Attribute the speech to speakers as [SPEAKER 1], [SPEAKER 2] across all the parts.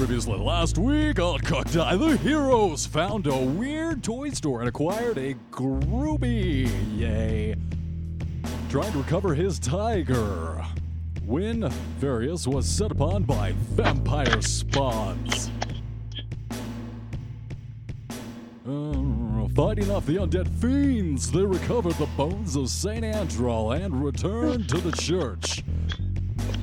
[SPEAKER 1] Previously last week on Cockeye, the heroes found a weird toy store and acquired a groupie. Yay. Trying to recover his tiger. When Various was set upon by vampire spawns. Uh, fighting off the undead fiends, they recovered the bones of Saint Andral and returned to the church.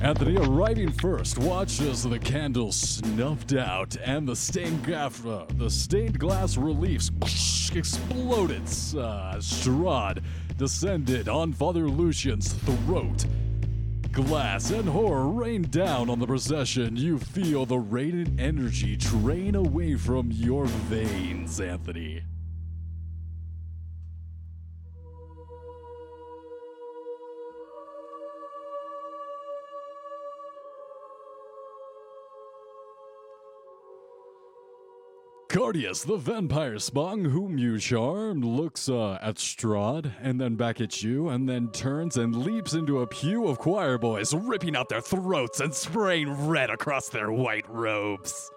[SPEAKER 1] Anthony, arriving first, watches the candles snuffed out and the stained, gaff- uh, the stained glass reliefs exploded. Uh, Strahd descended on Father Lucian's throat. Glass and horror rain down on the procession. You feel the radiant energy drain away from your veins, Anthony. Cardius, the vampire spawn whom you charmed, looks uh, at Strahd and then back at you, and then turns and leaps into a pew of choir boys, ripping out their throats and spraying red across their white robes.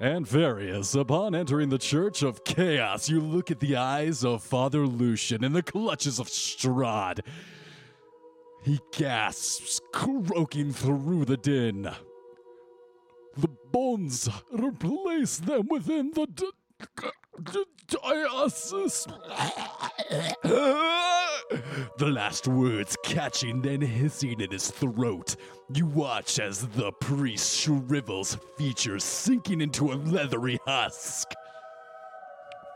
[SPEAKER 1] And Various, upon entering the Church of Chaos, you look at the eyes of Father Lucian in the clutches of Strahd. He gasps, croaking through the din. Bones replace them within the diocese. the last words catching, then hissing in his throat. You watch as the priest shrivels, features sinking into a leathery husk.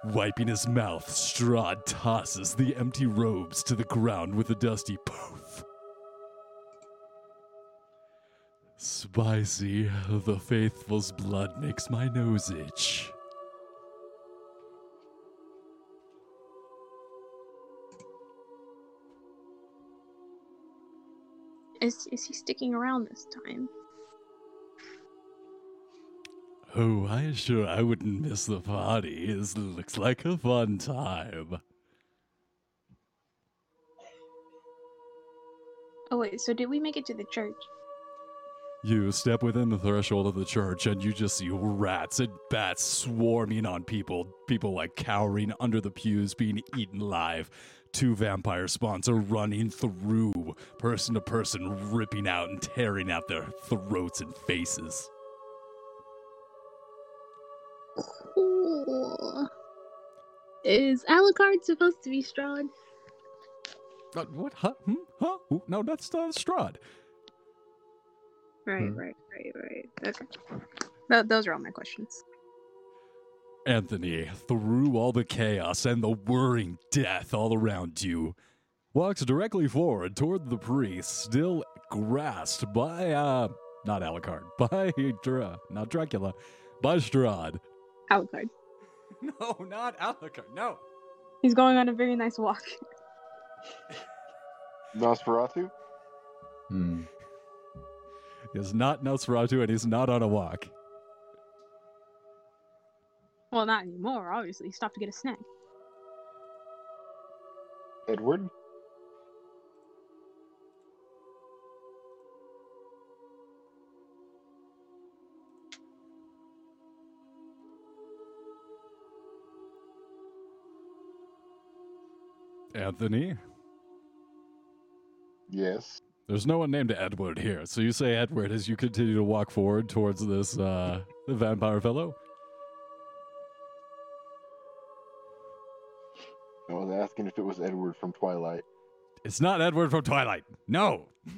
[SPEAKER 1] Wiping his mouth, Strahd tosses the empty robes to the ground with a dusty poof. Spicy, the faithful's blood makes my nose itch.
[SPEAKER 2] Is is he sticking around this time?
[SPEAKER 1] Oh, I sure I wouldn't miss the party. This looks like a fun time.
[SPEAKER 2] Oh wait, so did we make it to the church?
[SPEAKER 1] You step within the threshold of the church and you just see rats and bats swarming on people. People like cowering under the pews, being eaten alive. Two vampire spawns are running through, person to person, ripping out and tearing out their throats and faces.
[SPEAKER 2] Cool. Is Alucard supposed to be Strahd?
[SPEAKER 1] Uh, what? Huh? Hmm? Huh? No, that's uh, Strahd.
[SPEAKER 2] Right,
[SPEAKER 3] Hmm.
[SPEAKER 2] right, right, right. Okay. Th- those are all my questions.
[SPEAKER 1] Anthony, through all the chaos and the whirring death all around you, walks directly forward toward the priest, still grasped by, uh, not Alucard, by, Dra- not Dracula, by Strahd.
[SPEAKER 2] Alucard.
[SPEAKER 1] No, not Alucard, no.
[SPEAKER 2] He's going on a very nice walk.
[SPEAKER 4] Nosferatu?
[SPEAKER 3] Hmm.
[SPEAKER 1] He's not Nosferatu and he's not on a walk.
[SPEAKER 2] Well, not anymore. Obviously, he stopped to get a snack.
[SPEAKER 4] Edward?
[SPEAKER 1] Anthony?
[SPEAKER 4] Yes.
[SPEAKER 1] There's no one named Edward here, so you say Edward as you continue to walk forward towards this, uh, the vampire fellow?
[SPEAKER 4] I was asking if it was Edward from Twilight.
[SPEAKER 1] It's not Edward from Twilight. No.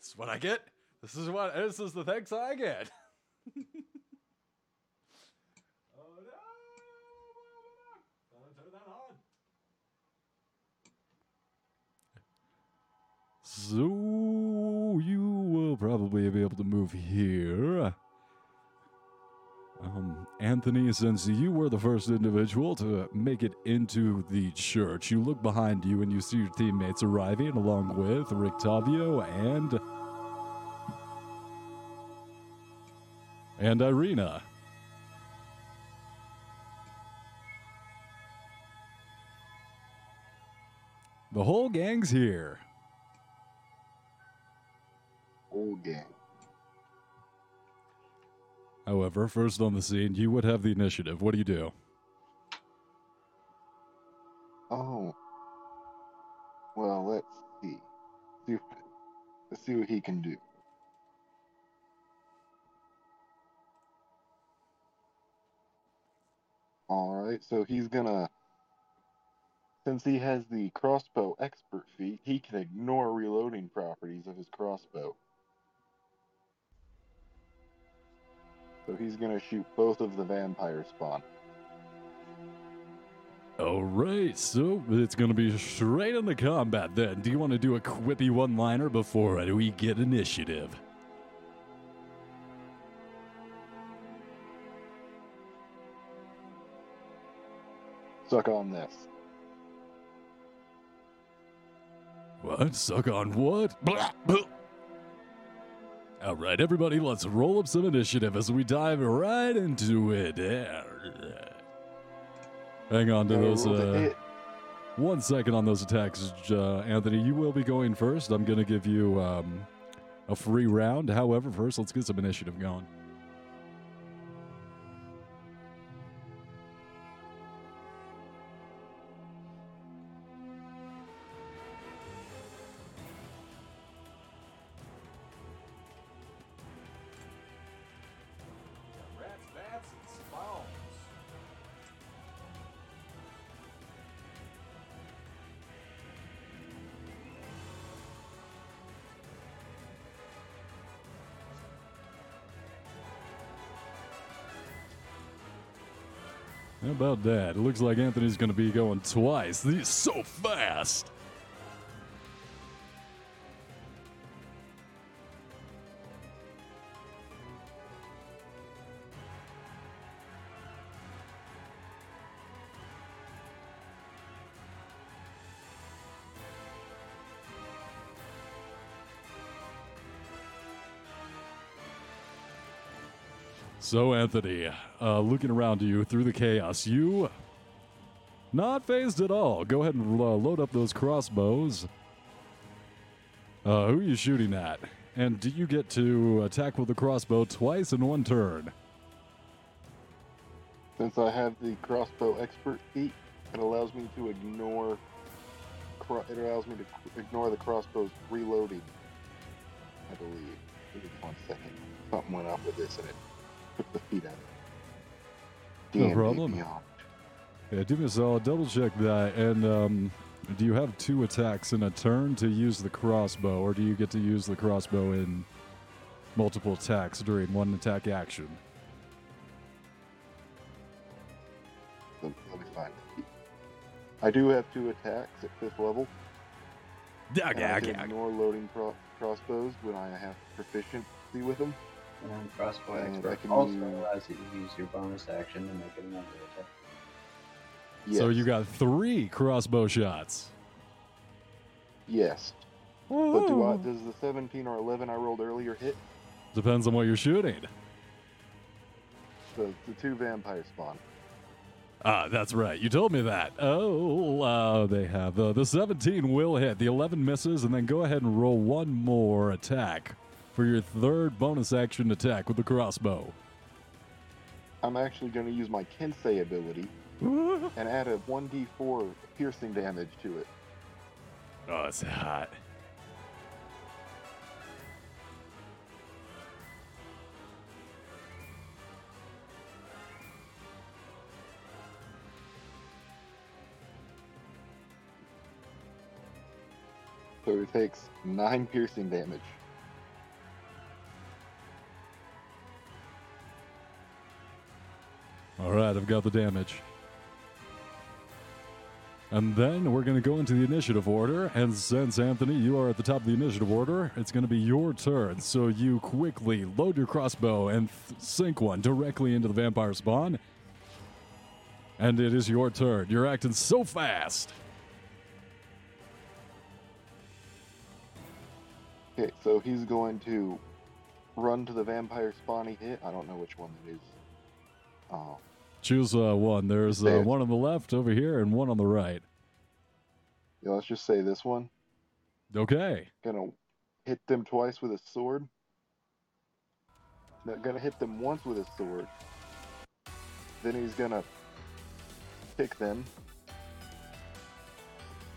[SPEAKER 1] This is what I get. This is what. This is the thanks I get. oh no! Don't turn that on. So you will probably be able to move here. Um, Anthony, since you were the first individual to make it into the church, you look behind you and you see your teammates arriving along with Rictavio and. and Irina. The whole gang's here.
[SPEAKER 4] Gang.
[SPEAKER 1] However, first on the scene, you would have the initiative. What do you do?
[SPEAKER 4] Oh. Well, let's see. see let's see what he can do. Alright, so he's gonna. Since he has the crossbow expert feat, he can ignore reloading properties of his crossbow. So he's gonna shoot both of the vampire spawn.
[SPEAKER 1] All right, so it's going to be straight into combat then. Do you want to do a quippy one liner before we get initiative?
[SPEAKER 4] Suck on this.
[SPEAKER 1] What? Suck on what? Blah, blah. All right, everybody, let's roll up some initiative as we dive right into it. Hang on to those. Uh, one second on those attacks, uh, Anthony. You will be going first. I'm going to give you um, a free round. However, first, let's get some initiative going. About that? It looks like Anthony's going to be going twice. He's so fast. So, Anthony, uh, looking around you through the chaos, you not phased at all. Go ahead and uh, load up those crossbows. Uh, who are you shooting at? And do you get to attack with the crossbow twice in one turn?
[SPEAKER 4] Since I have the crossbow expert feat, it allows me to ignore. Cro- it allows me to ignore the crossbow's reloading. I believe. Give me one second. Something went up with this and it took the feet out.
[SPEAKER 1] No
[SPEAKER 4] D&D
[SPEAKER 1] problem.
[SPEAKER 4] Beyond.
[SPEAKER 1] Yeah, do me a solid. Double check that. And um, do you have two attacks in a turn to use the crossbow, or do you get to use the crossbow in multiple attacks during one attack action?
[SPEAKER 4] Let, let me find it. I do have two attacks at fifth level.
[SPEAKER 1] Yeah,
[SPEAKER 4] and I can ignore loading pro- crossbows when I have proficiency with them.
[SPEAKER 3] And crossbow
[SPEAKER 4] And
[SPEAKER 3] expert
[SPEAKER 4] can
[SPEAKER 3] also
[SPEAKER 4] use-
[SPEAKER 3] allows you to use your bonus action to make another attack.
[SPEAKER 1] So you got three crossbow shots.
[SPEAKER 4] Yes. But do I, does the 17 or 11 I rolled earlier hit?
[SPEAKER 1] Depends on what you're shooting.
[SPEAKER 4] The, the two vampire spawn.
[SPEAKER 1] Ah, that's right. You told me that. Oh, uh, they have the the 17 will hit. The 11 misses, and then go ahead and roll one more attack for your third bonus action attack with the crossbow.
[SPEAKER 4] I'm actually going to use my Kensei ability and add a 1d4 piercing damage to it.
[SPEAKER 1] Oh, it's hot.
[SPEAKER 4] So it takes 9 piercing damage.
[SPEAKER 1] All right, I've got the damage. And then we're going to go into the initiative order. And since, Anthony, you are at the top of the initiative order, it's going to be your turn. So you quickly load your crossbow and th- sink one directly into the vampire spawn. And it is your turn. You're acting so fast.
[SPEAKER 4] Okay, so he's going to run to the vampire spawn he hit. I don't know which one it is. Oh,
[SPEAKER 1] Choose uh, one. There's uh, one on the left over here and one on the right.
[SPEAKER 4] yeah, let's just say this one.
[SPEAKER 1] Okay.
[SPEAKER 4] Gonna hit them twice with a sword. Now, gonna hit them once with a sword. Then he's gonna pick them,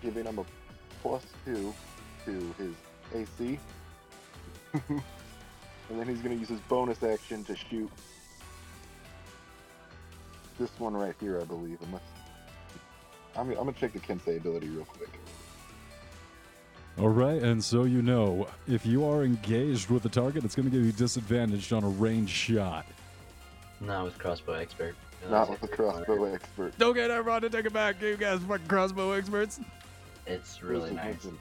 [SPEAKER 4] giving him a plus two to his AC. and then he's gonna use his bonus action to shoot this one right here, I believe. Unless I'm, I'm gonna check the Kensei ability real quick.
[SPEAKER 1] All right, and so you know, if you are engaged with the target, it's going to give you disadvantage on a ranged shot.
[SPEAKER 3] Not with crossbow expert.
[SPEAKER 4] Not with the crossbow expert.
[SPEAKER 1] Don't get everyone to take it back, you guys fucking crossbow experts.
[SPEAKER 3] It's really
[SPEAKER 4] Listen,
[SPEAKER 3] nice.
[SPEAKER 4] listen.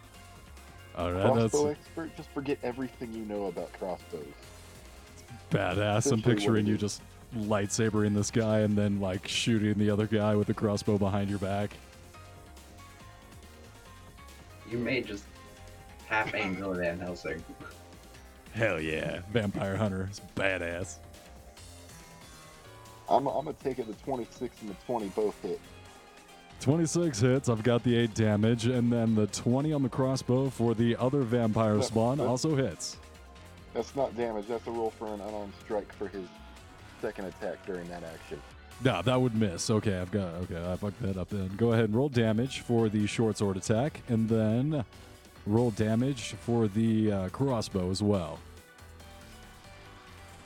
[SPEAKER 1] All right, that's
[SPEAKER 4] Crossbow expert, just forget everything you know about crossbows.
[SPEAKER 1] badass. I'm picturing you
[SPEAKER 4] is.
[SPEAKER 1] Just lightsabering this guy and then like shooting the other guy with the crossbow behind your back.
[SPEAKER 3] You may just half angel Van Helsing.
[SPEAKER 1] Hell yeah, vampire hunter, is badass.
[SPEAKER 4] I'm, I'm gonna take it the 26 and the 20 both hit.
[SPEAKER 1] 26 hits. I've got the 8 damage, and then the 20 on the crossbow for the other vampire spawn
[SPEAKER 4] that-
[SPEAKER 1] also hits.
[SPEAKER 4] That's not damage. That's a roll for an unarmed strike for his second attack during that action.
[SPEAKER 1] No, that would miss. Okay, I've got. Okay, I fucked that up then. Go ahead and roll damage for the short sword attack, and then roll damage for the uh, crossbow as well.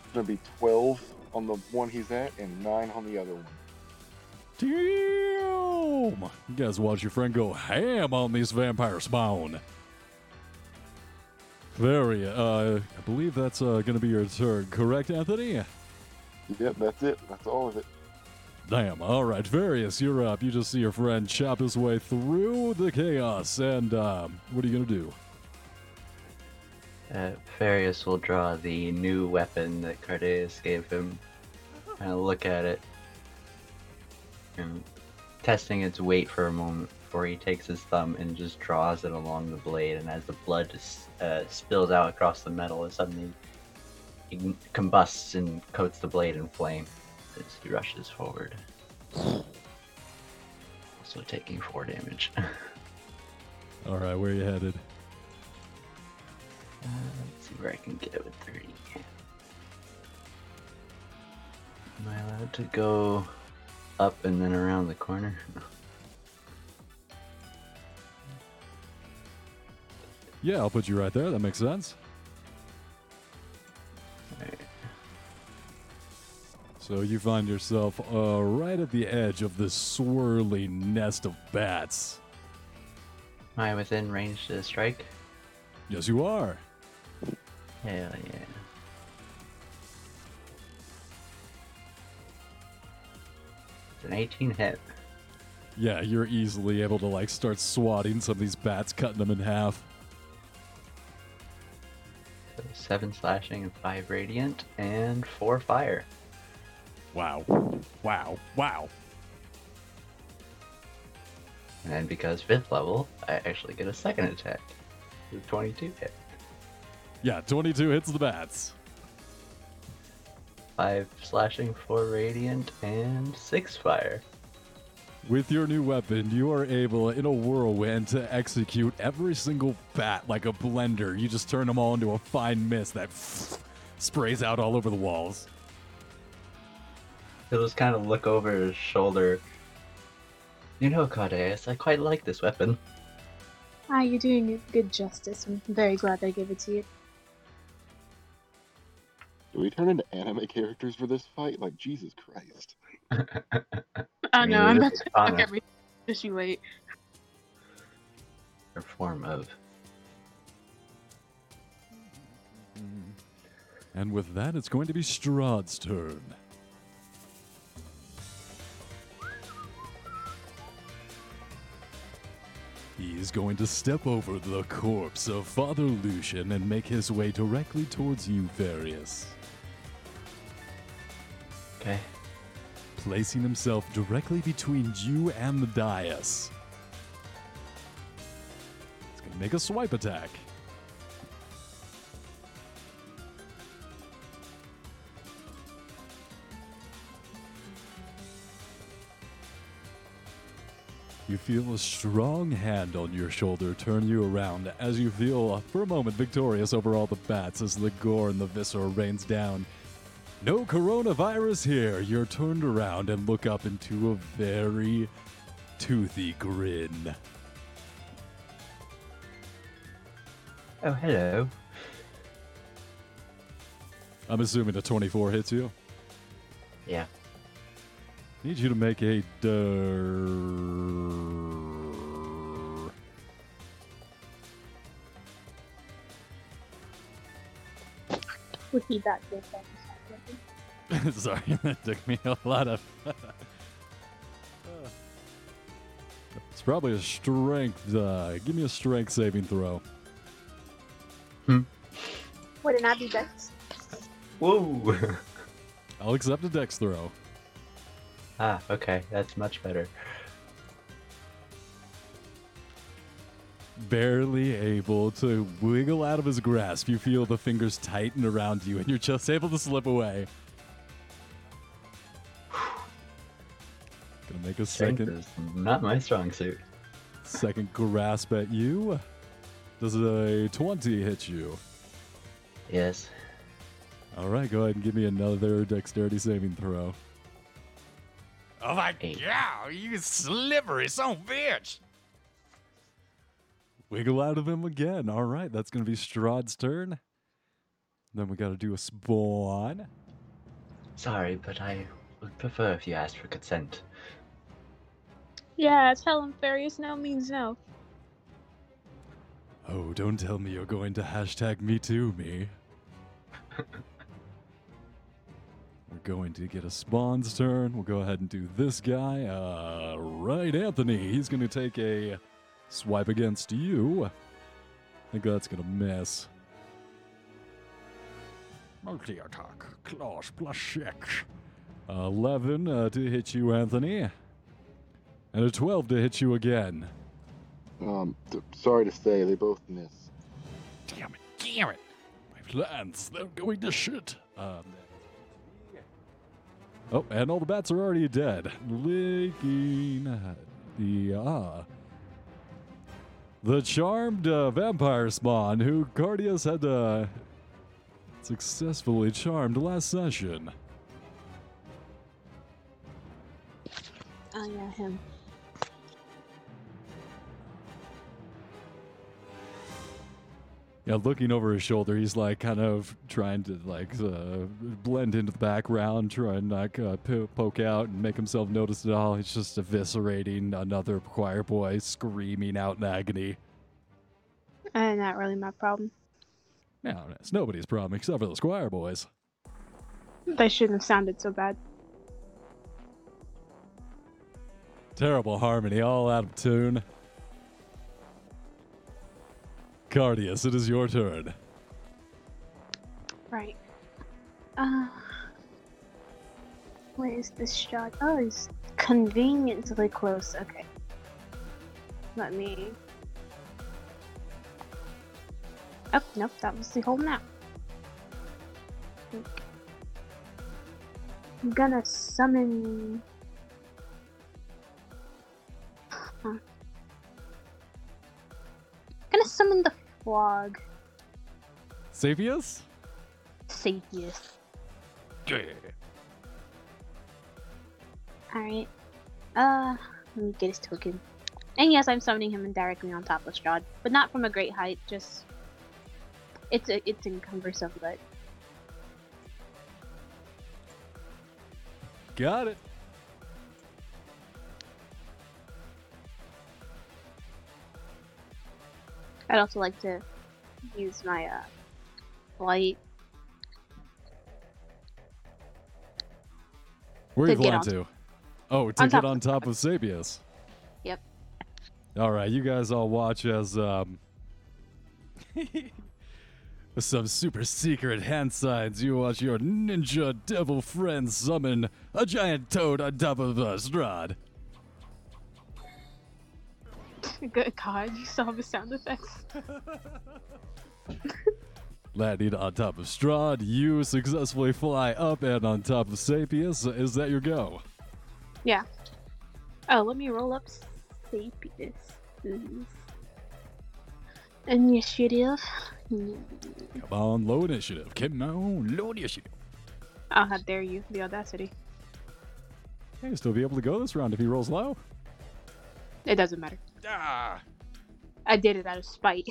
[SPEAKER 4] It's gonna be 12 on the one he's at and 9 on the other one.
[SPEAKER 1] Damn! You guys watch your friend go ham on these vampire spawn. Very. Uh, I believe that's uh, to be your turn, correct, Anthony?
[SPEAKER 4] Yep, that's it. That's all of it.
[SPEAKER 1] Damn. All right, Various, you're up. You just see your friend chop his way through the chaos, and um, what are you going to do?
[SPEAKER 3] Uh, Farius will draw the new weapon that Cardeus gave him and look at it. And testing its weight for a moment before he takes his thumb and just draws it along the blade. And as the blood just uh, spills out across the metal, it suddenly ign- combusts and coats the blade in flame as he rushes forward. Also taking four damage.
[SPEAKER 1] All right, where are you headed?
[SPEAKER 3] Uh, let's see where I can get with 30. Am I allowed to go up and then around the corner?
[SPEAKER 1] Yeah, I'll put you right there. That makes sense. So you find yourself uh, right at the edge of this swirly nest of bats.
[SPEAKER 3] Am I within range to strike?
[SPEAKER 1] Yes, you are.
[SPEAKER 3] Hell yeah. It's an 18 hit.
[SPEAKER 1] Yeah, you're easily able to like start swatting some of these bats, cutting them in half.
[SPEAKER 3] So 7 slashing and 5 radiant and 4 fire.
[SPEAKER 1] Wow. Wow. Wow.
[SPEAKER 3] And then because 5th level, I actually get a second attack. with 22 hit.
[SPEAKER 1] Yeah, 22 hits the bats.
[SPEAKER 3] 5 slashing, 4 radiant, and 6 fire.
[SPEAKER 1] With your new weapon, you are able, in a whirlwind, to execute every single bat like a blender. You just turn them all into a fine mist that sprays out all over the walls.
[SPEAKER 3] He'll just kind of look over his shoulder. You know, Cardeus, I quite like this weapon.
[SPEAKER 2] Ah, you're doing it good justice. I'm very glad I gave it to you.
[SPEAKER 4] Do we turn into anime characters for this fight? Like, Jesus Christ.
[SPEAKER 2] Oh no, I'm about to
[SPEAKER 3] Anna.
[SPEAKER 2] fuck everything. Just you wait.
[SPEAKER 3] Or form of.
[SPEAKER 1] And with that, it's going to be Strahd's turn. He's going to step over the corpse of Father Lucian and make his way directly towards you, Various,
[SPEAKER 3] Okay.
[SPEAKER 1] Placing himself directly between you and the dais. He's going to make a swipe attack. You feel a strong hand on your shoulder turn you around as you feel, for a moment, victorious over all the bats as the gore and the viscera rains down. No coronavirus here. You're turned around and look up into a very toothy grin.
[SPEAKER 3] Oh, hello.
[SPEAKER 1] I'm assuming a 24 hits you.
[SPEAKER 3] Yeah.
[SPEAKER 1] Need you to make a. dir-
[SPEAKER 5] Would he that good then?
[SPEAKER 1] Sorry, that took me a lot of. it's probably a strength. Uh, give me a strength saving throw.
[SPEAKER 5] Would it not be best?
[SPEAKER 3] Whoa!
[SPEAKER 1] I'll accept a dex throw.
[SPEAKER 3] ah, okay, that's much better.
[SPEAKER 1] Barely able to wiggle out of his grasp, you feel the fingers tighten around you, and you're just able to slip away. Gonna make a
[SPEAKER 3] Strength
[SPEAKER 1] second
[SPEAKER 3] is not my strong suit.
[SPEAKER 1] second grasp at you. Does a 20 hit you?
[SPEAKER 3] Yes.
[SPEAKER 1] All right, go ahead and give me another dexterity saving throw.
[SPEAKER 6] Oh my
[SPEAKER 3] Eight.
[SPEAKER 6] god, you slippery son of a bitch!
[SPEAKER 1] Wiggle out of him again. All right, that's going to be Strahd's turn. Then we got to do a spawn.
[SPEAKER 3] Sorry, but I would prefer if you asked for consent.
[SPEAKER 5] Yeah, tell him Farius no means no.
[SPEAKER 1] Oh, don't tell me you're going to hashtag me too me. We're going to get a spawn's turn. We'll go ahead and do this guy. Uh, right, Anthony. He's going to take a swipe against you. I think that's going to miss.
[SPEAKER 6] Multi attack, claws plus six.
[SPEAKER 1] 11 uh, to hit you, Anthony. And a 12 to hit you again.
[SPEAKER 4] Um, th- sorry to say, they both miss.
[SPEAKER 6] Damn it, damn it.
[SPEAKER 1] My plans, they're going to shit. Um, oh, and all the bats are already dead. Licking uh, the ah. The charmed uh, vampire spawn who Cardias had uh, successfully charmed last session.
[SPEAKER 5] Oh yeah, him.
[SPEAKER 1] Yeah, looking over his shoulder, he's like kind of trying to like uh, blend into the background, try and like uh, po- poke out and make himself notice at all. He's just eviscerating another choir boy, screaming out in agony.
[SPEAKER 5] Uh, not really my problem.
[SPEAKER 1] Now, it's nobody's problem except for those choir boys.
[SPEAKER 5] They shouldn't have sounded so bad.
[SPEAKER 1] Terrible harmony, all out of tune. Cardias, it is your turn.
[SPEAKER 5] Right. Uh, where is this shot? Oh, it's conveniently close. Okay. Let me. Oh, nope, that was the whole map. I'm gonna summon. Huh. Summon the frog.
[SPEAKER 1] Sapius?
[SPEAKER 5] Sapius.
[SPEAKER 6] Yeah.
[SPEAKER 5] Alright. Uh, let me get his token. And yes, I'm summoning him directly on top of Strahd, but not from a great height. Just it's a, it's encumbersome, but
[SPEAKER 1] Got it.
[SPEAKER 5] I'd also like to use my uh flight.
[SPEAKER 1] Where are you
[SPEAKER 5] To
[SPEAKER 1] flying to? Oh, to
[SPEAKER 5] on
[SPEAKER 1] get on top of Sapius.
[SPEAKER 5] Yep.
[SPEAKER 1] All right, you guys all watch as um, some super secret hand signs. You watch your ninja devil friend summon a giant toad on top of a Strahd.
[SPEAKER 5] Good God, you saw the sound effects.
[SPEAKER 1] Landing on top of Strahd, you successfully fly up and on top of Sapius. Is that your go?
[SPEAKER 5] Yeah. Oh, let me roll up Sapius. Initiative.
[SPEAKER 1] Come on, low initiative. Come on, low initiative.
[SPEAKER 2] Oh, how dare you? The audacity.
[SPEAKER 1] Hey, still be able to go this round if he rolls low.
[SPEAKER 2] It doesn't matter.
[SPEAKER 7] Ah.
[SPEAKER 2] I did it out of spite.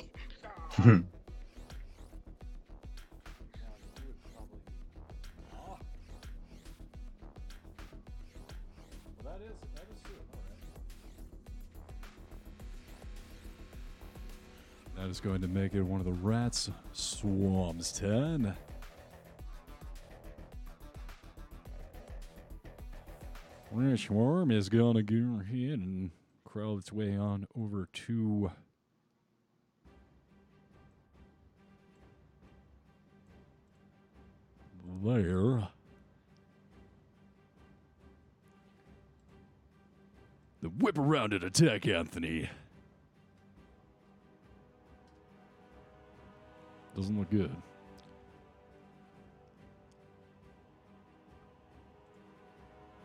[SPEAKER 1] That is going to make it one of the rats swarms 10. Rat swarm is gonna go ahead and crawl its way on over to there. The whip around and attack, Anthony. Doesn't look good.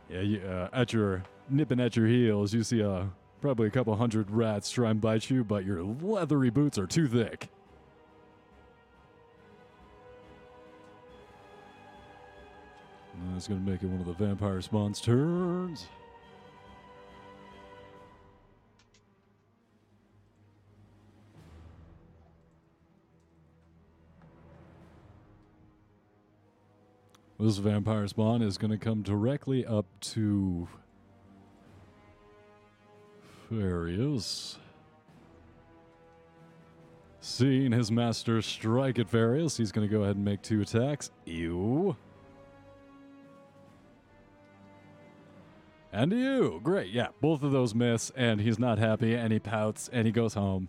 [SPEAKER 1] Yeah, you, uh, at your nipping at your heels, you see uh, probably a couple hundred rats try and bite you, but your leathery boots are too thick. That's going to make it one of the vampire spawn's turns. This vampire spawn is going to come directly up to Farius. Seeing his master strike at Farius, he's going to go ahead and make two attacks. Ew. And you. Great. Yeah, both of those miss, and he's not happy, and he pouts, and he goes home.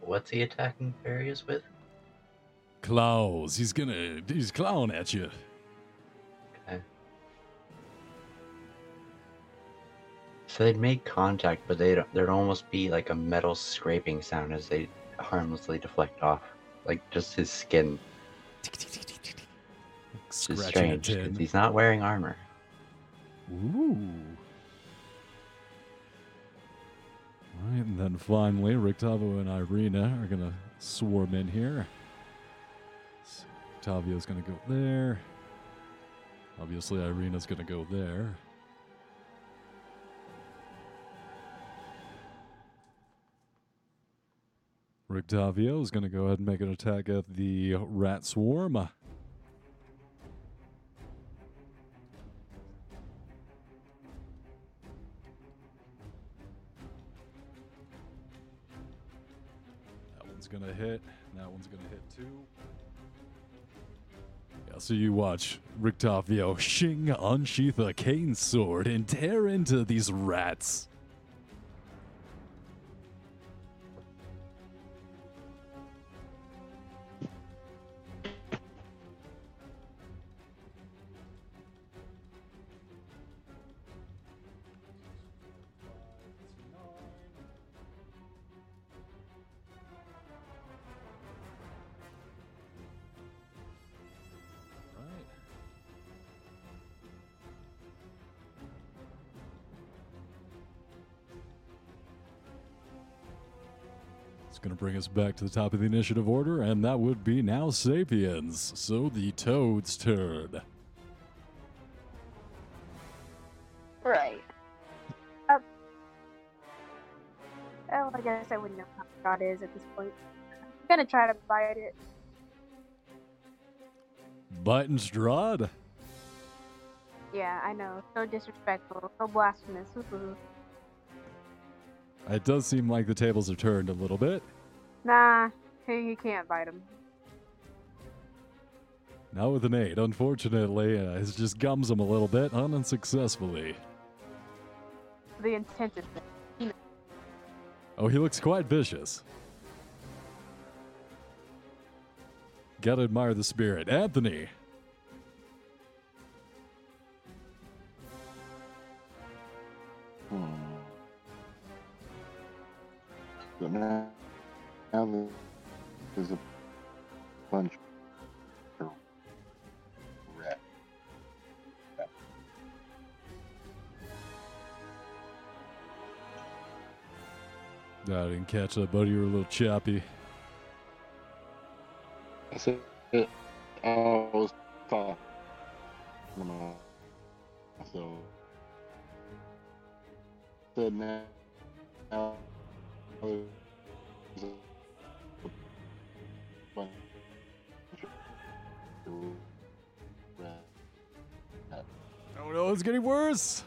[SPEAKER 3] What's he attacking Farius with?
[SPEAKER 1] Claws. He's gonna. He's clawing at you.
[SPEAKER 3] So they'd make contact, but they'd there'd almost be like a metal scraping sound as they harmlessly deflect off, like just his skin. Is strange because he's not wearing armor.
[SPEAKER 1] Ooh. Right, and then finally, Rictavio and Irina are gonna swarm in here. S- Octavio's gonna go there. Obviously, Irina's gonna go there. Rictavio is gonna go ahead and make an attack at the rat swarm. That one's gonna hit. That one's gonna hit too. Yeah, so you watch Rictavio Shing unsheath a cane sword and tear into these rats. Us back to the top of the initiative order, and that would be now Sapius. So the Toad's turn.
[SPEAKER 2] Right. Um, oh, I guess I wouldn't know how God is at this point. I'm gonna try to bite it.
[SPEAKER 1] Bite and Strahd.
[SPEAKER 2] Yeah, I know. So disrespectful. So blasphemous.
[SPEAKER 1] It does seem like the tables are turned a little bit.
[SPEAKER 2] Nah, hey, you can't bite him.
[SPEAKER 1] Now with an 8, unfortunately, uh, it just gums him a little bit, unsuccessfully.
[SPEAKER 2] The intended thing.
[SPEAKER 1] Oh, he looks quite vicious. Gotta admire the spirit. Anthony.
[SPEAKER 4] Hmm. Now, there's a bunch of rat.
[SPEAKER 1] I didn't catch that, buddy. You were a little choppy.
[SPEAKER 4] I said, I was talking. about- So, said now. now
[SPEAKER 1] Oh no, it's getting worse.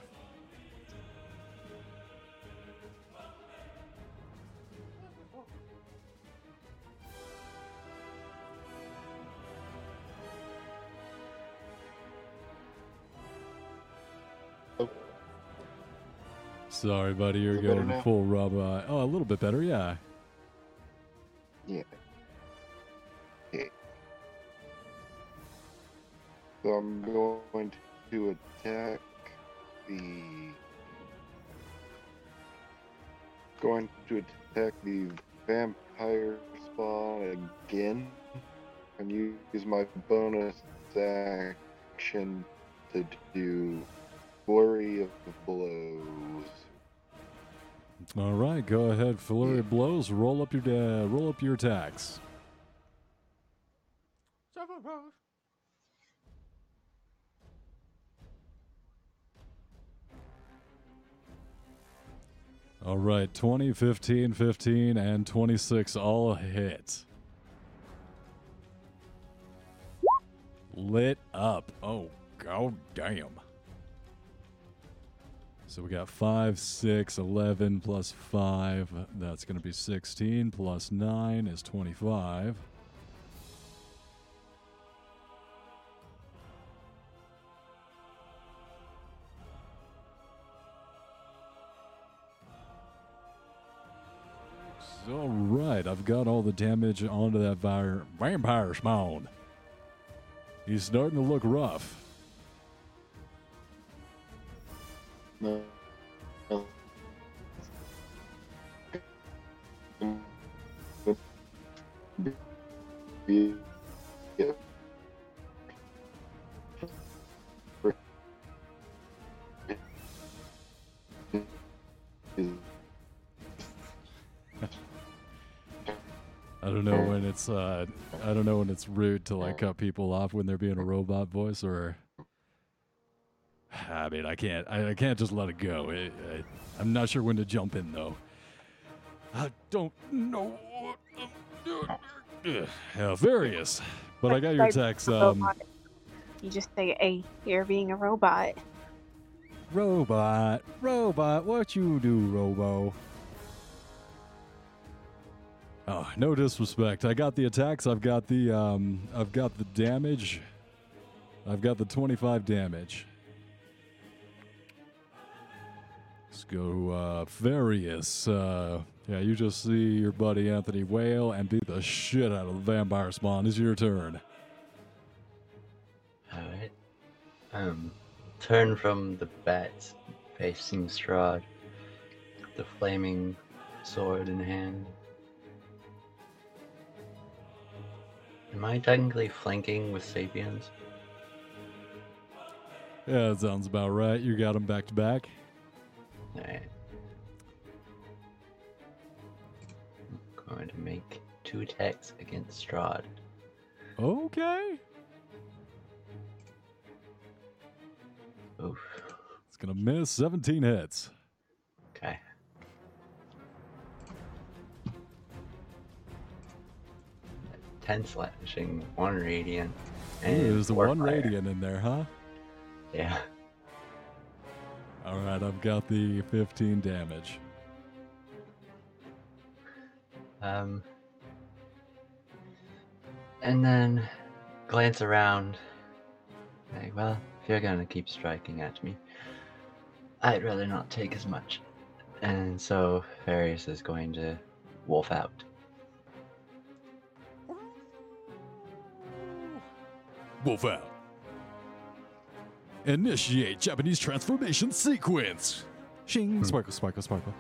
[SPEAKER 4] Oh.
[SPEAKER 1] Sorry, buddy, you're
[SPEAKER 4] Is it better
[SPEAKER 1] going full robot. Uh, oh, a little bit better, yeah.
[SPEAKER 4] Yeah. So I'm going to attack the. Going to attack the vampire spawn again, and use my bonus action to do flurry of blows.
[SPEAKER 1] All right, go ahead, flurry of blows. Roll up your da- roll up your attacks. All right, 20, 15, 15, and 26 all hit. Lit up. Oh, god damn. So we got 5, 6, 11 plus 5. That's going to be 16 plus 9 is 25. Right, I've got all the damage onto that vir- vampire spawn. He's starting to look rough.
[SPEAKER 4] No. no. Yeah.
[SPEAKER 1] I don't know when it's uh I don't know when it's rude to like cut people off when they're being a robot voice or I mean I can't I, I can't just let it go. I, I, I'm not sure when to jump in though. I don't know. what I'm doing. Yeah, various. But I got your text. Um,
[SPEAKER 2] You just say, "Hey, you're being a robot."
[SPEAKER 1] robot, robot, what you do, Robo? Oh, no disrespect. I got the attacks. I've got the um, I've got the damage. I've got the 25 damage. Let's go, uh, Various. Uh, yeah, you just see your buddy Anthony Whale and beat the shit out of the vampire spawn. It's your turn.
[SPEAKER 3] Alright. Um, turn from the bat facing Strahd, the flaming sword in hand. Am I technically flanking with Sapius?
[SPEAKER 1] Yeah, that sounds about right. You got them back to back.
[SPEAKER 3] Alright. I'm going to make two attacks against Strahd.
[SPEAKER 1] Okay.
[SPEAKER 3] Oof.
[SPEAKER 1] It's gonna miss 17 hits.
[SPEAKER 3] 10 slashing, 1 radiant. And
[SPEAKER 1] Ooh,
[SPEAKER 3] there's
[SPEAKER 1] 1
[SPEAKER 3] fire.
[SPEAKER 1] radiant in there, huh?
[SPEAKER 3] Yeah.
[SPEAKER 1] Alright, I've got the 15 damage.
[SPEAKER 3] Um, and then glance around. Like, well, if you're gonna keep striking at me, I'd rather not take as much. And so Farius is going to wolf out.
[SPEAKER 1] Wolf out. Initiate Japanese transformation sequence. Shing, hmm. sparkle, sparkle, sparkle.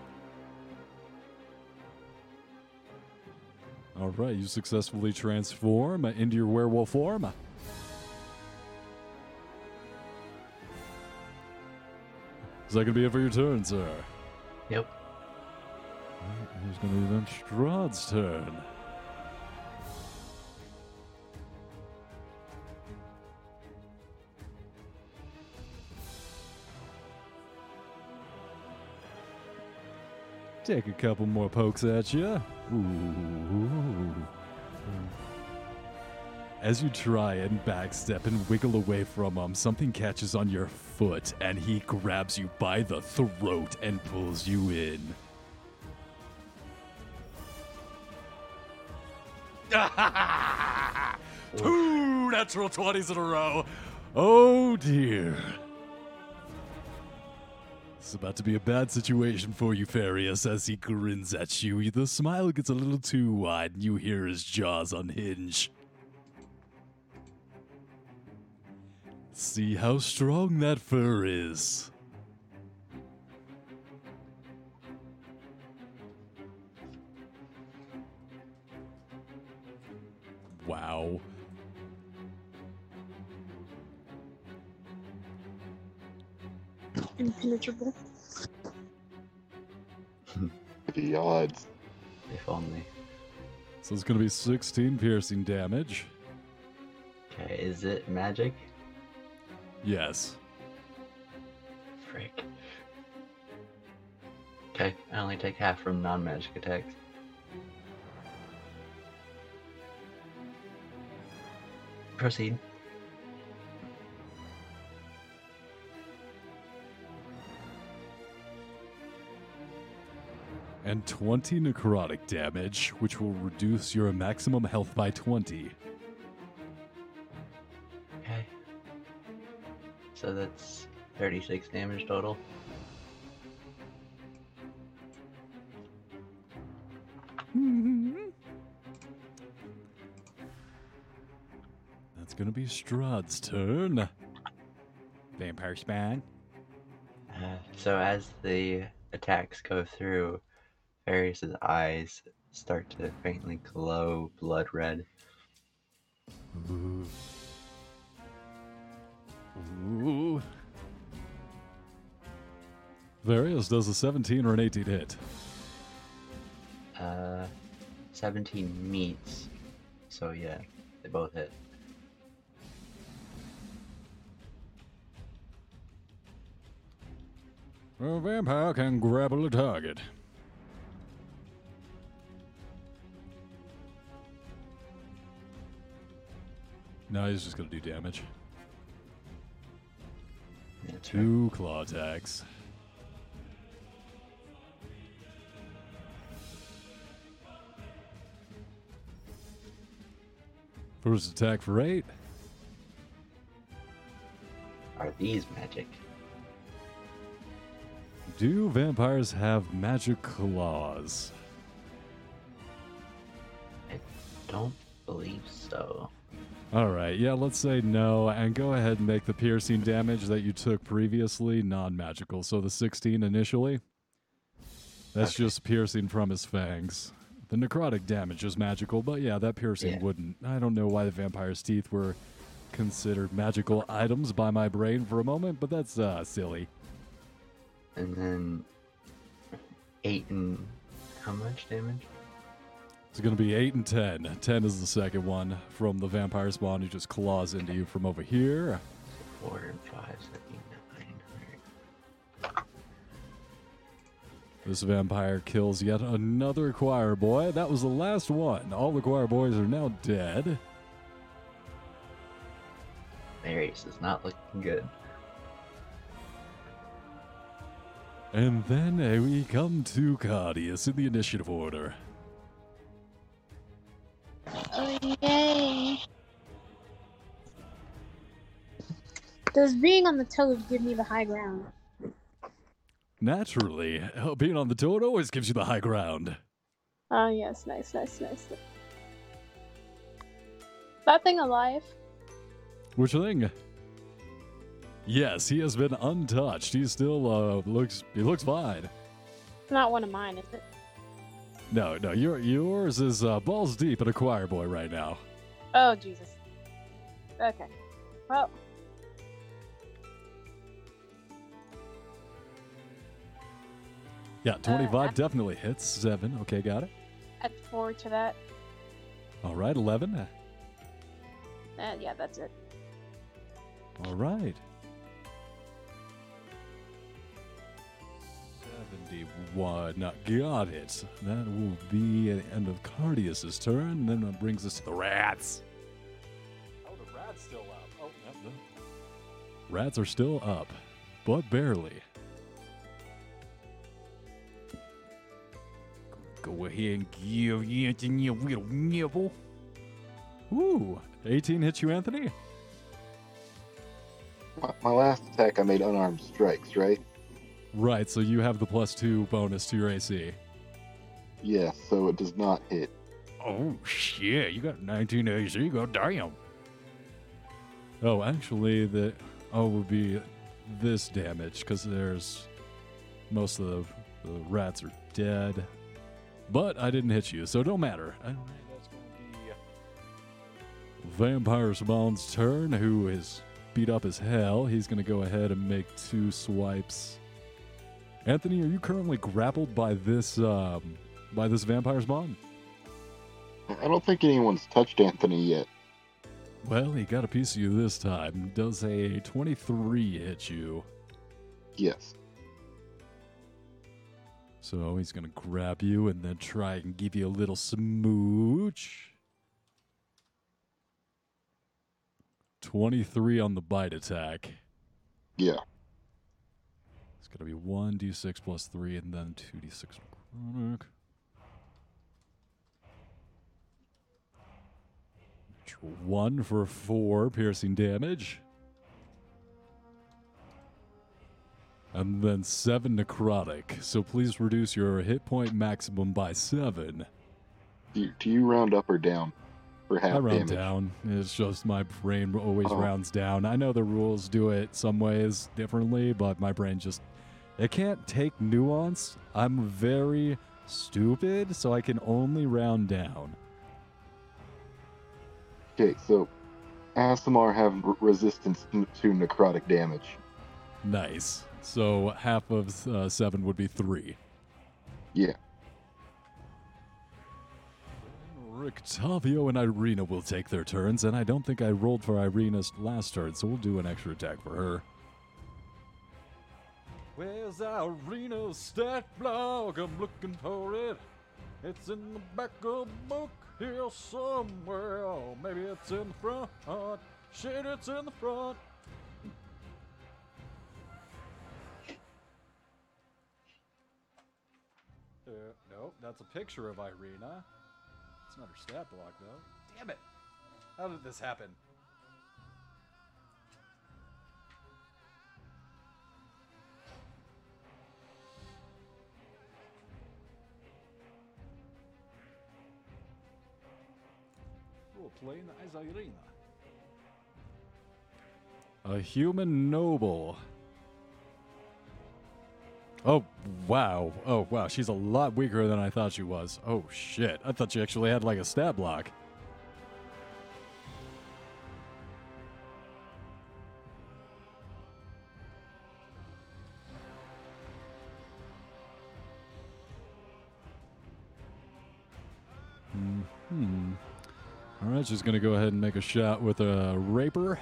[SPEAKER 1] All right, you successfully transform into your werewolf form. Is that gonna be it for your turn, sir?
[SPEAKER 3] Yep.
[SPEAKER 1] Alright, Who's gonna be then Strahd's turn? Take a couple more pokes at you. As you try and backstep and wiggle away from him, something catches on your foot and he grabs you by the throat and pulls you in. Two natural 20s in a row. Oh dear. It's about to be a bad situation for you, Farius, as he grins at you. The smile gets a little too wide, and you hear his jaws unhinge. See how strong that fur is. Wow.
[SPEAKER 2] Impenetrable.
[SPEAKER 4] The odds.
[SPEAKER 3] If only.
[SPEAKER 1] So it's going to be 16 piercing damage.
[SPEAKER 3] Okay, is it magic?
[SPEAKER 1] Yes.
[SPEAKER 3] Frick. Okay, I only take half from non-magic attacks. Proceed.
[SPEAKER 1] And 20 necrotic damage, which will reduce your maximum health by 20.
[SPEAKER 3] Okay. So that's 36 damage total.
[SPEAKER 1] That's to be Strahd's turn. Vampire Spawn.
[SPEAKER 3] Uh, so as the attacks go through, Varius's eyes start to faintly glow blood red.
[SPEAKER 1] Ooh. Ooh. Various does a 17 or an 18 hit.
[SPEAKER 3] Uh, 17 meets. So yeah, they both hit.
[SPEAKER 1] A vampire can grapple a target. No, he's just gonna do damage. Two claw attacks. First attack for eight.
[SPEAKER 3] Are these magic?
[SPEAKER 1] Do vampires have magic claws?
[SPEAKER 3] I don't believe so.
[SPEAKER 1] All right, yeah, let's say no, and go ahead and make the piercing damage that you took previously non magical. So the 16 initially. That's
[SPEAKER 3] Okay.
[SPEAKER 1] just piercing from his fangs. The necrotic damage is magical, but yeah, that piercing
[SPEAKER 3] Yeah.
[SPEAKER 1] wouldn't. I don't know why the vampire's teeth were considered magical items by my brain for a moment, but that's uh, silly.
[SPEAKER 3] And then eight and how much damage?
[SPEAKER 1] It's going to be 8 and 10. 10 is the second one from the vampire spawn who just claws into you from over here.
[SPEAKER 3] Four and five, seven, nine.
[SPEAKER 1] This vampire kills yet another choir boy. That was the last one. All the choir boys are now dead.
[SPEAKER 3] Marius is not looking good.
[SPEAKER 1] And then uh, we come to Cardius in the initiative order.
[SPEAKER 2] Oh yay! Does being on the toes give me the high ground?
[SPEAKER 1] Naturally, uh, being on the toad always gives you the high ground.
[SPEAKER 2] Oh yes, nice, nice, nice. That thing alive?
[SPEAKER 1] Which thing? Yes, he has been untouched. He still uh, looks he looks fine.
[SPEAKER 2] Not one of mine, is it?
[SPEAKER 1] No, no, your yours is uh, balls deep in a choir boy right now.
[SPEAKER 2] Oh Jesus. Okay. Well,
[SPEAKER 1] Yeah, 25
[SPEAKER 2] Uh,
[SPEAKER 1] definitely hits. Seven. Okay, got it.
[SPEAKER 2] add four to that.
[SPEAKER 1] All right, 11.
[SPEAKER 2] Uh, yeah, that's it.
[SPEAKER 1] All right. One not got it. That will be the end of Cardius's turn. And then that brings us to the rats. Oh, the rats still up. Oh, no, no. Rats are still up, but barely.
[SPEAKER 7] Go ahead and give Anthony a little nibble.
[SPEAKER 1] Ooh, 18 hits you, Anthony?
[SPEAKER 4] My, my last attack, I made unarmed strikes, right?
[SPEAKER 1] Right, so you have the plus two bonus to your AC.
[SPEAKER 4] Yes, so it does not hit.
[SPEAKER 7] Oh shit! You got 19 AC. God damn.
[SPEAKER 1] Oh, actually, the oh would be this damage because there's most of the, the rats are dead, but I didn't hit you, so it don't matter. I don't that's going to be Vampire Spawn's turn, who is beat up as hell. He's going to go ahead and make two swipes. Anthony, are you currently grappled by this um, by this Vampire Spawn?
[SPEAKER 4] I don't think anyone's touched Anthony yet.
[SPEAKER 1] Well, he got a piece of you this time. Does a 23 hit you?
[SPEAKER 4] Yes.
[SPEAKER 1] So he's gonna grab you and then try and give you a little smooch. 23 on the bite attack.
[SPEAKER 4] Yeah.
[SPEAKER 1] Gonna be 1d6 plus 3 and then 2d6 necrotic. One for four piercing damage. And then seven necrotic. So please reduce your hit point maximum by seven.
[SPEAKER 4] Do you, do you round up or down for half
[SPEAKER 1] I round
[SPEAKER 4] damage?
[SPEAKER 1] down. It's just my brain always
[SPEAKER 4] Oh.
[SPEAKER 1] rounds down. I know the rules do it some ways differently, but my brain just it can't take nuance. I'm very stupid, so I can only round down.
[SPEAKER 4] Okay, so Aasimar have r- resistance to necrotic damage.
[SPEAKER 1] Nice. So half of uh, seven would be three.
[SPEAKER 4] Yeah.
[SPEAKER 1] Rictavio and Ireena will take their turns, and I don't think I rolled for Ireena's last turn, so we'll do an extra attack for her. Where's Ireena's stat block? I'm looking for it. It's in the back of the book here somewhere. Oh, maybe it's in the front. Shit, it's in the front. Uh, nope, that's a picture of Ireena. It's not her stat block, though. Damn it! How did this happen? Playing as Ireena. A human noble. Oh, wow. Oh, wow. She's a lot weaker than I thought she was. Oh, shit. I thought she actually had like a stat block. Right, she's going to go ahead and make a shot with a rapier.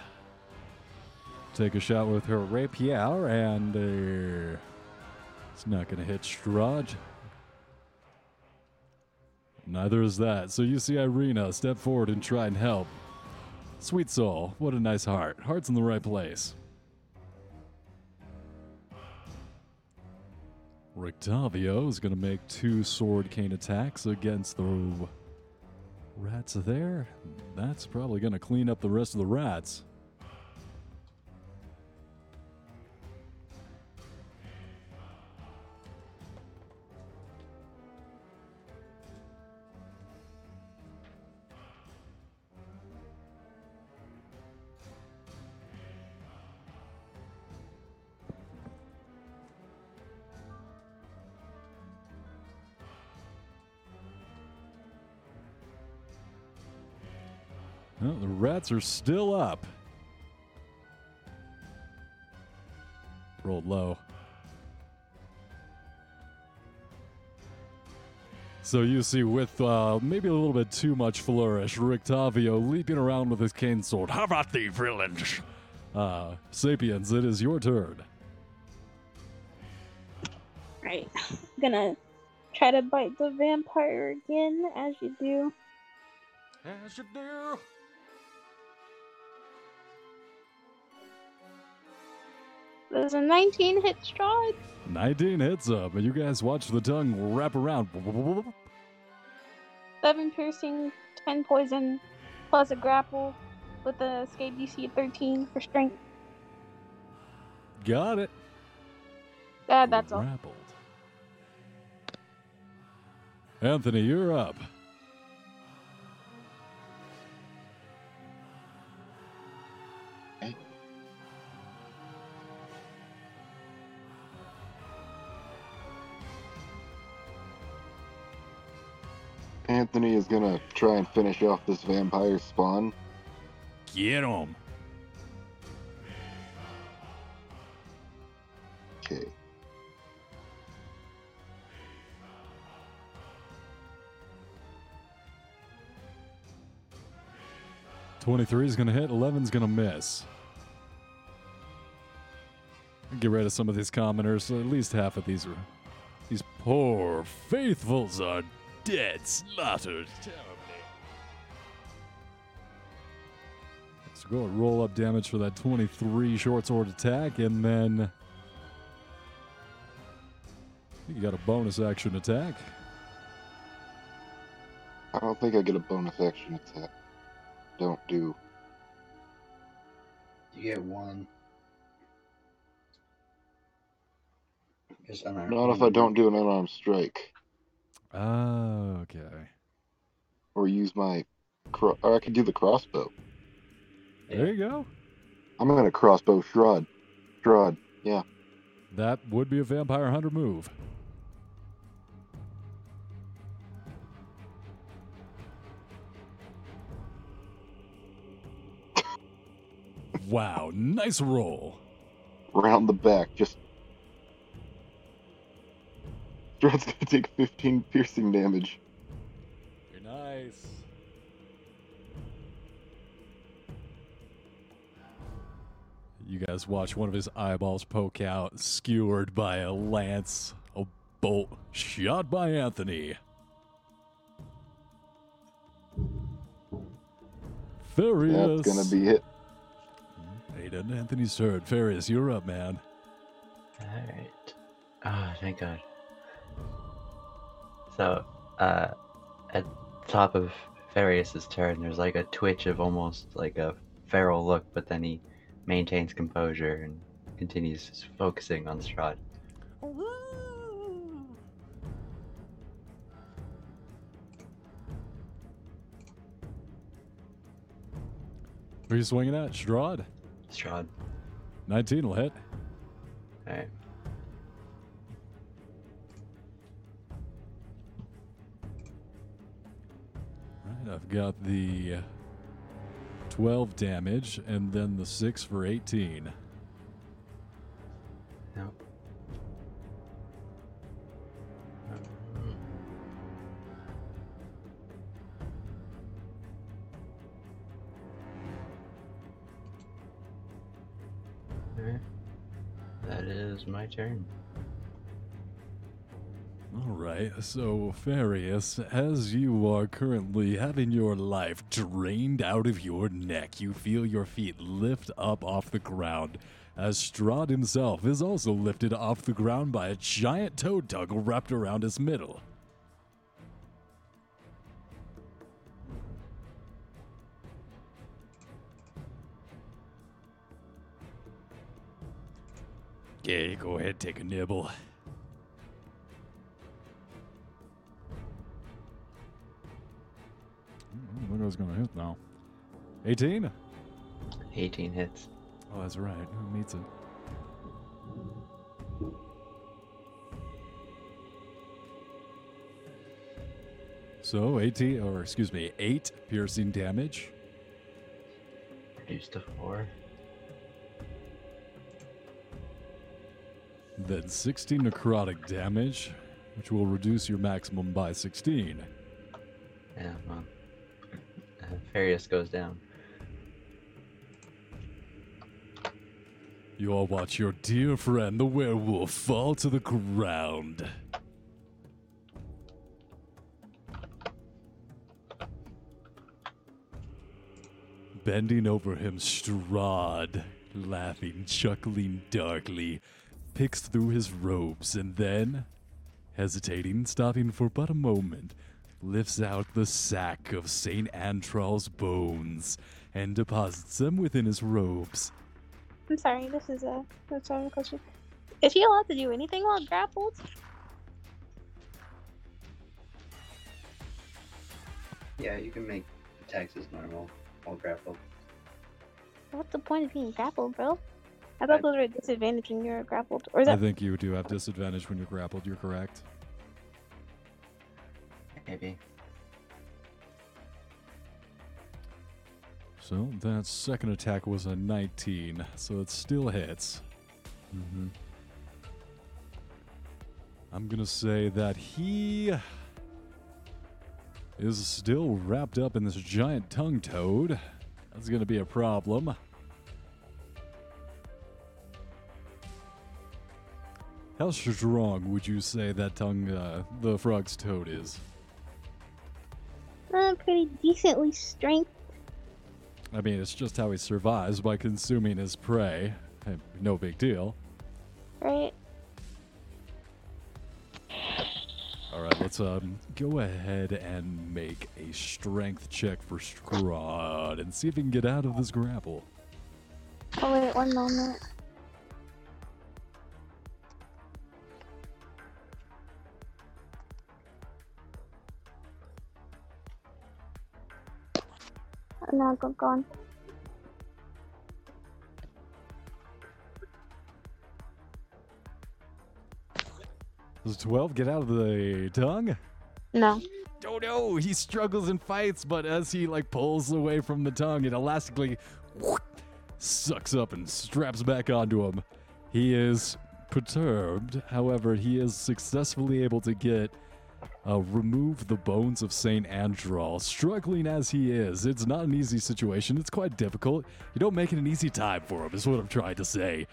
[SPEAKER 1] Take a shot with her rapier, and uh, it's not going to hit Strahd. Neither is that. So you see Ireena step forward and try and help. Sweet soul, what a nice heart. Heart's in the right place. Rictavio is going to make two sword cane attacks against the rats are there. That's probably to clean up the rest of the rats. Well, rats are still up. Rolled low. So you see, with uh, maybe a little bit too much flourish, Rictavio leaping around with his cane sword.
[SPEAKER 7] How about the villains?
[SPEAKER 1] Uh, Sapius, it is your turn.
[SPEAKER 2] Right.
[SPEAKER 5] gonna try to bite the vampire again, as you do.
[SPEAKER 1] As you do.
[SPEAKER 5] There's a 19 hit Strahd.
[SPEAKER 1] 19 hits up, and you guys watch the tongue wrap around.
[SPEAKER 5] 7 piercing, 10 poison, plus a grapple with a escape DC of 13 for strength.
[SPEAKER 1] Got it.
[SPEAKER 5] Uh, that's all.
[SPEAKER 1] Anthony, you're up.
[SPEAKER 4] Anthony is gonna try and finish off this vampire spawn.
[SPEAKER 7] Get him.
[SPEAKER 4] Okay.
[SPEAKER 1] Twenty-three is gonna hit. 11's gonna miss. Get rid of some of these commoners. At least half of these are. These poor faithfuls are dead, slaughtered terribly. So go and roll up damage for that 23 short sword attack, and then you got a bonus action attack.
[SPEAKER 4] I don't think I get a bonus action attack. Don't do.
[SPEAKER 3] You get one.
[SPEAKER 4] Not if I don't do an unarmed strike
[SPEAKER 1] Ah, okay.
[SPEAKER 4] or use my. Cro- or I could do the crossbow.
[SPEAKER 1] There you go.
[SPEAKER 4] I'm gonna crossbow Strahd. Strahd. Yeah.
[SPEAKER 1] That would be a vampire hunter move. wow, nice roll.
[SPEAKER 4] Round the back. Just. Strahd's gonna take 15 piercing damage.
[SPEAKER 1] You're nice. You guys watch one of his eyeballs poke out, skewered by a lance, a bolt shot by Anthony. Farius.
[SPEAKER 4] That's gonna be hit.
[SPEAKER 1] Aiden, Anthony's turn. Farius, you're up, man.
[SPEAKER 3] Alright. Ah, thank God. So, uh, at the top of Farius's turn, there's like a twitch of almost like a feral look, but then he maintains composure and continues focusing on Strahd.
[SPEAKER 1] Who are you swinging at? Strahd?
[SPEAKER 3] Strahd.
[SPEAKER 1] 19 will hit.
[SPEAKER 3] Alright.
[SPEAKER 1] I've got the uh, 12 damage and then the 6 for 18.
[SPEAKER 3] Nope. Uh-huh. Alright. That is my turn.
[SPEAKER 1] All right, so Farius, as you are currently having your life drained out of your neck, you feel your feet lift up off the ground. As Strahd himself is also lifted off the ground by a giant toad tug wrapped around his middle. Okay, go ahead, take a nibble. Think I was gonna hit now. 18?
[SPEAKER 3] 18 hits.
[SPEAKER 1] Oh, that's right. Who meets it? So 18, or excuse me, 8 piercing damage.
[SPEAKER 3] Reduced to 4.
[SPEAKER 1] Then 16 necrotic damage, which will reduce your maximum by 16.
[SPEAKER 3] Yeah, well. Farius goes down.
[SPEAKER 1] You all watch your dear friend, the werewolf, fall to the ground. Bending over him, Strahd, laughing, chuckling darkly, picks through his robes and then, hesitating, stopping for but a moment, lifts out the sack of St. Andral's bones and deposits them within his robes.
[SPEAKER 5] I'm sorry, this is a that's a question. Is he allowed to do anything while grappled?
[SPEAKER 3] Yeah, you can make attacks as normal while grappled.
[SPEAKER 5] What's the point of being grappled, bro? I thought those were a disadvantage when you're grappled. Or is
[SPEAKER 1] I think you do have disadvantage when you're grappled, you're correct.
[SPEAKER 3] Maybe.
[SPEAKER 1] So that second attack was a 19, so it still hits. hmm I'm gonna say that he is still wrapped up in this giant tongue toad. That's gonna be a problem. How strong would you say that tongue, uh, the frog's toad is?
[SPEAKER 5] Uh, pretty decently strength?
[SPEAKER 1] I mean, it's just how he survives by consuming his prey. No big deal.
[SPEAKER 5] Right?
[SPEAKER 1] All right, let's um go ahead and make a strength check for Strahd and see if he can get out of this grapple.
[SPEAKER 5] Oh wait, one moment. Gone.
[SPEAKER 1] Does 12 get out of the tongue?
[SPEAKER 5] No.
[SPEAKER 1] Oh no, he struggles and fights, but as he like pulls away from the tongue, it elastically sucks up and straps back onto him. He is perturbed, however, he is successfully able to get uh, remove the bones of Saint Andral. Struggling as he is, it's not an easy situation. It's quite difficult. You don't make it an easy time for him, is what I'm trying to say.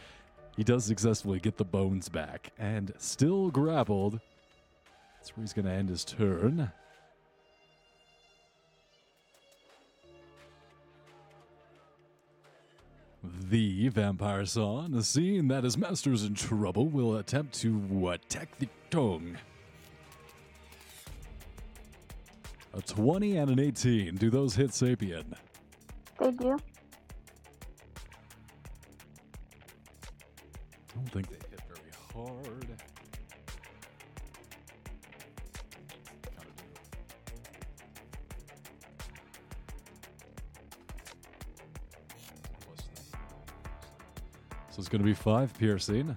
[SPEAKER 1] He does successfully get the bones back, and still grappled. That's where he's going to end his turn. The vampire son, seeing that his master's in trouble, will attempt to attack the tongue. A 20 and an 18. Do those hit Sapius?
[SPEAKER 5] They do.
[SPEAKER 1] I don't think they hit very hard. Kinda do. Plus nine. So it's going to be five piercing.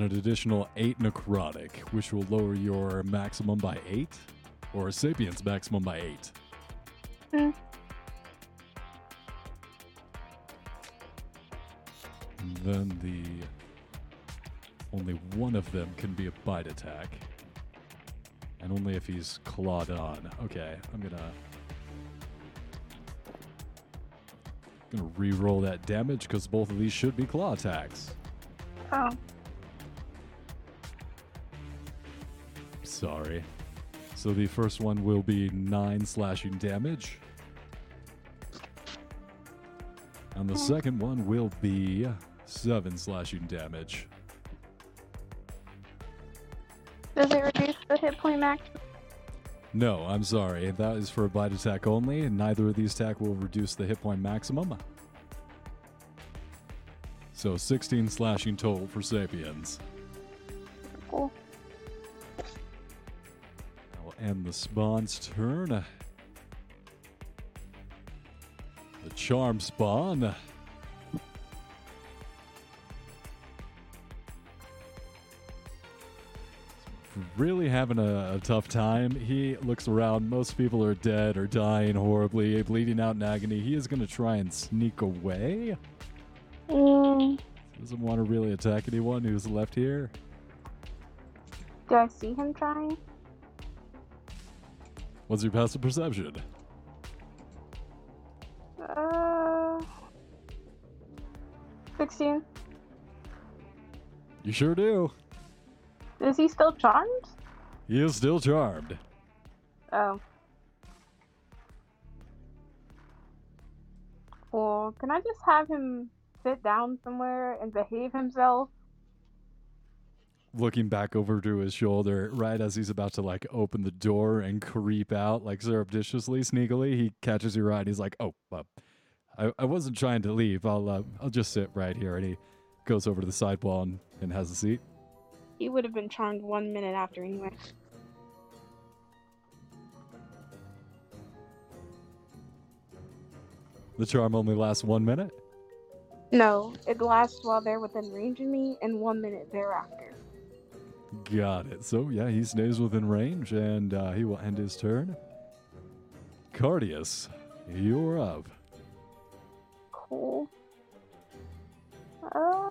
[SPEAKER 1] And an additional eight necrotic, which will lower your maximum by eight, or a Sapius maximum by eight.
[SPEAKER 5] Hmm.
[SPEAKER 1] And then the only one of them can be a bite attack. And only if he's clawed on. Okay, I'm gonna gonna re-roll that damage because both of these should be claw attacks.
[SPEAKER 5] Oh.
[SPEAKER 1] Sorry. So the first one will be nine slashing damage. And the second one will be seven slashing damage.
[SPEAKER 5] Does it reduce the hit point max?
[SPEAKER 1] No, I'm sorry. That is for a bite attack only, and neither of these attack will reduce the hit point maximum. So 16 slashing total for
[SPEAKER 5] Sapius.
[SPEAKER 1] I'll the spawn's turn. The charm spawn. Really having a, a tough time. He looks around. Most people are dead or dying horribly, bleeding out in agony. He is going to try and sneak away.
[SPEAKER 5] Mm,
[SPEAKER 1] Doesn't want to really attack anyone who's left here.
[SPEAKER 5] do I see him trying?
[SPEAKER 1] What's your passive perception?
[SPEAKER 5] Uh, sixteen.
[SPEAKER 1] You sure do.
[SPEAKER 5] Is he still charmed?
[SPEAKER 1] He is still charmed.
[SPEAKER 5] Oh. Well, can I just have him sit down somewhere and behave himself?
[SPEAKER 1] Looking back over to his shoulder, right as he's about to like open the door and creep out, like surreptitiously, sneakily, he catches you right. He's like, "Oh, uh, I, I wasn't trying to leave. I'll uh, I'll just sit right here." And he goes over to the sidewall and, and has a seat.
[SPEAKER 5] He would have been charmed one minute after anyway.
[SPEAKER 1] The charm only lasts one minute.
[SPEAKER 5] No, it lasts while they're within range of me and one minute thereafter.
[SPEAKER 1] Got it. So yeah, he stays within range, and uh, he will end his turn. Cardius, you're up.
[SPEAKER 5] Cool. Uh,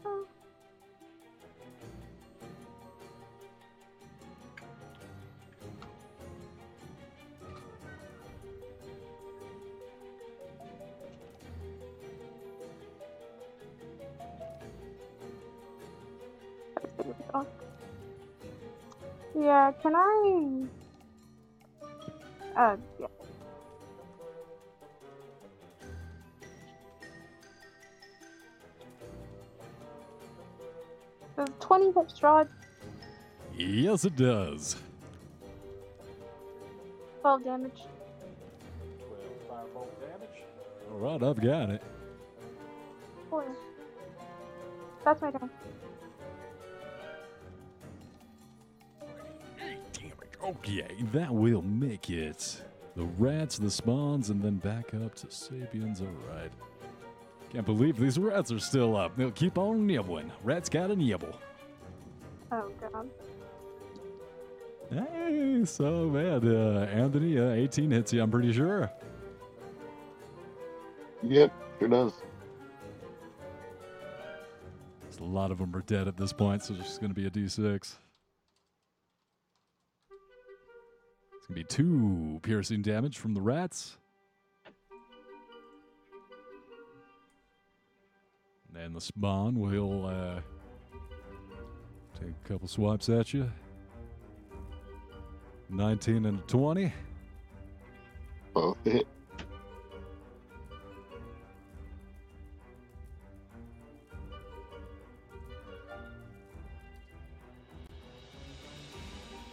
[SPEAKER 5] Yeah, can I? Uh, yeah. Does 20 hit Strahd?
[SPEAKER 1] Yes, it does.
[SPEAKER 5] 12 damage. 12 firebolt damage.
[SPEAKER 1] All right, I've got it.
[SPEAKER 5] Four. That's my turn.
[SPEAKER 1] Okay, that will make it. The rats, the spawns, and then back up to Sapius. All right. Can't believe these rats are still up. They'll keep on nibbling. Rats got a nibble.
[SPEAKER 5] Oh god.
[SPEAKER 1] Hey, so man, uh, Anthony, uh, 18 hits you. I'm pretty sure.
[SPEAKER 4] Yep, sure does.
[SPEAKER 1] A lot of them are dead at this point, so it's just going to be a d6. To be two piercing damage from the rats. And the spawn will uh, take a couple swipes at you. 19 and 20.
[SPEAKER 4] Both hit.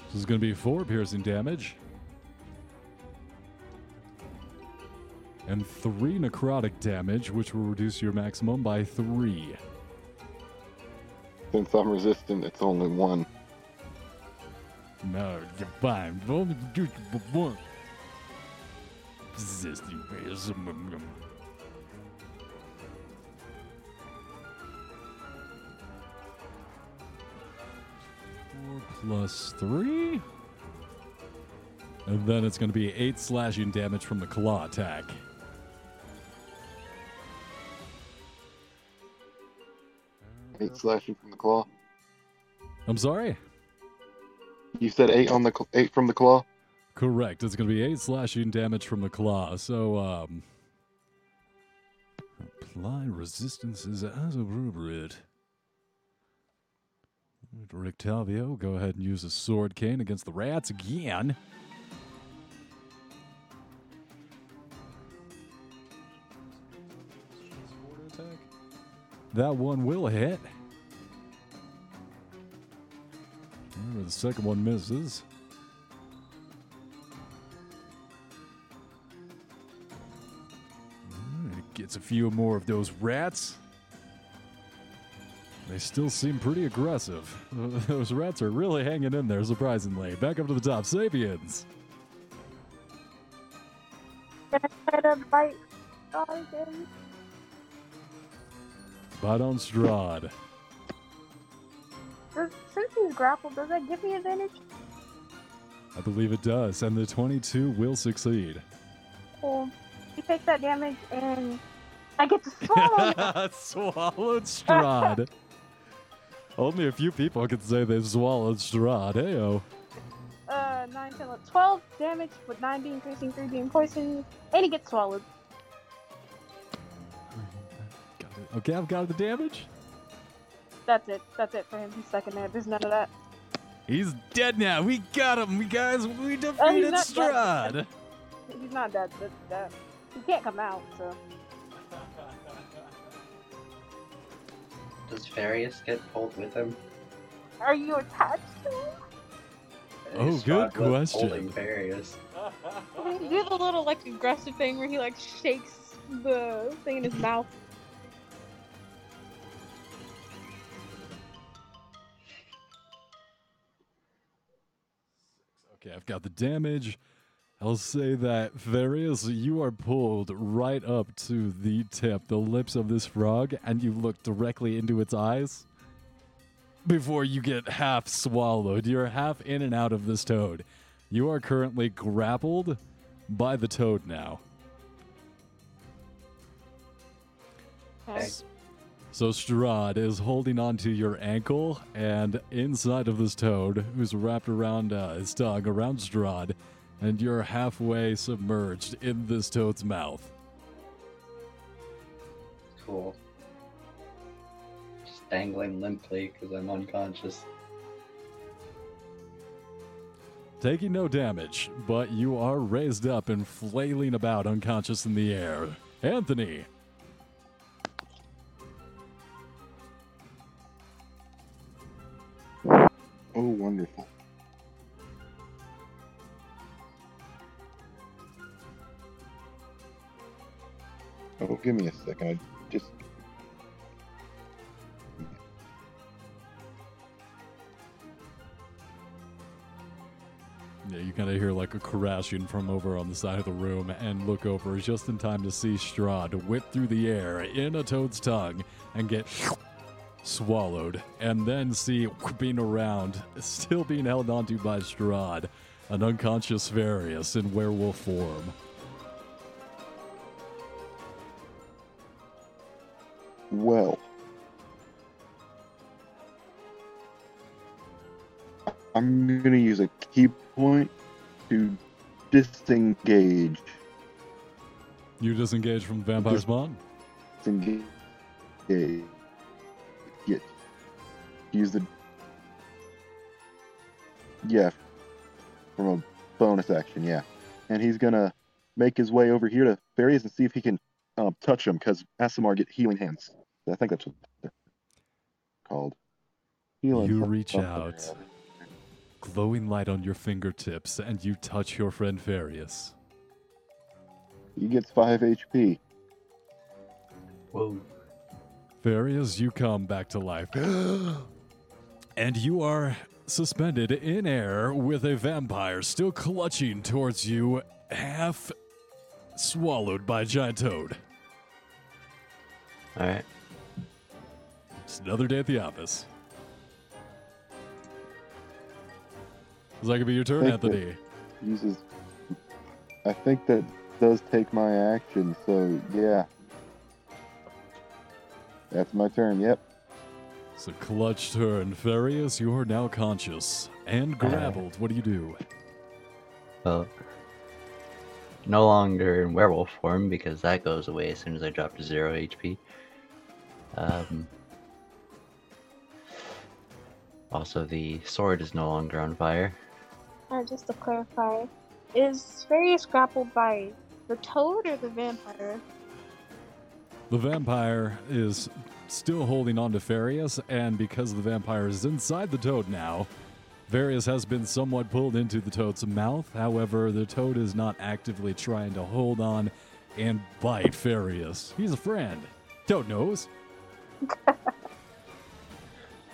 [SPEAKER 1] This is going to be four piercing damage. And three necrotic damage, which will reduce your maximum by three.
[SPEAKER 4] Since I'm resistant, it's only one.
[SPEAKER 1] No, you're fine. Only do one. Resisting. Four plus three. And then it's going to be eight slashing damage from the claw attack.
[SPEAKER 4] Eight slashing from the claw.
[SPEAKER 1] I'm sorry?
[SPEAKER 4] You said eight on the cl- eight from the claw.
[SPEAKER 1] Correct. It's going to be eight slashing damage from the claw. So, um, apply resistances as appropriate. Rictavio, go ahead and use a sword cane against the rats again. That one will hit. Remember, the second one misses. It Gets a few more of those rats. They still seem pretty aggressive. Those rats are really hanging in there, surprisingly. Back up to the top. Sapius.
[SPEAKER 5] Can I try to bite?
[SPEAKER 1] Bite on Strahd.
[SPEAKER 5] Does, since he's grappled, does that give me advantage?
[SPEAKER 1] I believe it does. And the 22 will succeed.
[SPEAKER 5] Cool. You take that damage and I get to swallow.
[SPEAKER 1] swallowed Strahd. Only a few people can say they've swallowed Strahd. Heyo.
[SPEAKER 5] uh, 9, 10, 12 damage with 9 being piercing, 3 being poison, and he gets swallowed.
[SPEAKER 1] Okay, I've got the damage.
[SPEAKER 5] That's it. That's it for him. He's second there. There's none of that.
[SPEAKER 7] He's dead now. We got him. We guys, we oh, defeated
[SPEAKER 5] not dead.
[SPEAKER 7] Strahd.
[SPEAKER 5] He's not dead. That, that, uh, he can't come out, so.
[SPEAKER 3] Does Farius get pulled with him?
[SPEAKER 5] Are you attached to him?
[SPEAKER 1] Oh,
[SPEAKER 3] Strahd
[SPEAKER 1] good question.
[SPEAKER 3] Holding Farius.
[SPEAKER 5] Do the little like aggressive thing where he like shakes the thing in his mouth.
[SPEAKER 1] Okay, I've got the damage. I'll say that Varius, you are pulled right up to the tip, the lips of this frog, and you look directly into its eyes before you get half swallowed. You're half in and out of this toad. You are currently grappled by the toad now. So Strahd is holding onto your ankle, and inside of this toad, who's wrapped around uh, his tongue, around Strahd, and you're halfway submerged in this toad's mouth.
[SPEAKER 3] Cool. Just dangling limply because I'm unconscious.
[SPEAKER 1] Taking no damage, but you are raised up and flailing about unconscious in the air. Anthony,
[SPEAKER 4] Oh, wonderful. Oh, give me a second. I just.
[SPEAKER 1] Yeah, you kind of hear like a crashing from over on the side of the room and look over just in time to see Strahd whip through the air in a toad's tongue and get swallowed. And then see whipping around, still being held onto by Strahd, an unconscious Varius in werewolf form.
[SPEAKER 4] Well. I'm gonna use a key point to disengage.
[SPEAKER 1] You disengage from Vampire
[SPEAKER 4] Dis-
[SPEAKER 1] Spawn?
[SPEAKER 4] Disengage. Get. Use the. Yeah. From a bonus action, yeah. And he's gonna make his way over here to Farius and see if he can um, touch him, because Aasimar get healing hands. I think that's what they're called. Healing
[SPEAKER 1] You reach
[SPEAKER 4] or
[SPEAKER 1] out.
[SPEAKER 4] other.
[SPEAKER 1] Glowing light on your fingertips, and you touch your friend Varius.
[SPEAKER 4] He gets 5 HP.
[SPEAKER 3] Whoa.
[SPEAKER 1] Varius, you come back to life. and you are suspended in air with a vampire still clutching towards you, half swallowed by a giant toad.
[SPEAKER 3] Alright.
[SPEAKER 1] It's another day at the office. Is that gonna be your turn,
[SPEAKER 4] Thank you.
[SPEAKER 1] Anthony?
[SPEAKER 4] Uses. I think that does take my action, so yeah. That's my turn, yep.
[SPEAKER 1] It's a clutch turn. Varius, you are now conscious and grappled. What do you do?
[SPEAKER 3] Well, no longer in werewolf form because that goes away as soon as I drop to zero HP. Um, also, the sword is no longer on fire.
[SPEAKER 5] Uh, just to clarify, is Varius grappled by the toad or the vampire?
[SPEAKER 1] The vampire is still holding on to Farius, and because the vampire is inside the toad now, Varius has been somewhat pulled into the toad's mouth. However, the toad is not actively trying to hold on and bite Farius. He's a friend. Toad knows.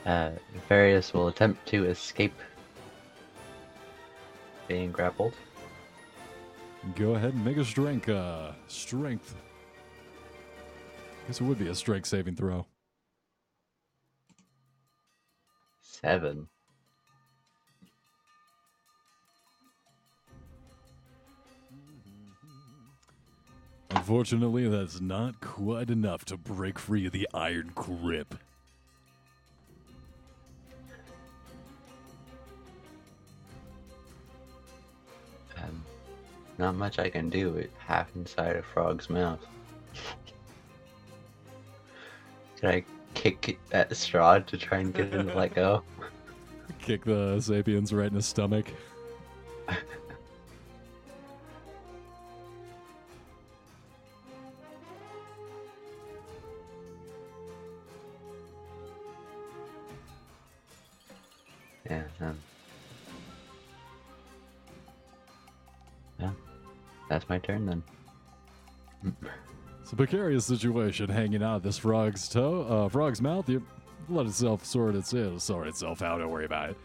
[SPEAKER 3] Uh, Varius will attempt to escape being grappled.
[SPEAKER 1] Go ahead and make a strength. Uh, strength. Guess it would be a strike saving throw.
[SPEAKER 3] Seven.
[SPEAKER 1] Unfortunately, that's not quite enough to break free of the iron grip.
[SPEAKER 3] Um, not much I can do with half inside a frog's mouth. Can I kick it at Strahd to try and get him to let go?
[SPEAKER 1] Kick the Sapius right in the stomach.
[SPEAKER 3] Yeah, um. Yeah. That's my turn then.
[SPEAKER 1] It's a precarious situation hanging out of this frog's toe, uh, frog's mouth. You let itself sort its it'll sort itself out. Don't worry about it.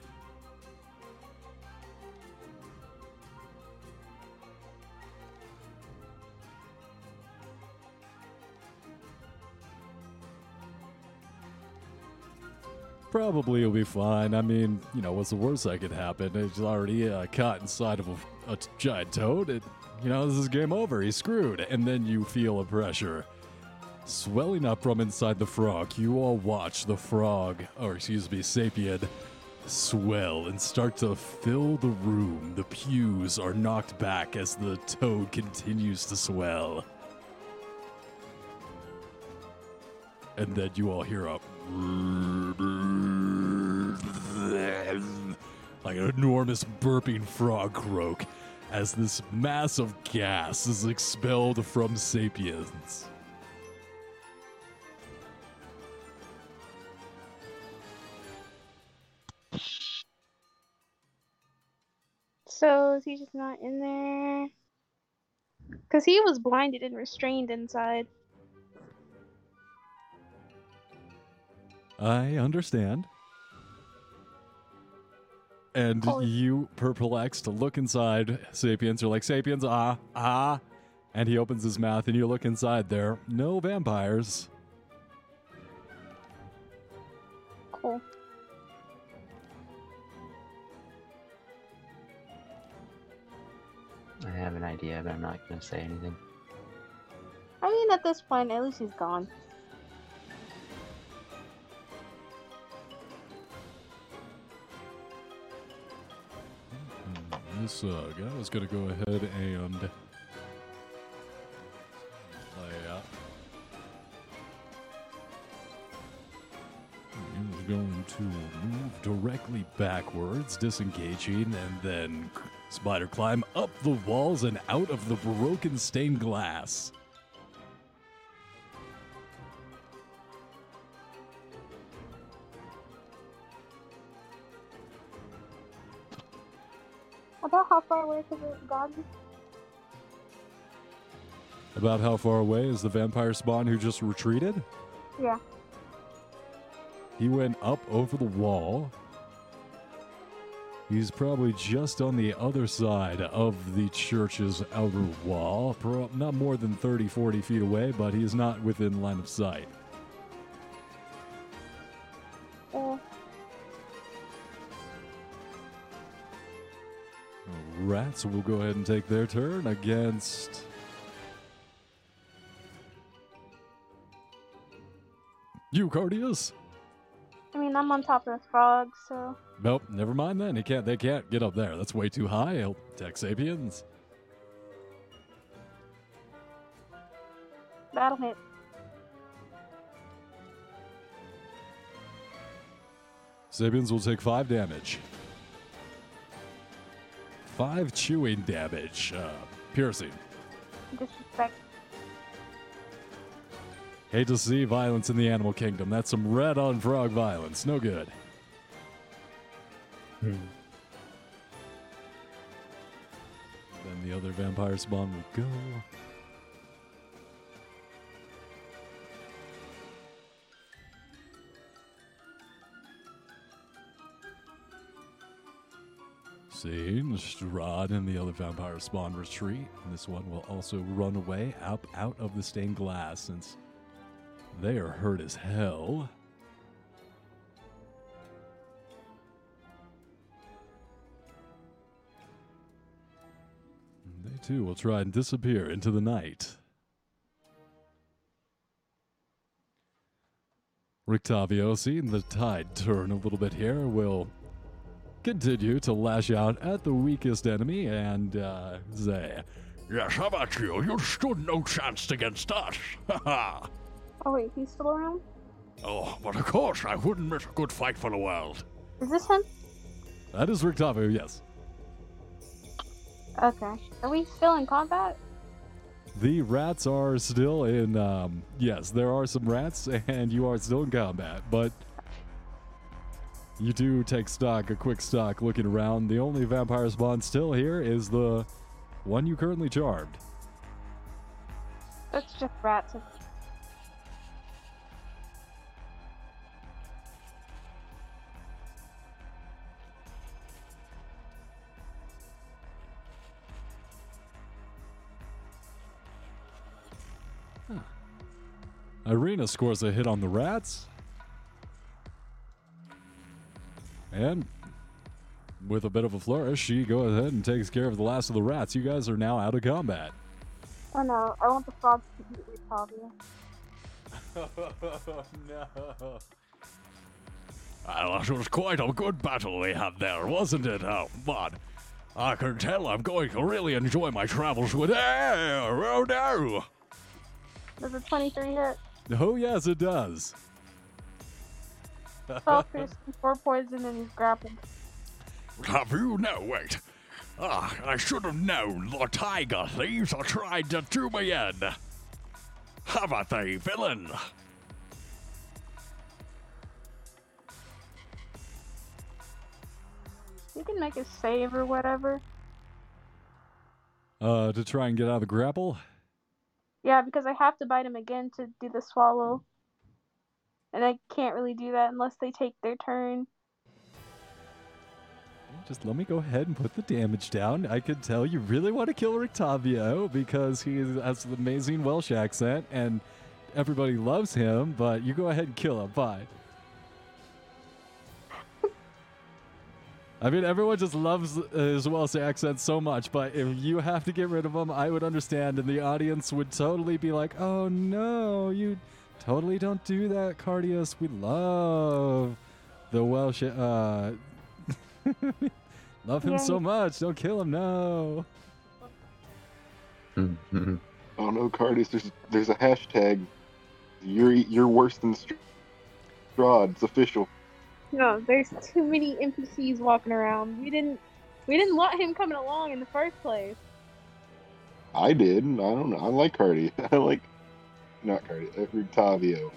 [SPEAKER 1] Probably will be fine. I mean, you know, what's the worst that could happen? He's already uh, caught inside of a, a giant toad. It, you know, this is game over. He's screwed. And then you feel a pressure swelling up from inside the frog. You all watch the frog, or excuse me, Sapius, swell and start to fill the room. The pews are knocked back as the toad continues to swell. And then you all hear a like an enormous burping frog croak as this mass of gas is expelled from Sapius.
[SPEAKER 5] So is he just not in there? Because he was blinded and restrained inside.
[SPEAKER 1] I understand. And
[SPEAKER 5] Oh.
[SPEAKER 1] you, perplexed, look inside. Sapius are like, Sapius, ah, ah. And he opens his mouth, and you look inside there. No vampires.
[SPEAKER 5] Cool.
[SPEAKER 3] I have an idea, but I'm not gonna say anything.
[SPEAKER 5] I mean, at this point, at least he's gone.
[SPEAKER 1] This uh, guy is going to go ahead and play. He's going to move directly backwards, disengaging, and then spider climb up the walls and out of the broken stained glass.
[SPEAKER 5] Away it gone?
[SPEAKER 1] About how far away is the vampire spawn who just retreated?
[SPEAKER 5] Yeah.
[SPEAKER 1] He went up over the wall. He's probably just on the other side of the church's outer wall, not more than 30, 40 feet away, but he is not within line of sight. Rats will go ahead and take their turn against. You, Cardius?
[SPEAKER 5] I mean, I'm on top of the frog, so
[SPEAKER 1] Nope, never mind then. He can't. They can't get up there. That's way too high. He'll attack Sapius.
[SPEAKER 5] that'll hit.
[SPEAKER 1] Sapius will take five damage. Five chewing damage. Uh, piercing.
[SPEAKER 5] Disrespect.
[SPEAKER 1] Hate to see violence in the animal kingdom. That's some red on frog violence. No good. then the other vampire spawn will go. Seeing Strahd and the other vampire spawn retreat, And this one will also run away up out of the stained glass since they are hurt as hell. They too will try and disappear into the night. Rictavio, seeing the tide turn a little bit here, will continue to lash out at the weakest enemy and uh, say,
[SPEAKER 7] Yes, how about you? You stood no chance against us. Ha ha.
[SPEAKER 5] Oh wait, he's still around?
[SPEAKER 7] Oh, but of course, I wouldn't miss a good fight for the world.
[SPEAKER 5] Is this him?
[SPEAKER 1] That is Rictavio, yes.
[SPEAKER 5] Okay. Are we still in combat?
[SPEAKER 1] The rats are still in. Um, yes, there are some rats, and you are still in combat, but you do take stock, a quick stock, looking around. The only vampire spawn still here is the one you currently charmed.
[SPEAKER 5] It's just rats.
[SPEAKER 1] Ireena scores a hit on the rats. And with a bit of a flourish, she goes ahead and takes care of the last of the rats. You guys are now out of combat.
[SPEAKER 5] Oh no, I want the frogs to eat beat Rictavio.
[SPEAKER 1] no.
[SPEAKER 7] Well, it was quite a good battle we had there, wasn't it? Uh, oh, but I can tell I'm going to really enjoy my travels with air. Oh no!
[SPEAKER 5] Does a 23 hit?
[SPEAKER 1] Oh, yes, it does.
[SPEAKER 5] 12 piercing, 4 poison, and he's grappled.
[SPEAKER 7] Have you? No, wait. Ah, I should have known the tiger thieves are trying to do me in. Haven't they, villain?
[SPEAKER 5] You can make a save or whatever.
[SPEAKER 1] Uh, to try and get out of the grapple.
[SPEAKER 5] Yeah, because I have to bite him again to do the swallow. And I can't really do that unless they take their turn.
[SPEAKER 1] Just let me go ahead and put the damage down. I can tell you really want to kill Rictavio because he has an amazing Welsh accent and everybody loves him, but you go ahead and kill him. Bye. I mean, everyone just loves his Welsh accent so much, but if you have to get rid of him, I would understand, and the audience would totally be like, oh no, you totally don't do that, Cardius. We love the Welsh. Uh, love him
[SPEAKER 5] Yeah.
[SPEAKER 1] so much. Don't kill him, no.
[SPEAKER 3] Mhm.
[SPEAKER 4] Oh no, Cardius. there's there's a hashtag. You're you're worse than Strahd. It's official.
[SPEAKER 5] No, there's too many NPCs walking around. We didn't we didn't want him coming along in the first place.
[SPEAKER 4] I did. I don't know. I like Cardi. I like not Cardi. uh, Rictavio.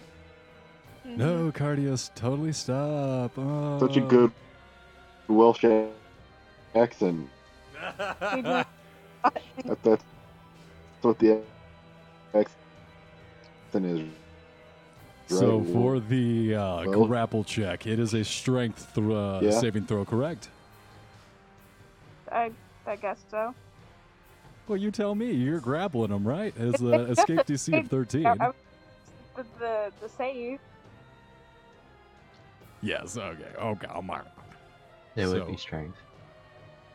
[SPEAKER 1] No, Cardius, totally stop. Oh.
[SPEAKER 4] Such a good Welsh accent.
[SPEAKER 5] We
[SPEAKER 4] That, that's what the accent is.
[SPEAKER 1] So
[SPEAKER 4] Right.
[SPEAKER 1] for the uh,
[SPEAKER 4] Well-
[SPEAKER 1] grapple check, it is a strength th- uh,
[SPEAKER 4] Yeah.
[SPEAKER 1] saving throw, correct?
[SPEAKER 5] I I guess so.
[SPEAKER 1] Well, you tell me. You're grappling him, right? As the uh, escape DC of 13.
[SPEAKER 5] I- I- the, the the save.
[SPEAKER 1] Yes, okay. Okay, oh my.
[SPEAKER 3] It would be strength.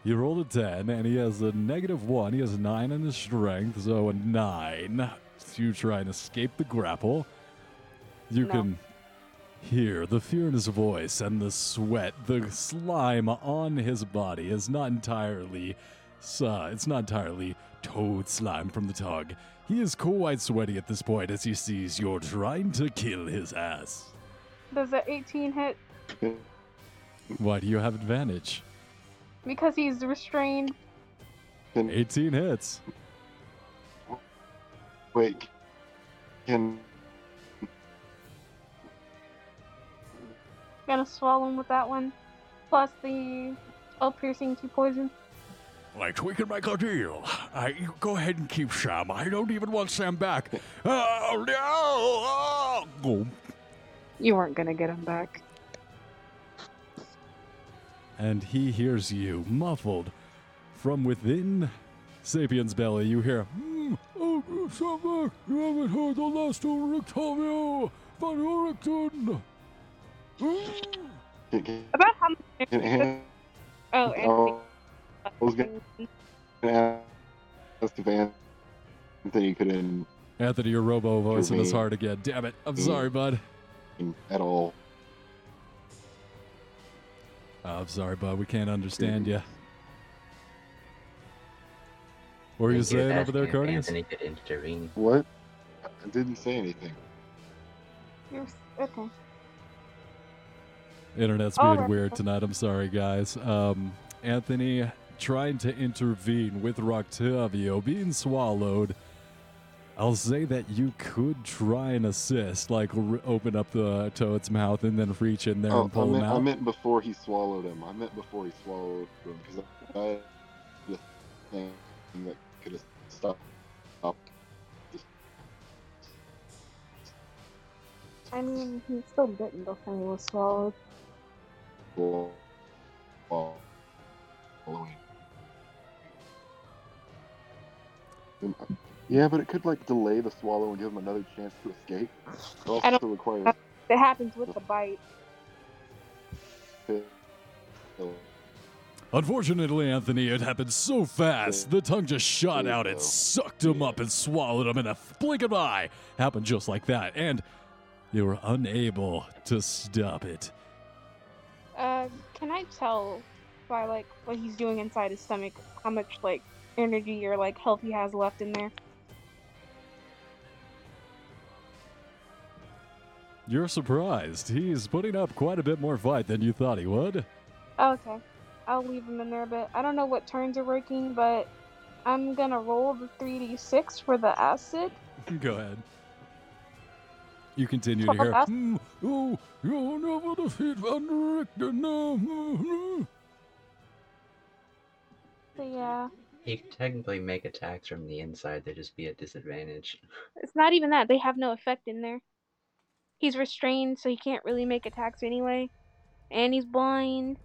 [SPEAKER 1] You rolled a 10, and he has a negative 1. He has 9 in his strength, so a 9. So you try and escape the grapple. You
[SPEAKER 5] No.
[SPEAKER 1] can hear the fear in his voice and the sweat, the slime on his body is not entirely. Uh, it's not entirely toad slime from the tug. He is quite sweaty at this point as he sees you're trying to kill his ass.
[SPEAKER 5] Does a 18 hit?
[SPEAKER 1] Why do you have advantage?
[SPEAKER 5] Because he's restrained.
[SPEAKER 4] Can,
[SPEAKER 1] 18 hits.
[SPEAKER 4] wait. Can
[SPEAKER 5] Gonna swallow him with that one. Plus the 12 piercing, 2 poison.
[SPEAKER 7] Like, we can make a deal. I, you go ahead and keep Sam. I don't even want Sam back. Oh, no! Oh.
[SPEAKER 2] You weren't gonna get him back.
[SPEAKER 1] and he hears you muffled from within Sapius's belly. You hear, "Hmm,
[SPEAKER 7] Oh, Sam, you haven't heard the last of Rictavio Van Oryxton.
[SPEAKER 4] can, can,
[SPEAKER 5] About how much?
[SPEAKER 4] can Anthony,
[SPEAKER 5] Oh, and
[SPEAKER 4] oh, I was gonna ask if Anthony could in
[SPEAKER 1] Anthony, your robo voice in his heart again. Damn it. I'm sorry, bud.
[SPEAKER 4] at all.
[SPEAKER 1] Oh, I'm sorry, bud. We can't understand you. What were you saying over there,
[SPEAKER 3] if
[SPEAKER 1] Cardius?
[SPEAKER 3] Anthony could intervene.
[SPEAKER 4] What? I didn't say anything.
[SPEAKER 5] You're, okay.
[SPEAKER 1] Internet's being
[SPEAKER 5] Alright.
[SPEAKER 1] weird tonight. I'm sorry, guys. Um, Anthony trying to intervene with Rictavio being swallowed. I'll say that you could try and assist, like r- open up the toad's mouth and then reach in there
[SPEAKER 4] Oh,
[SPEAKER 1] and
[SPEAKER 4] I
[SPEAKER 1] pull him
[SPEAKER 4] out. I
[SPEAKER 1] out.
[SPEAKER 4] meant before he swallowed him. I meant before he swallowed him because I had the thing that could have stopped. stopped
[SPEAKER 5] I mean, he's still bitten before he was swallowed.
[SPEAKER 4] swall- swall- swallowing. Yeah, but it could like delay the swallow and give him another chance to escape. It also requires
[SPEAKER 5] It happens with the bite.
[SPEAKER 1] Unfortunately, Anthony, it happened so fast. The tongue just shot out and sucked him up and swallowed him in a blink of an eye. Happened just like that, and you were unable to stop it.
[SPEAKER 5] Uh, can I tell by like what he's doing inside his stomach how much like energy or like health he has left in there?
[SPEAKER 1] You're surprised. He's putting up quite a bit more fight than you thought he would.
[SPEAKER 5] Okay, I'll leave him in there a bit. I don't know what turns are working, but I'm gonna roll the 3d6 for the acid.
[SPEAKER 1] Go ahead. You continue to hear. "Hmm, oh, you'll never defeat Van Richten, no."
[SPEAKER 5] So yeah,
[SPEAKER 3] You can technically make attacks from the inside, they'd just be at disadvantage.
[SPEAKER 5] it's not even that. They have no effect in there. He's restrained, so he can't really make attacks anyway. And he's blind.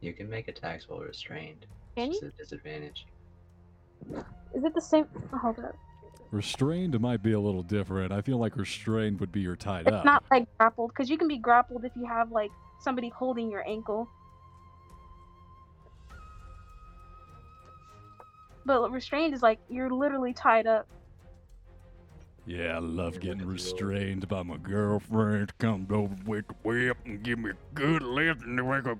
[SPEAKER 3] You can make attacks while restrained.
[SPEAKER 5] Can
[SPEAKER 3] It's
[SPEAKER 5] you?
[SPEAKER 3] just a disadvantage.
[SPEAKER 5] Is it the same? Oh, hold up.
[SPEAKER 1] Restrained might be a little different. I feel like restrained would be you're tied
[SPEAKER 5] It's
[SPEAKER 1] up.
[SPEAKER 5] not like grappled, because you can be grappled if you have like somebody holding your ankle. But restrained is like you're literally tied up.
[SPEAKER 1] Yeah, I love getting restrained by my girlfriend. Comes over with the whip and give me a good lift and then wake up.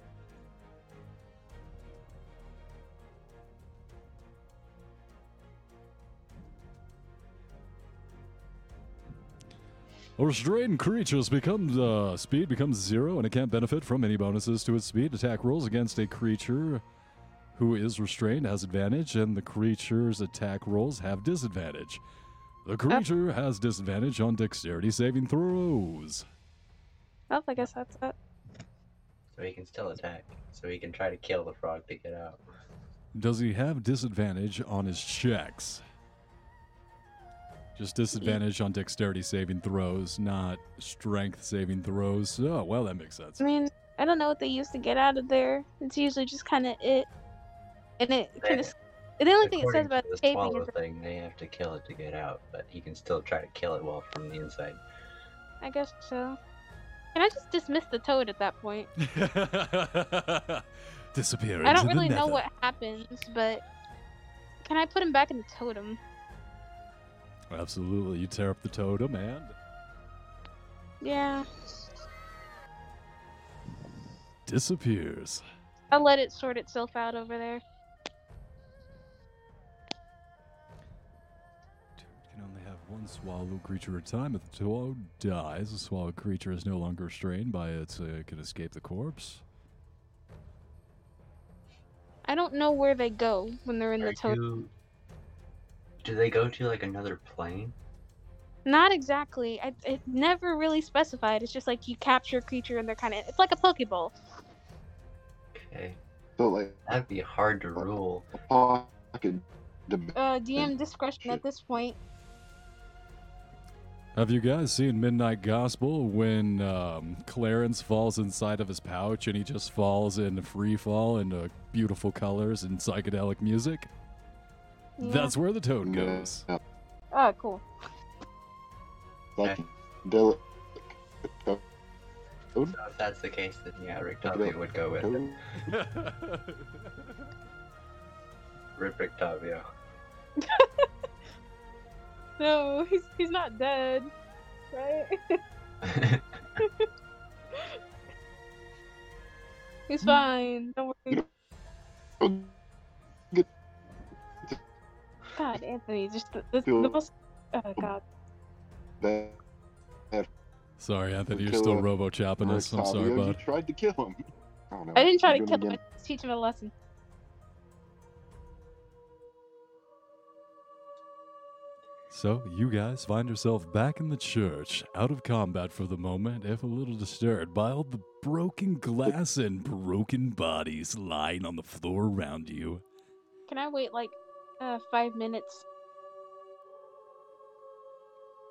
[SPEAKER 1] A restrained creature's becomes uh, speed becomes zero, and it can't benefit from any bonuses to its speed. Attack rolls against a creature who is restrained has advantage, and the creature's attack rolls have disadvantage. The creature has disadvantage on dexterity saving throws.
[SPEAKER 5] Oh, I guess that's it.
[SPEAKER 3] So he can still attack. So he can try to kill the frog to get out.
[SPEAKER 1] Does he have disadvantage on his checks? Just disadvantage on dexterity saving throws, not strength saving throws. Oh, well, that makes sense.
[SPEAKER 5] I mean, I don't know what they use to get out of there. It's usually just kind of it, and it kind of. The only thing it says about
[SPEAKER 3] the
[SPEAKER 5] escaping is
[SPEAKER 3] thing, they have to kill it to get out, but he can still try to kill it while from the inside.
[SPEAKER 5] I guess so. Can I just dismiss the toad at that point?
[SPEAKER 1] Disappear
[SPEAKER 5] I don't really know what happens, but can I put him back in the totem?
[SPEAKER 1] Absolutely. You tear up the totem and
[SPEAKER 5] Yeah,
[SPEAKER 1] disappears.
[SPEAKER 5] I'll let it sort itself out over there.
[SPEAKER 1] One swallow creature at a time. If the toad dies, the swallow creature is no longer restrained by it, Uh, it can escape the corpse.
[SPEAKER 5] I don't know where they go when they're in
[SPEAKER 3] Are
[SPEAKER 5] the totem.
[SPEAKER 3] you... Do they go to like another plane?
[SPEAKER 5] Not exactly. I, it never really specified. It's just like you capture a creature and they're kind of. It's like a Pokeball.
[SPEAKER 3] Okay.
[SPEAKER 4] So like
[SPEAKER 3] That'd be hard to rule.
[SPEAKER 4] a pocket. dim-
[SPEAKER 5] Uh, DM discretion at this point.
[SPEAKER 1] Have you guys seen Midnight Gospel when um, Clarence falls inside of his pouch and he just falls in free fall into beautiful colors and psychedelic music?
[SPEAKER 5] Yeah.
[SPEAKER 1] That's where the toad
[SPEAKER 4] Yeah.
[SPEAKER 1] goes.
[SPEAKER 5] Oh, cool.
[SPEAKER 4] Psychedelic.
[SPEAKER 3] So if that's the case, then yeah, Rictavio would go with it.
[SPEAKER 4] toad.
[SPEAKER 3] Rip Rictavio.
[SPEAKER 5] No, he's he's not dead, right? he's fine. Don't worry. God, Anthony, just the, the, the most. Oh God.
[SPEAKER 1] Sorry, Anthony, you're still
[SPEAKER 4] him.
[SPEAKER 1] robo chopping us. I'm sorry,
[SPEAKER 4] Octavio,
[SPEAKER 1] bud.
[SPEAKER 4] You tried to kill him. No.
[SPEAKER 5] I didn't try to kill him. I just teach him a lesson.
[SPEAKER 1] So, you guys find yourself back in the church, out of combat for the moment, if a little disturbed by all the broken glass and broken bodies lying on the floor around you.
[SPEAKER 5] Can I wait like uh, five minutes?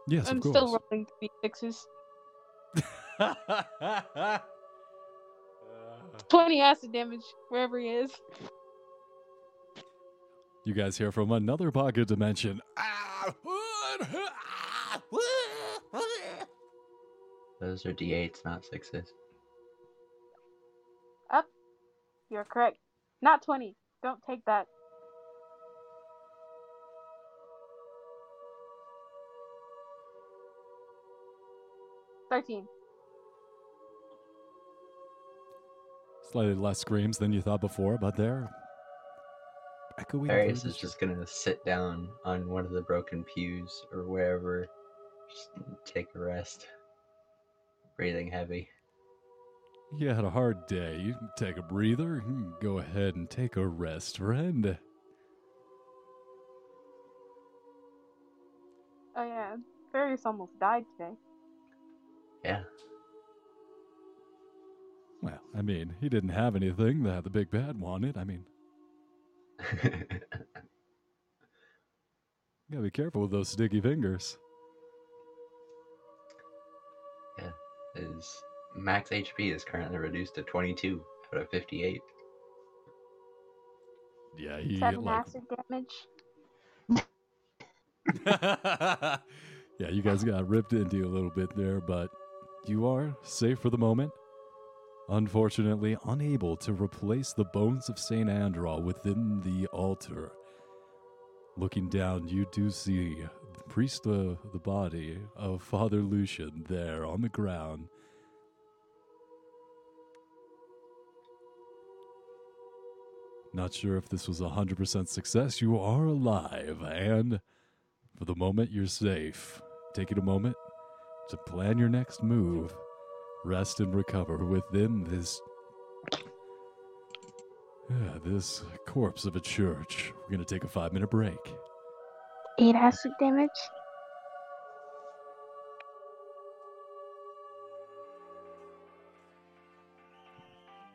[SPEAKER 1] Yes,
[SPEAKER 5] I'm
[SPEAKER 1] of
[SPEAKER 5] still
[SPEAKER 1] course.
[SPEAKER 5] rolling three sixes. 20 acid damage wherever he is.
[SPEAKER 1] you guys hear from another pocket dimension.
[SPEAKER 3] Those are d8s, not sixes. Up.
[SPEAKER 5] You're correct. Not 20. Don't take that. Thirteen.
[SPEAKER 1] Slightly less screams than you thought before, but they're echoing.
[SPEAKER 3] Darius is just gonna sit down on one of the broken pews or wherever, just take a rest. Breathing heavy.
[SPEAKER 1] You had a hard day. You can take a breather. Go ahead and take a rest, friend.
[SPEAKER 5] Oh yeah, Farius almost died today.
[SPEAKER 3] Yeah.
[SPEAKER 1] Well, I mean, he didn't have anything that the big bad wanted. I mean, you gotta be careful with those sticky fingers.
[SPEAKER 3] His max HP is currently reduced to 22 out of 58.
[SPEAKER 1] Yeah, he
[SPEAKER 5] Seven
[SPEAKER 1] like.
[SPEAKER 5] acid damage.
[SPEAKER 1] yeah, you guys got ripped into a little bit there, but you are safe for the moment. Unfortunately, unable to replace the bones of Saint Andral within the altar. Looking down, you do see the priest of the body of Father Lucian there on the ground. Not sure if this was a 100% success. You are alive, and for the moment, you're safe. Taking a moment to plan your next move, rest and recover within this. Yeah, this corpse of a church. We're gonna take a five minute break.
[SPEAKER 5] Eight acid damage.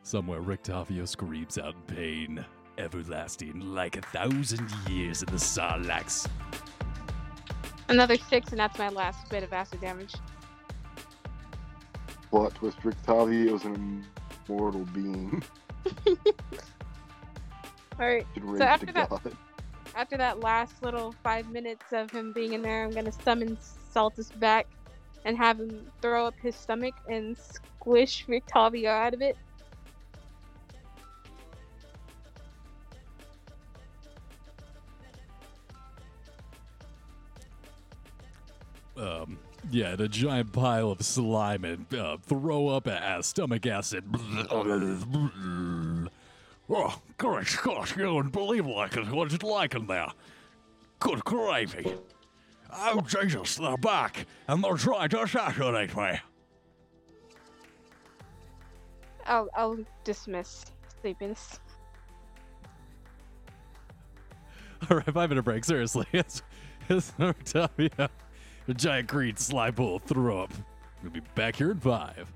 [SPEAKER 1] Somewhere, Rictavio screams out in pain, everlasting like a thousand years in the Sarlacc.
[SPEAKER 5] Another six, and that's my last bit of acid damage.
[SPEAKER 4] Plot twist: Rictavio is an immortal being.
[SPEAKER 5] All right.
[SPEAKER 4] Rage
[SPEAKER 5] after that-
[SPEAKER 4] God.
[SPEAKER 5] After that last little five minutes of him being in there, I'm gonna summon Saltus back and have him throw up his stomach and squish Rictavio out of it.
[SPEAKER 1] Yeah, and a giant pile of slime and uh, throw up a stomach acid.
[SPEAKER 7] Oh, great Scott, you wouldn't believe like it, what it's like in there. Good gravy. Oh, Jesus, they're back, and they're trying to assassinate me.
[SPEAKER 5] I'll I'll dismiss sleepiness.
[SPEAKER 1] All right, five minute break. Seriously, it's it's Octavia. A giant green slime ball throw up. We'll be back here in five.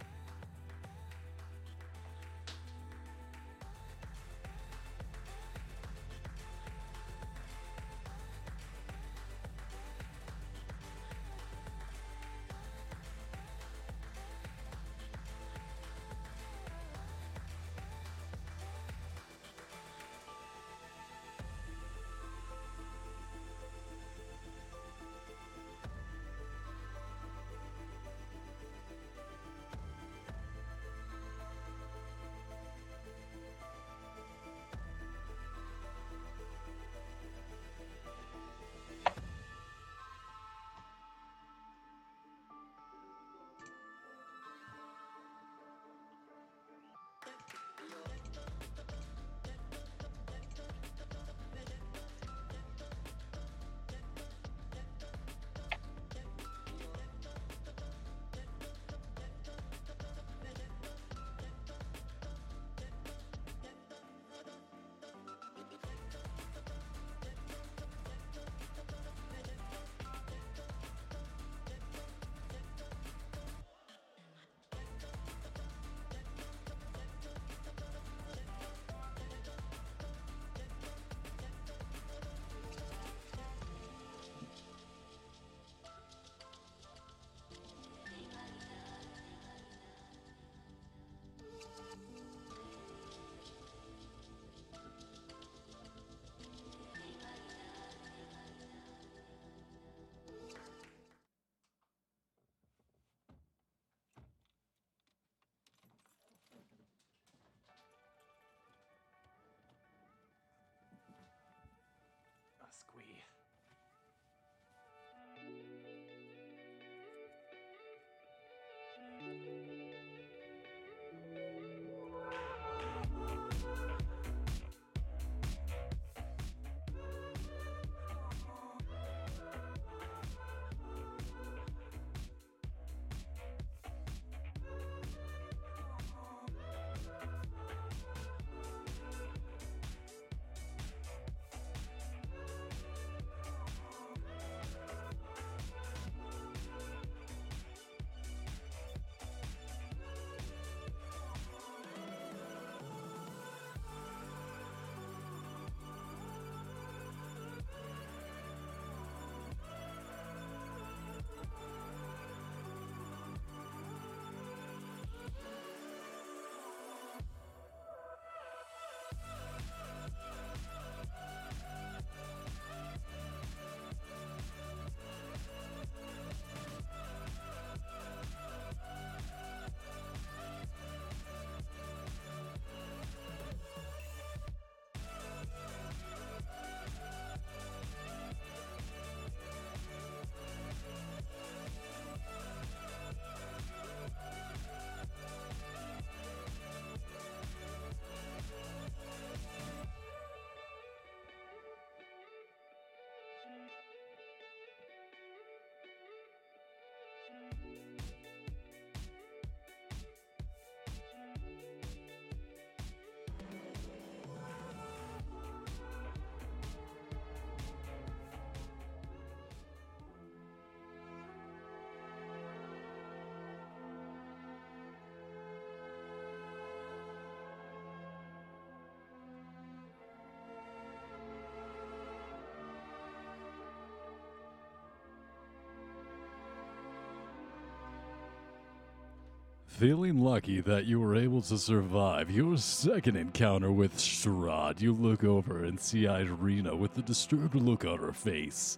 [SPEAKER 1] Feeling lucky that you were able to survive your second encounter with Strahd, you look over and see Ireena with a disturbed look on her face.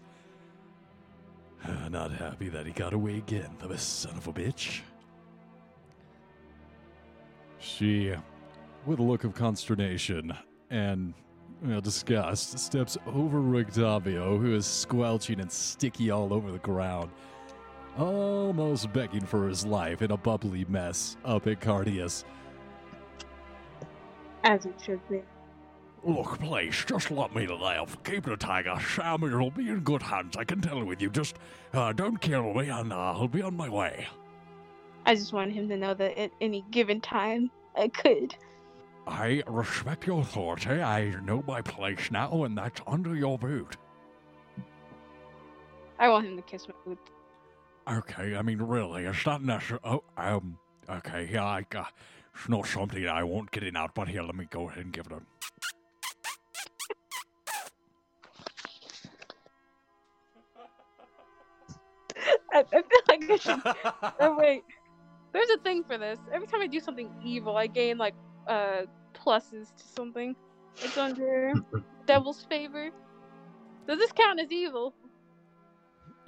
[SPEAKER 1] Not happy that he got away again, the son of a bitch. She, with a look of consternation and you know, disgust, steps over Rictavio, who is squelching and sticky all over the ground, almost begging for his life in a bubbly mess up at Cardius.
[SPEAKER 2] As it should be.
[SPEAKER 7] Look, please, just let me live. Keep the tiger. Samuel will be in good hands, I can tell with you. Just uh, don't kill me, and uh, I'll be on my way.
[SPEAKER 5] I just wanted him to know that at any given time I could.
[SPEAKER 7] I respect your authority. I know my place now, and that's under your boot.
[SPEAKER 5] I want him to kiss my boot.
[SPEAKER 7] Okay, I mean, really, it's not necessary. Oh, um, okay, yeah, I, uh, it's not something I won't get in out, but here, let me go ahead and give it a.
[SPEAKER 5] I, I feel like I should. oh, wait. There's a thing for this. Every time I do something evil, I gain like uh pluses to something. It's under Devil's Favor. Does this count as evil?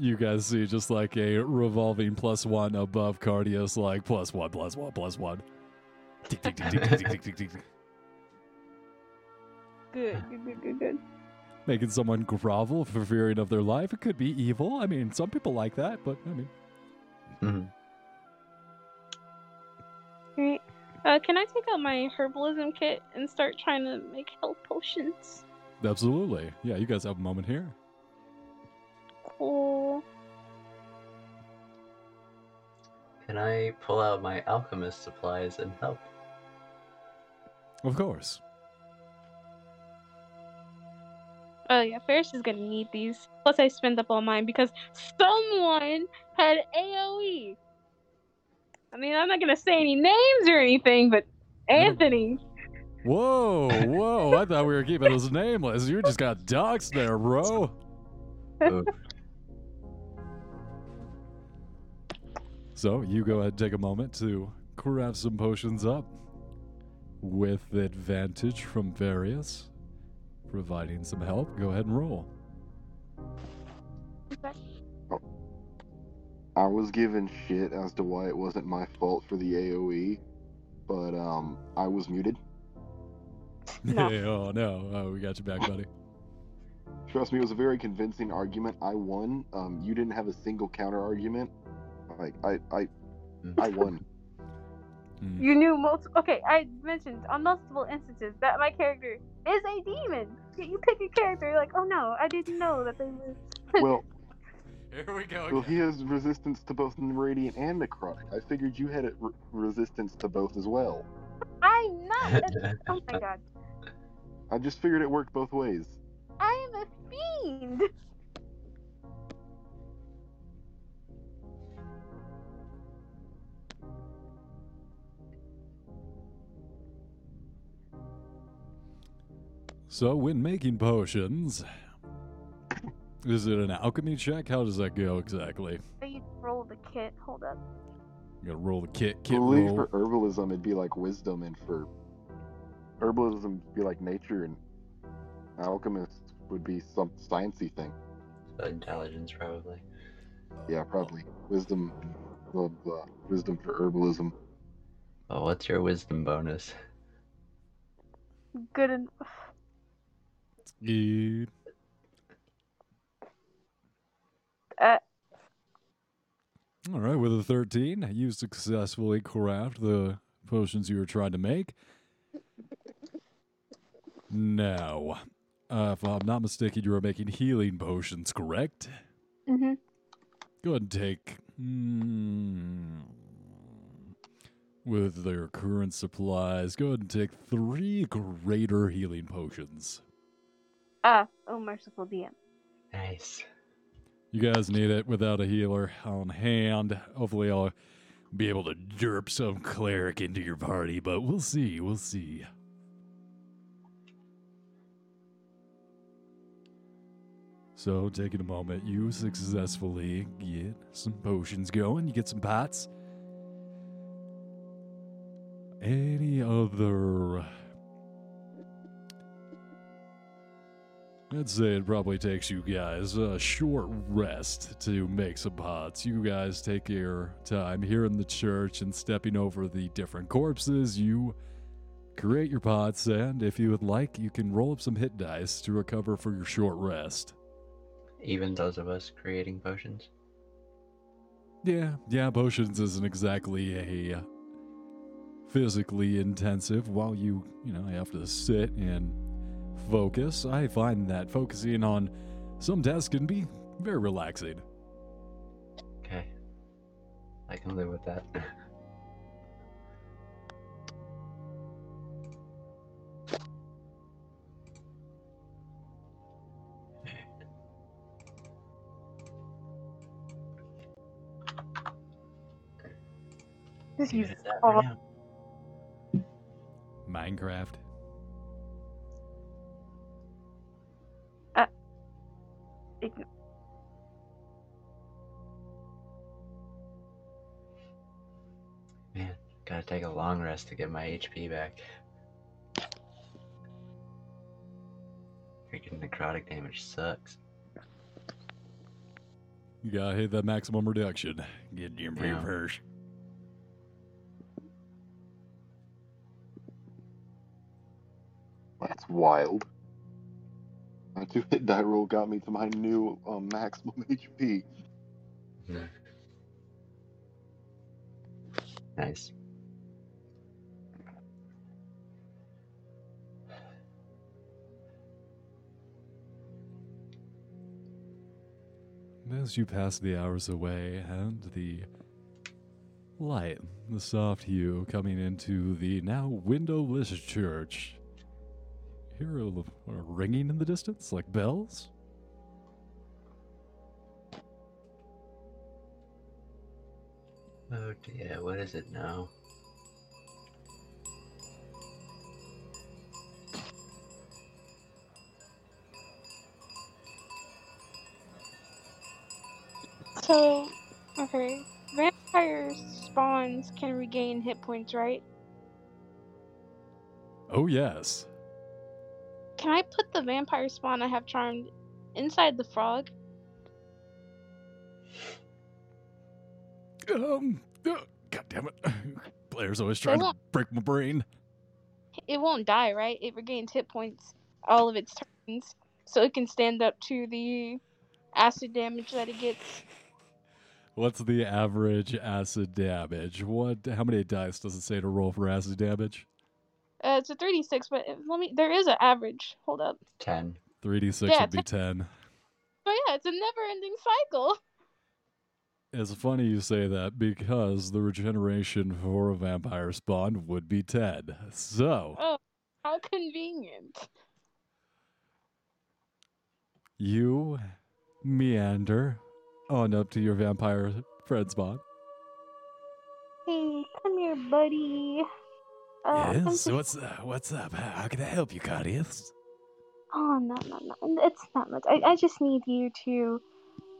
[SPEAKER 1] you guys see just like a revolving plus one above Cardius, like plus one, plus one, plus one. Tick, tick, tick, tick, tick, tick, tick, tick.
[SPEAKER 5] Good, good, good, good, good.
[SPEAKER 1] Making someone grovel for fearing of their life. It could be evil. I mean, some people like that, but I mean.
[SPEAKER 3] Mm-hmm.
[SPEAKER 5] Great. Uh, can I take out my herbalism kit and start trying to make health potions?
[SPEAKER 1] Absolutely. Yeah, you guys have a moment here.
[SPEAKER 5] Cool.
[SPEAKER 3] Can I pull out my alchemist supplies and help?
[SPEAKER 1] Of course.
[SPEAKER 5] Oh yeah, Ferris is gonna need these. Plus, I spent up all mine because someone had AOE. I mean, I'm not gonna say any names or anything, but Anthony.
[SPEAKER 1] Whoa, whoa! I thought we were keeping this nameless. You just got doxxed there, bro. So you go ahead and take a moment to craft some potions up with advantage from various, providing some help. Go ahead and roll.
[SPEAKER 4] I was given shit as to why it wasn't my fault for the AOE, but um, I was muted.
[SPEAKER 5] No.
[SPEAKER 1] oh no! Oh, we got you back, buddy.
[SPEAKER 4] Trust me, it was a very convincing argument. I won. Um, you didn't have a single counter argument. Like I, I, I won.
[SPEAKER 1] Hmm.
[SPEAKER 5] You knew multiple. Okay, I mentioned on multiple instances that my character is a demon. Yet You pick a character, you're like, oh no, I didn't know that they were.
[SPEAKER 4] Well,
[SPEAKER 1] Here we go.
[SPEAKER 4] well, he has resistance to both radiant and necrotic. I figured you had it re- resistance to both as well.
[SPEAKER 5] I'm not. Oh my god,
[SPEAKER 4] I just figured it worked both ways.
[SPEAKER 5] I am a fiend.
[SPEAKER 1] So, when making potions, is it an alchemy check? How does that go exactly?
[SPEAKER 5] I need to roll the kit. Hold up.
[SPEAKER 1] You gotta roll the kit, Kit I
[SPEAKER 4] believe
[SPEAKER 1] roll.
[SPEAKER 4] for herbalism it'd be like wisdom, and for herbalism it'd be like nature, and alchemist would be some sciencey thing.
[SPEAKER 3] Intelligence, probably.
[SPEAKER 4] Yeah, probably wisdom, blah blah. Wisdom for herbalism.
[SPEAKER 3] Oh, what's your wisdom bonus?
[SPEAKER 5] Good enough.
[SPEAKER 1] Yeah.
[SPEAKER 5] Uh,
[SPEAKER 1] All right, with a 13, you successfully craft the potions you were trying to make. Now, uh, if I'm not mistaken, you were making healing potions, correct?
[SPEAKER 5] mm-hmm.
[SPEAKER 1] Go ahead and take. Mm, with their current supplies, go ahead and take three greater healing potions.
[SPEAKER 5] Ah, oh merciful DM.
[SPEAKER 3] Nice.
[SPEAKER 1] You guys need it without a healer on hand. Hopefully, I'll be able to derp some cleric into your party, but we'll see. We'll see. So, taking a moment, you successfully get some potions going. You get some pots. any other. I'd say it probably takes you guys a short rest to make some pots. You guys take your time here in the church and stepping over the different corpses. You create your pots, and if you would like, you can roll up some hit dice to recover for your short rest.
[SPEAKER 3] Even those of us creating potions.
[SPEAKER 1] Yeah, yeah, potions isn't exactly a physically intensive while you, you know, have to sit and focus. I find that focusing on some tasks can be very relaxing.
[SPEAKER 3] Okay. I can live with that.
[SPEAKER 5] This
[SPEAKER 3] Leave
[SPEAKER 5] uses
[SPEAKER 3] it at that for
[SPEAKER 5] all.
[SPEAKER 1] Minecraft.
[SPEAKER 5] Ign-
[SPEAKER 3] Man, gotta take a long rest to get my HP back. Freaking necrotic damage sucks.
[SPEAKER 1] You gotta hit that maximum reduction. Get your
[SPEAKER 3] Yeah.
[SPEAKER 1] first.
[SPEAKER 4] That's wild. My two hit die roll got me to my new um, maximum HP.
[SPEAKER 3] Nice.
[SPEAKER 1] As you pass the hours away and the light, the soft hue coming into the now windowless church, hear a, l- a ringing in the distance like bells.
[SPEAKER 3] Oh dear, what is it now?
[SPEAKER 5] So, okay, vampire spawns can regain hit points, right?
[SPEAKER 1] Oh, yes.
[SPEAKER 5] Can I put the vampire spawn I have charmed inside the frog?
[SPEAKER 1] Um, uh, God damn it. Player's always trying to break my brain.
[SPEAKER 5] It won't die, right? It regains hit points all of its turns, so it can stand up to the acid damage that it gets.
[SPEAKER 1] What's the average acid damage? What? How many dice does it say to roll for acid damage?
[SPEAKER 5] Uh, it's a 3d6, but it- let me. There is an average. Hold up.
[SPEAKER 3] 10.
[SPEAKER 1] 3d6
[SPEAKER 5] Yeah,
[SPEAKER 1] would be 10.
[SPEAKER 5] But yeah, it's a never-ending cycle.
[SPEAKER 1] It's funny you say that because the regeneration for a vampire spawn would be 10. So,
[SPEAKER 5] Oh, how convenient.
[SPEAKER 1] you meander on up to your vampire friend spawn.
[SPEAKER 5] Hey, come here, buddy. Uh,
[SPEAKER 1] yes, what's uh, what's up? How can I help you, Claudius?
[SPEAKER 5] Oh no no no! It's not much. I, I just need you to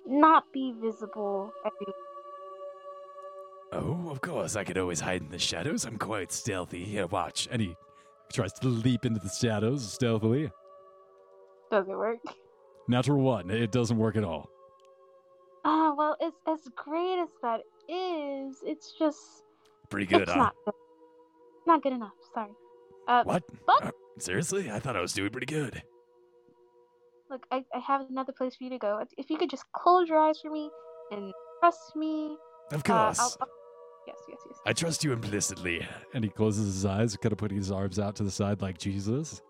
[SPEAKER 5] not be visible everywhere.
[SPEAKER 1] Oh, of course, I could always hide in the shadows. I'm quite stealthy. Here, watch. And he tries to leap into the shadows stealthily.
[SPEAKER 5] Does it work?
[SPEAKER 1] Natural one. It doesn't work at all.
[SPEAKER 5] Ah, well, it's as great as that is. It's just
[SPEAKER 1] Pretty good,
[SPEAKER 5] it's
[SPEAKER 1] huh?
[SPEAKER 5] not good. Not good enough. Sorry. Uh,
[SPEAKER 1] What?
[SPEAKER 5] But-
[SPEAKER 1] Uh, seriously? I thought I was doing pretty good.
[SPEAKER 5] look, I, I have another place for you to go. If- If you could just close your eyes for me and trust me.
[SPEAKER 1] Of
[SPEAKER 5] uh,
[SPEAKER 1] course.
[SPEAKER 5] I'll, I'll- yes, yes, yes.
[SPEAKER 1] I trust you implicitly. And he closes his eyes, kind of putting his arms out to the side like Jesus.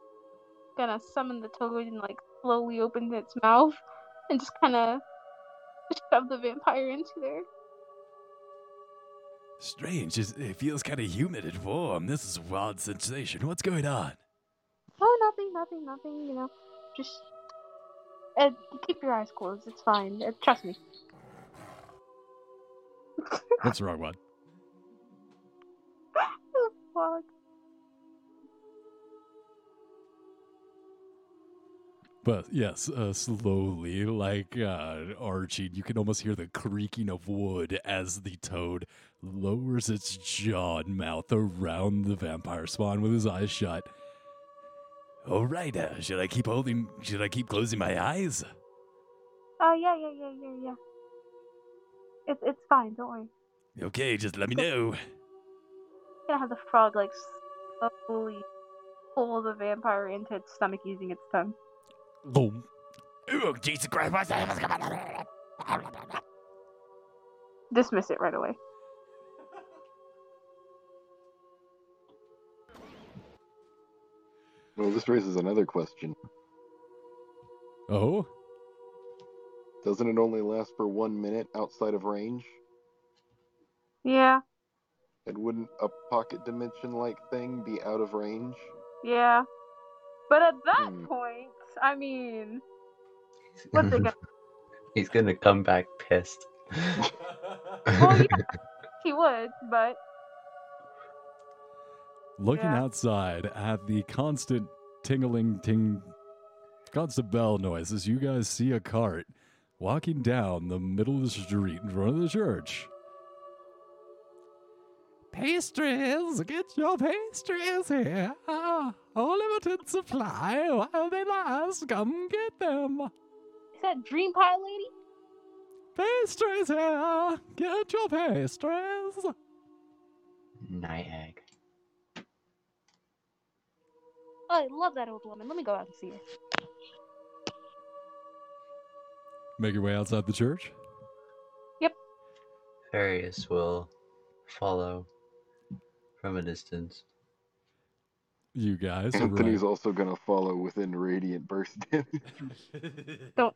[SPEAKER 5] Gonna summon the toad and like slowly open its mouth and just kind of shove the vampire into there.
[SPEAKER 1] Strange. It feels kind of humid and warm. This is a wild sensation. What's going on?
[SPEAKER 5] Oh, nothing, nothing, nothing. You know, just uh, keep your eyes closed. It's fine. Uh, trust me.
[SPEAKER 1] What's the wrong one? But yes, uh, slowly, like uh, arching, you can almost hear the creaking of wood as the toad lowers its jaw and mouth around the vampire spawn with his eyes shut. All right, uh, should I keep holding? Should I keep closing my eyes?
[SPEAKER 5] Oh yeah, yeah, yeah, yeah, yeah. It's it's fine. Don't worry.
[SPEAKER 1] Okay, just let me know.
[SPEAKER 5] I'm gonna have the frog like slowly pull the vampire into its stomach using its tongue.
[SPEAKER 1] Boom.
[SPEAKER 7] Oh, Jesus Christ.
[SPEAKER 5] Dismiss it right away.
[SPEAKER 4] Well, this raises another question.
[SPEAKER 1] Oh,
[SPEAKER 4] Doesn't it only last for one minute outside of range?
[SPEAKER 5] Yeah,
[SPEAKER 4] And wouldn't a pocket dimension like thing be out of range?
[SPEAKER 5] yeah. But at that
[SPEAKER 4] Hmm.
[SPEAKER 5] point, I mean, what's it gonna?
[SPEAKER 3] He's gonna come back pissed.
[SPEAKER 5] Well, yeah, he would, but
[SPEAKER 1] looking
[SPEAKER 5] Yeah.
[SPEAKER 1] outside at the constant tingling ting constant bell noises, you guys see a cart walking down the middle of the street in front of the church. Pastries, get your pastries here. Ah, A limited supply while they last. Come get them.
[SPEAKER 5] is that Dream Pie Lady?
[SPEAKER 1] Pastries here. Get your pastries.
[SPEAKER 3] Night egg.
[SPEAKER 5] Oh, I love that old woman. Let me go out and see her.
[SPEAKER 1] Make your way outside the church. Yep.
[SPEAKER 3] Farius will follow from a distance.
[SPEAKER 1] You guys are
[SPEAKER 4] Anthony's also gonna follow within radiant burst damage.
[SPEAKER 5] Don't.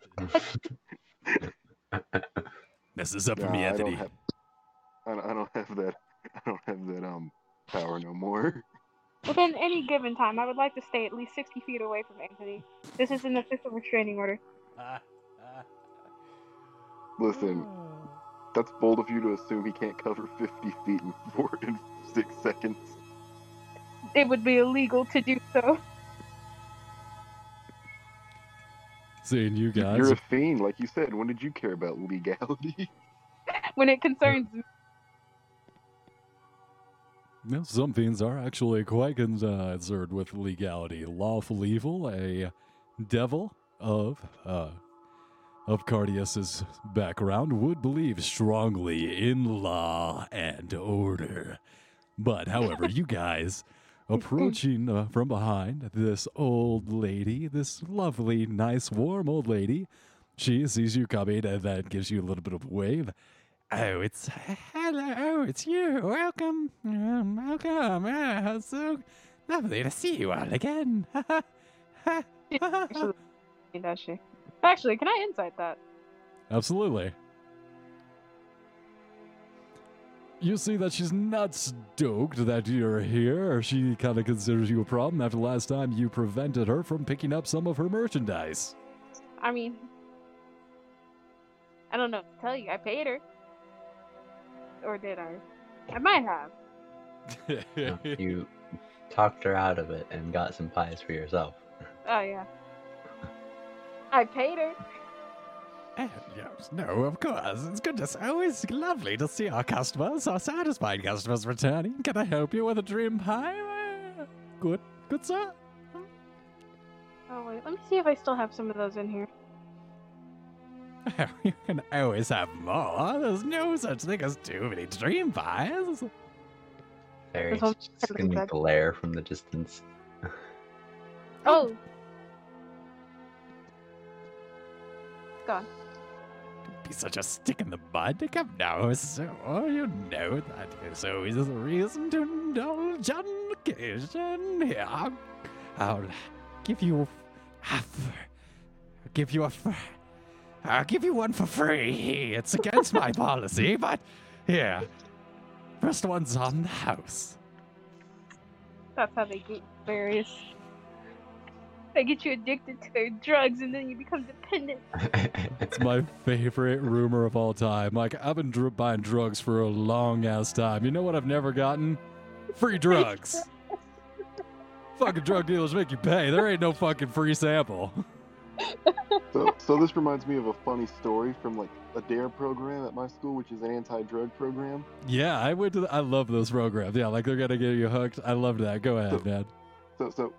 [SPEAKER 7] This is up for
[SPEAKER 4] Nah,
[SPEAKER 7] me,
[SPEAKER 4] I don't
[SPEAKER 7] Anthony.
[SPEAKER 4] have. I don't, I don't have that. I don't have that um power no more.
[SPEAKER 5] Within any given time, I would like to stay at least 60 feet away from Anthony. This is an official restraining order.
[SPEAKER 4] Listen, that's bold of you to assume he can't cover 50 feet in four in six seconds.
[SPEAKER 5] It would be illegal to do so.
[SPEAKER 1] Seeing you guys.
[SPEAKER 4] You're a fiend, like you said. When did you care about legality?
[SPEAKER 5] When it concerns me.
[SPEAKER 1] No, some fiends are actually quite concerned with legality. Lawful evil, a devil of uh, of Cardius's background, would believe strongly in law and order. But, however, you guys approaching uh, from behind this old lady, this lovely, nice, warm old lady, she sees you coming and then gives you a little bit of a wave. Oh, it's hello, oh, it's you. Welcome, um, welcome. Ah, so lovely to see you all again.
[SPEAKER 5] Actually, does she? Actually, can I insight that?
[SPEAKER 1] Absolutely. You see that she's not stoked that you're here. She kind of considers you a problem after the last time you prevented her from picking up some of her merchandise.
[SPEAKER 5] I mean, I don't know what to tell you. I paid her. Or did I? I might have.
[SPEAKER 3] No, you talked her out of it and got some pies for yourself.
[SPEAKER 5] Oh, yeah. I paid her.
[SPEAKER 1] Eh, yes, no, of course. It's good. It's always lovely to see our customers, our satisfied customers returning. Can I help you with a dream pie? Good, good sir.
[SPEAKER 5] Oh, wait. Let me see if I still have some of those in here.
[SPEAKER 1] you can always have more. There's no such thing as too many dream pies.
[SPEAKER 3] Farius
[SPEAKER 5] all-
[SPEAKER 3] just gonna glare from the distance.
[SPEAKER 5] Oh! Gone.
[SPEAKER 1] Be such a stick in the mud. Come now, so oh, you know that is always a reason to indulge on occasion. Here, I'll, I'll give you half. I'll give you a. I'll give you one for free. It's against my policy, but here. First one's on the house.
[SPEAKER 5] That's how they get various. They get you addicted to their drugs and then you become dependent.
[SPEAKER 1] It's my favorite rumor of all time. Like, I've been dr- buying drugs for a long ass time. You know what I've never gotten? Free drugs. fucking drug dealers make you pay. There ain't no fucking free sample.
[SPEAKER 4] So, so this reminds me of a funny story from like a DARE program at my school, which is an anti-drug program.
[SPEAKER 1] Yeah, I went to. The, I love those programs. Yeah, like they're gonna get you hooked. I love that. Go ahead, man.
[SPEAKER 4] So, so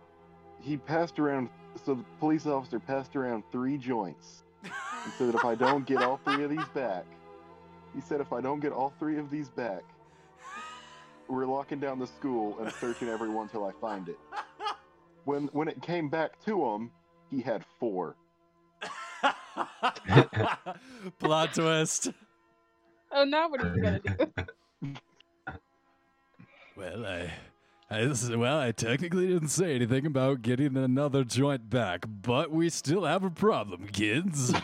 [SPEAKER 4] he passed around. So the police officer passed around three joints. and said that if I don't get all three of these back, he said if I don't get all three of these back, we're locking down the school and searching everyone till I find it. When when it came back to him, he had four.
[SPEAKER 1] Plot twist.
[SPEAKER 5] Oh, now what are you gonna do?
[SPEAKER 1] Well, I, I well, I technically didn't say anything about getting another joint back, but we still have a problem, kids.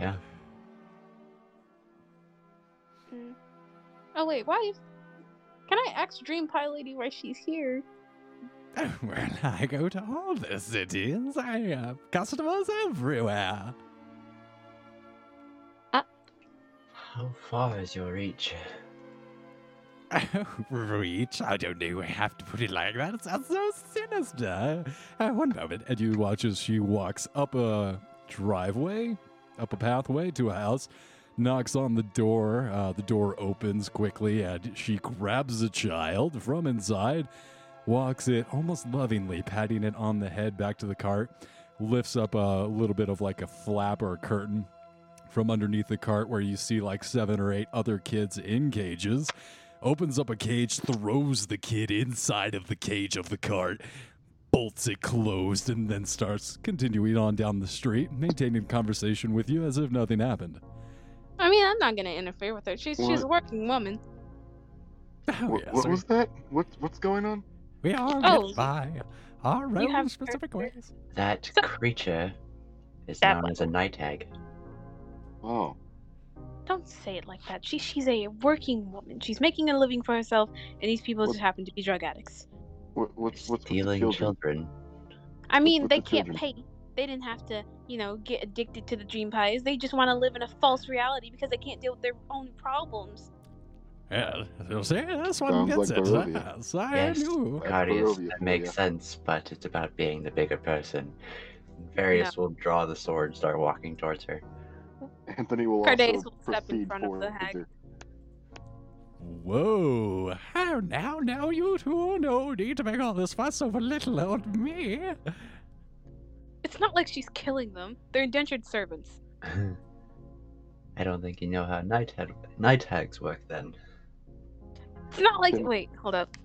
[SPEAKER 3] Yeah.
[SPEAKER 5] Mm. Oh wait, why? Is... Can I ask Dream Pie Lady why she's here?
[SPEAKER 1] When I go to all the cities. I have customers everywhere.
[SPEAKER 3] How far is your reach?
[SPEAKER 1] Reach? I don't know. I have to put it like that. It sounds so sinister. Uh, one moment. And you watch as she walks up a driveway, up a pathway to a house, knocks on the door. Uh, the door opens quickly, and she grabs a child from inside, walks it almost lovingly, patting it on the head back to the cart, lifts up a little bit of like a flap or a curtain from underneath the cart where you see like seven or eight other kids in cages opens up a cage, throws the kid inside of the cage of the cart, bolts it closed, and then starts continuing on down the street, maintaining conversation with you as if nothing happened.
[SPEAKER 5] I mean, I'm not gonna interfere with her. She's she's a working woman.
[SPEAKER 1] Oh,
[SPEAKER 4] what
[SPEAKER 1] yes,
[SPEAKER 4] what was that? What what's going on?
[SPEAKER 1] we are
[SPEAKER 5] Oh.
[SPEAKER 1] get by our
[SPEAKER 5] You
[SPEAKER 1] own
[SPEAKER 5] have
[SPEAKER 1] specific ways.
[SPEAKER 3] That
[SPEAKER 5] So-
[SPEAKER 3] creature is
[SPEAKER 5] That
[SPEAKER 3] known
[SPEAKER 5] one.
[SPEAKER 3] as a night hag.
[SPEAKER 4] Oh,
[SPEAKER 5] Don't say it like that. She she's a working woman. She's making a living for herself, and these people
[SPEAKER 4] What-
[SPEAKER 5] just happen to be drug addicts.
[SPEAKER 4] what, what's what's with the
[SPEAKER 3] Stealing
[SPEAKER 4] children?
[SPEAKER 3] children.
[SPEAKER 5] I mean,
[SPEAKER 4] with
[SPEAKER 5] they
[SPEAKER 4] the
[SPEAKER 5] can't
[SPEAKER 4] children?
[SPEAKER 5] pay. They didn't have to, you know, get addicted to the dream pies. They just want to live in a false reality because they can't deal with their own problems.
[SPEAKER 1] Yeah, you'll see, this one
[SPEAKER 4] Sounds
[SPEAKER 1] gets
[SPEAKER 4] like
[SPEAKER 1] it.
[SPEAKER 4] Barovia.
[SPEAKER 1] Yes, I
[SPEAKER 3] Yes.
[SPEAKER 1] knew.
[SPEAKER 3] Guardians,
[SPEAKER 4] Barovia
[SPEAKER 3] that makes
[SPEAKER 4] ya.
[SPEAKER 3] sense, but it's about being the bigger person. Various will draw the sword and start walking towards her.
[SPEAKER 4] Anthony will
[SPEAKER 5] Cardace
[SPEAKER 4] also
[SPEAKER 5] will step in front of the hag.
[SPEAKER 1] Whoa! How now, now you two no need to make all this fuss over little old me.
[SPEAKER 5] It's not like she's killing them. They're indentured servants.
[SPEAKER 3] I don't think you know how night hag night hags work then.
[SPEAKER 5] It's not like. Wait, hold up.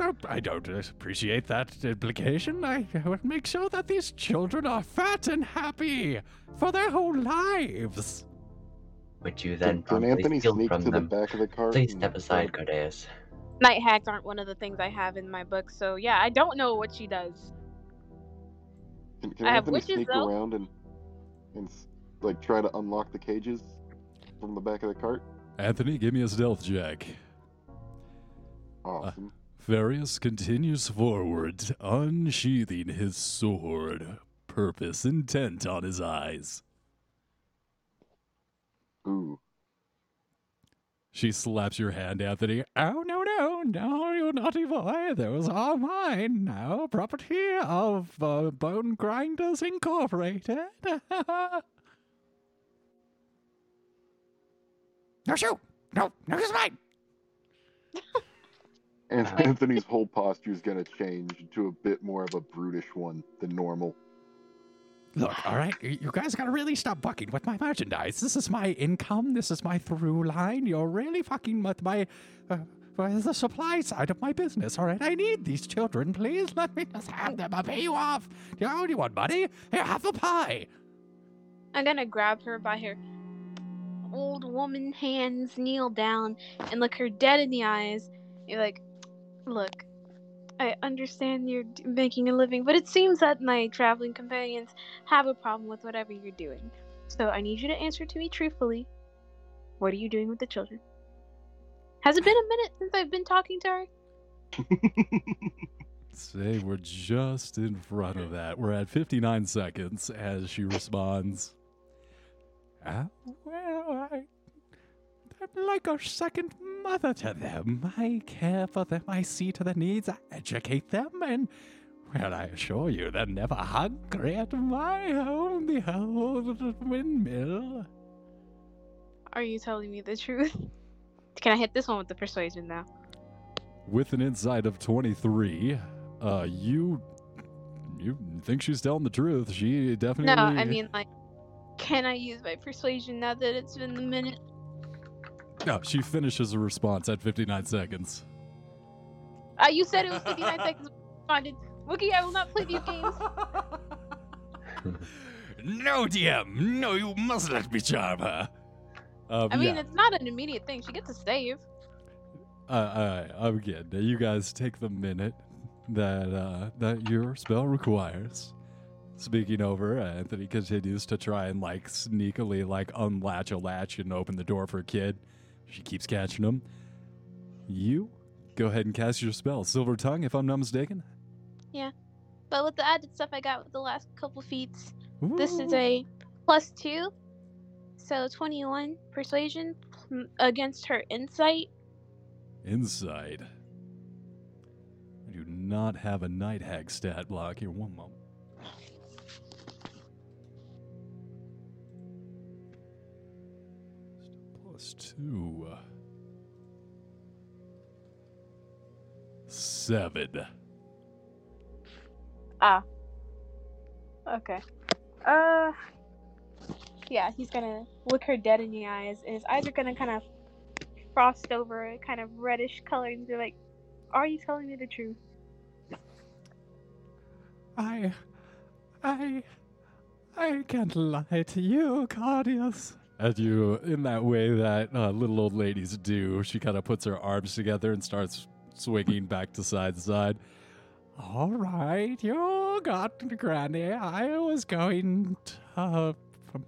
[SPEAKER 1] Oh, I don't appreciate that implication. I would make sure that these children are fat and happy for their whole lives.
[SPEAKER 3] Would you then
[SPEAKER 4] can
[SPEAKER 3] promptly
[SPEAKER 4] Anthony
[SPEAKER 3] steal
[SPEAKER 4] sneak
[SPEAKER 3] from
[SPEAKER 4] to the
[SPEAKER 3] them?
[SPEAKER 4] back of the cart?
[SPEAKER 3] Please step aside,
[SPEAKER 4] grab-
[SPEAKER 3] Cardeus.
[SPEAKER 5] Night hags aren't one of the things I have in my book, so yeah, I don't know what she does.
[SPEAKER 4] Can, can
[SPEAKER 5] I have
[SPEAKER 4] Anthony
[SPEAKER 5] witches,
[SPEAKER 4] sneak
[SPEAKER 5] though.
[SPEAKER 4] around and and like try to unlock the cages from the back of the cart?
[SPEAKER 1] Anthony, give me a stealth check.
[SPEAKER 4] Awesome.
[SPEAKER 1] Varius continues forward, unsheathing his sword, purpose intent on his eyes.
[SPEAKER 4] Ooh.
[SPEAKER 1] She slaps your hand, Anthony. Oh, no, no, no, you naughty boy. Those are mine now. Property of uh, Bone Grinders Incorporated. no, shoot. No, no, it's mine.
[SPEAKER 4] And
[SPEAKER 3] Uh,
[SPEAKER 4] Anthony's whole posture is gonna change to a bit more of a brutish one than normal.
[SPEAKER 1] Look, all right, you guys gotta really stop bucking with my merchandise. This is my income. This is my through line. You're really fucking with my, uh, with the supply side of my business. All right, I need these children. Please let me just have them. I'll pay you off. Do you only want money? Here, have a pie.
[SPEAKER 5] I'm gonna grab her by her old woman hands, kneel down, and look her dead in the eyes. You're like, look, I understand you're making a living, but it seems that my traveling companions have a problem with whatever you're doing. So I need you to answer to me truthfully. What are you doing with the children? Has it been a minute since I've been talking to her?
[SPEAKER 1] Say we're just in front of that. We're at 59 seconds as she responds. Ah, well, I, I'm like a second mother to them. I care for them, I see to their needs, I educate them, and, well, I assure you, they're never hungry at my home, the old windmill.
[SPEAKER 5] Are you telling me the truth? Can I hit this one with the persuasion now?
[SPEAKER 1] With an insight of 23, uh, you. You think she's telling the truth. She definitely.
[SPEAKER 5] No, I mean like, can I use my persuasion now that it's been a minute?
[SPEAKER 1] No, she finishes her response at 59 seconds.
[SPEAKER 5] Uh, you said it was 59 seconds. Responded, Wookie, I will not play these games.
[SPEAKER 1] no, DM! No, you must let me charm her! Um,
[SPEAKER 5] I mean,
[SPEAKER 1] yeah.
[SPEAKER 5] it's not an immediate thing. She gets a save.
[SPEAKER 1] Uh, alright, I'm good. Now you guys take the minute that uh, that your spell requires. Speaking over, Anthony continues to try and like sneakily like unlatch a latch and open the door for a kid. She keeps catching them. You go ahead and cast your spell, Silver Tongue, if I'm not mistaken. Yeah.
[SPEAKER 5] But with the added stuff I got with the last couple feats, this is a plus two. So 21 persuasion against her insight.
[SPEAKER 1] Inside. I do not have a night hag stat block here. One moment. Plus two. Seven.
[SPEAKER 5] Ah. Okay. Uh. Yeah, he's gonna look her dead in the eyes, and his eyes are gonna kind of frost over, kind of reddish color, and be like, "Are you telling me the truth?"
[SPEAKER 1] I. I. I can't lie to you, Cardius. As you, in that way that uh, little old ladies do, she kind of puts her arms together and starts swinging back to side to side. All right, you got Granny. I was going to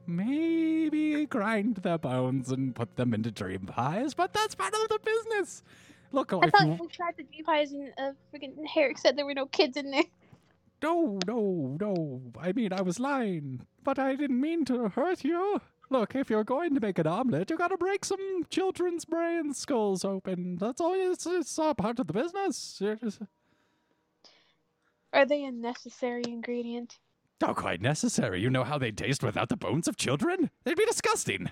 [SPEAKER 1] maybe grind their bones and put them into dream pies, but that's part of the business. Look,
[SPEAKER 5] I thought
[SPEAKER 1] you
[SPEAKER 5] we tried the dream pies, and uh, freaking Herrick said there were no kids in there.
[SPEAKER 1] No, no, no. I mean, I was lying, but I didn't mean to hurt you. Look, if you're going to make an omelet, you gotta break some children's brain skulls open. That's all. It's, it's all part of the business. Just-
[SPEAKER 5] Are they a necessary ingredient?
[SPEAKER 1] not quite necessary. You know how they taste without the bones of children? They'd be disgusting.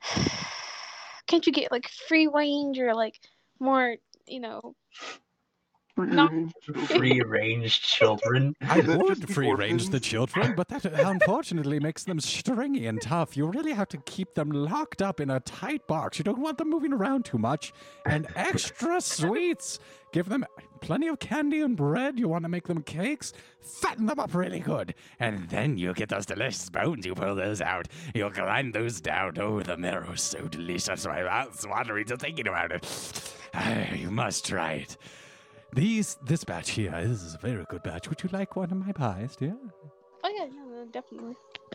[SPEAKER 5] Can't you get like free range or like more, you know?
[SPEAKER 3] Free range children.
[SPEAKER 1] I would
[SPEAKER 4] just
[SPEAKER 1] free range the children, but that unfortunately makes them stringy and tough. You really have to keep them locked up in a tight box. You don't want them moving around too much. And extra sweets. Give them plenty of candy and bread. You want to make them cakes? Fatten them up really good. And then you get those delicious bones. You pull those out. You'll grind those down. Oh, the marrow's so delicious. My mouth's watering just thinking about it. Ah, you must try it. These, this batch here, this is a very good batch. Would you like one of my pies, dear?
[SPEAKER 5] Oh yeah, no, definitely.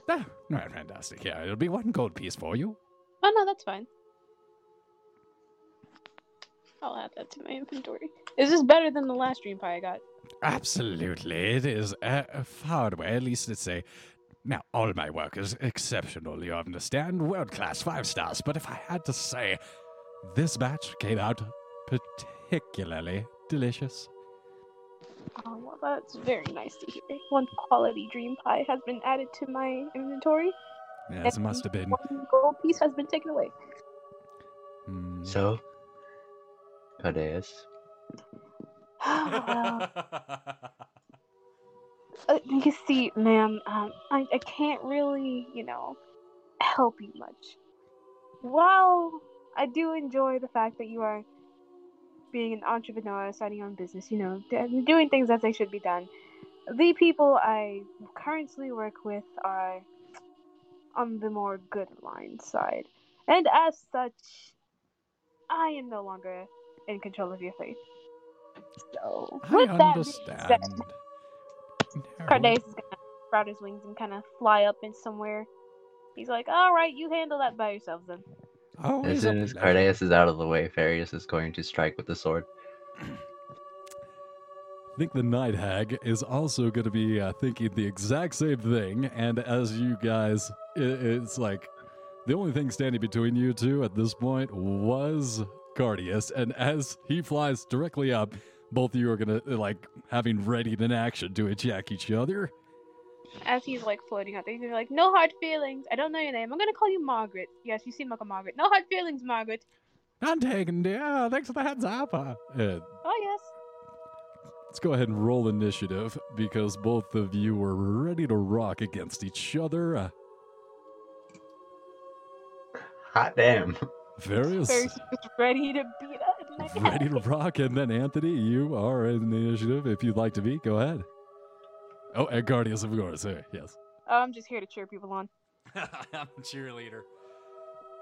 [SPEAKER 1] Ah, right, fantastic. Yeah, it'll be one gold piece for you.
[SPEAKER 5] Oh no, that's fine. I'll add that to my inventory. Is this better than the last dream pie I got?
[SPEAKER 1] Absolutely, it is uh, far away. At least it's a. Now, all my work is exceptional. You understand, world class, five stars. But if I had to say, this batch came out particularly delicious.
[SPEAKER 5] Oh well, that's very nice to hear. One quality dream pie has been added to my inventory.
[SPEAKER 1] Yes, it must have been.
[SPEAKER 5] One gold piece has been taken away.
[SPEAKER 1] mm.
[SPEAKER 3] So, Cadeus,
[SPEAKER 5] well, uh, you see, ma'am, um, I, I can't really, you know, help you much. While I do enjoy the fact that you are being an entrepreneur, starting your own business, you know, doing things as they should be done, the people I currently work with are on the more good line side. And as such, I am no longer in control of your fate. So,
[SPEAKER 1] I
[SPEAKER 5] with that being
[SPEAKER 1] understand.
[SPEAKER 5] said. Cardace is gonna sprout his wings and kind of fly up in somewhere. He's like, "All right, you handle that by yourselves then."
[SPEAKER 1] Always
[SPEAKER 3] as soon as
[SPEAKER 1] pleasure.
[SPEAKER 3] Cardeus is out of the way, Farius is going to strike with the sword.
[SPEAKER 1] I think the night hag is also going to be uh, thinking the exact same thing. And as you guys, i it's like The only thing standing between you two at this point was Cardius, and as he flies directly up, both of you are gonna like having ready in action to attack each other.
[SPEAKER 5] As he's like floating out there, he's like, "No hard feelings. I don't know your name. I'm gonna call you Margaret. Yes, you seem like a Margaret. No hard feelings, Margaret.
[SPEAKER 1] I'm taking yeah, thanks for the heads up. Uh,
[SPEAKER 5] Oh yes.
[SPEAKER 1] let's go ahead and roll initiative because both of you were ready to rock against each other. Uh,
[SPEAKER 3] Hot damn.
[SPEAKER 1] various
[SPEAKER 5] Ferris ready to beat up.
[SPEAKER 1] ready to rock, and then Anthony, you are in the initiative. If you'd like to be, go ahead. Oh, and Guardians, of course. eh, yes.
[SPEAKER 5] Oh, I'm just here to cheer people on.
[SPEAKER 8] I'm a cheerleader.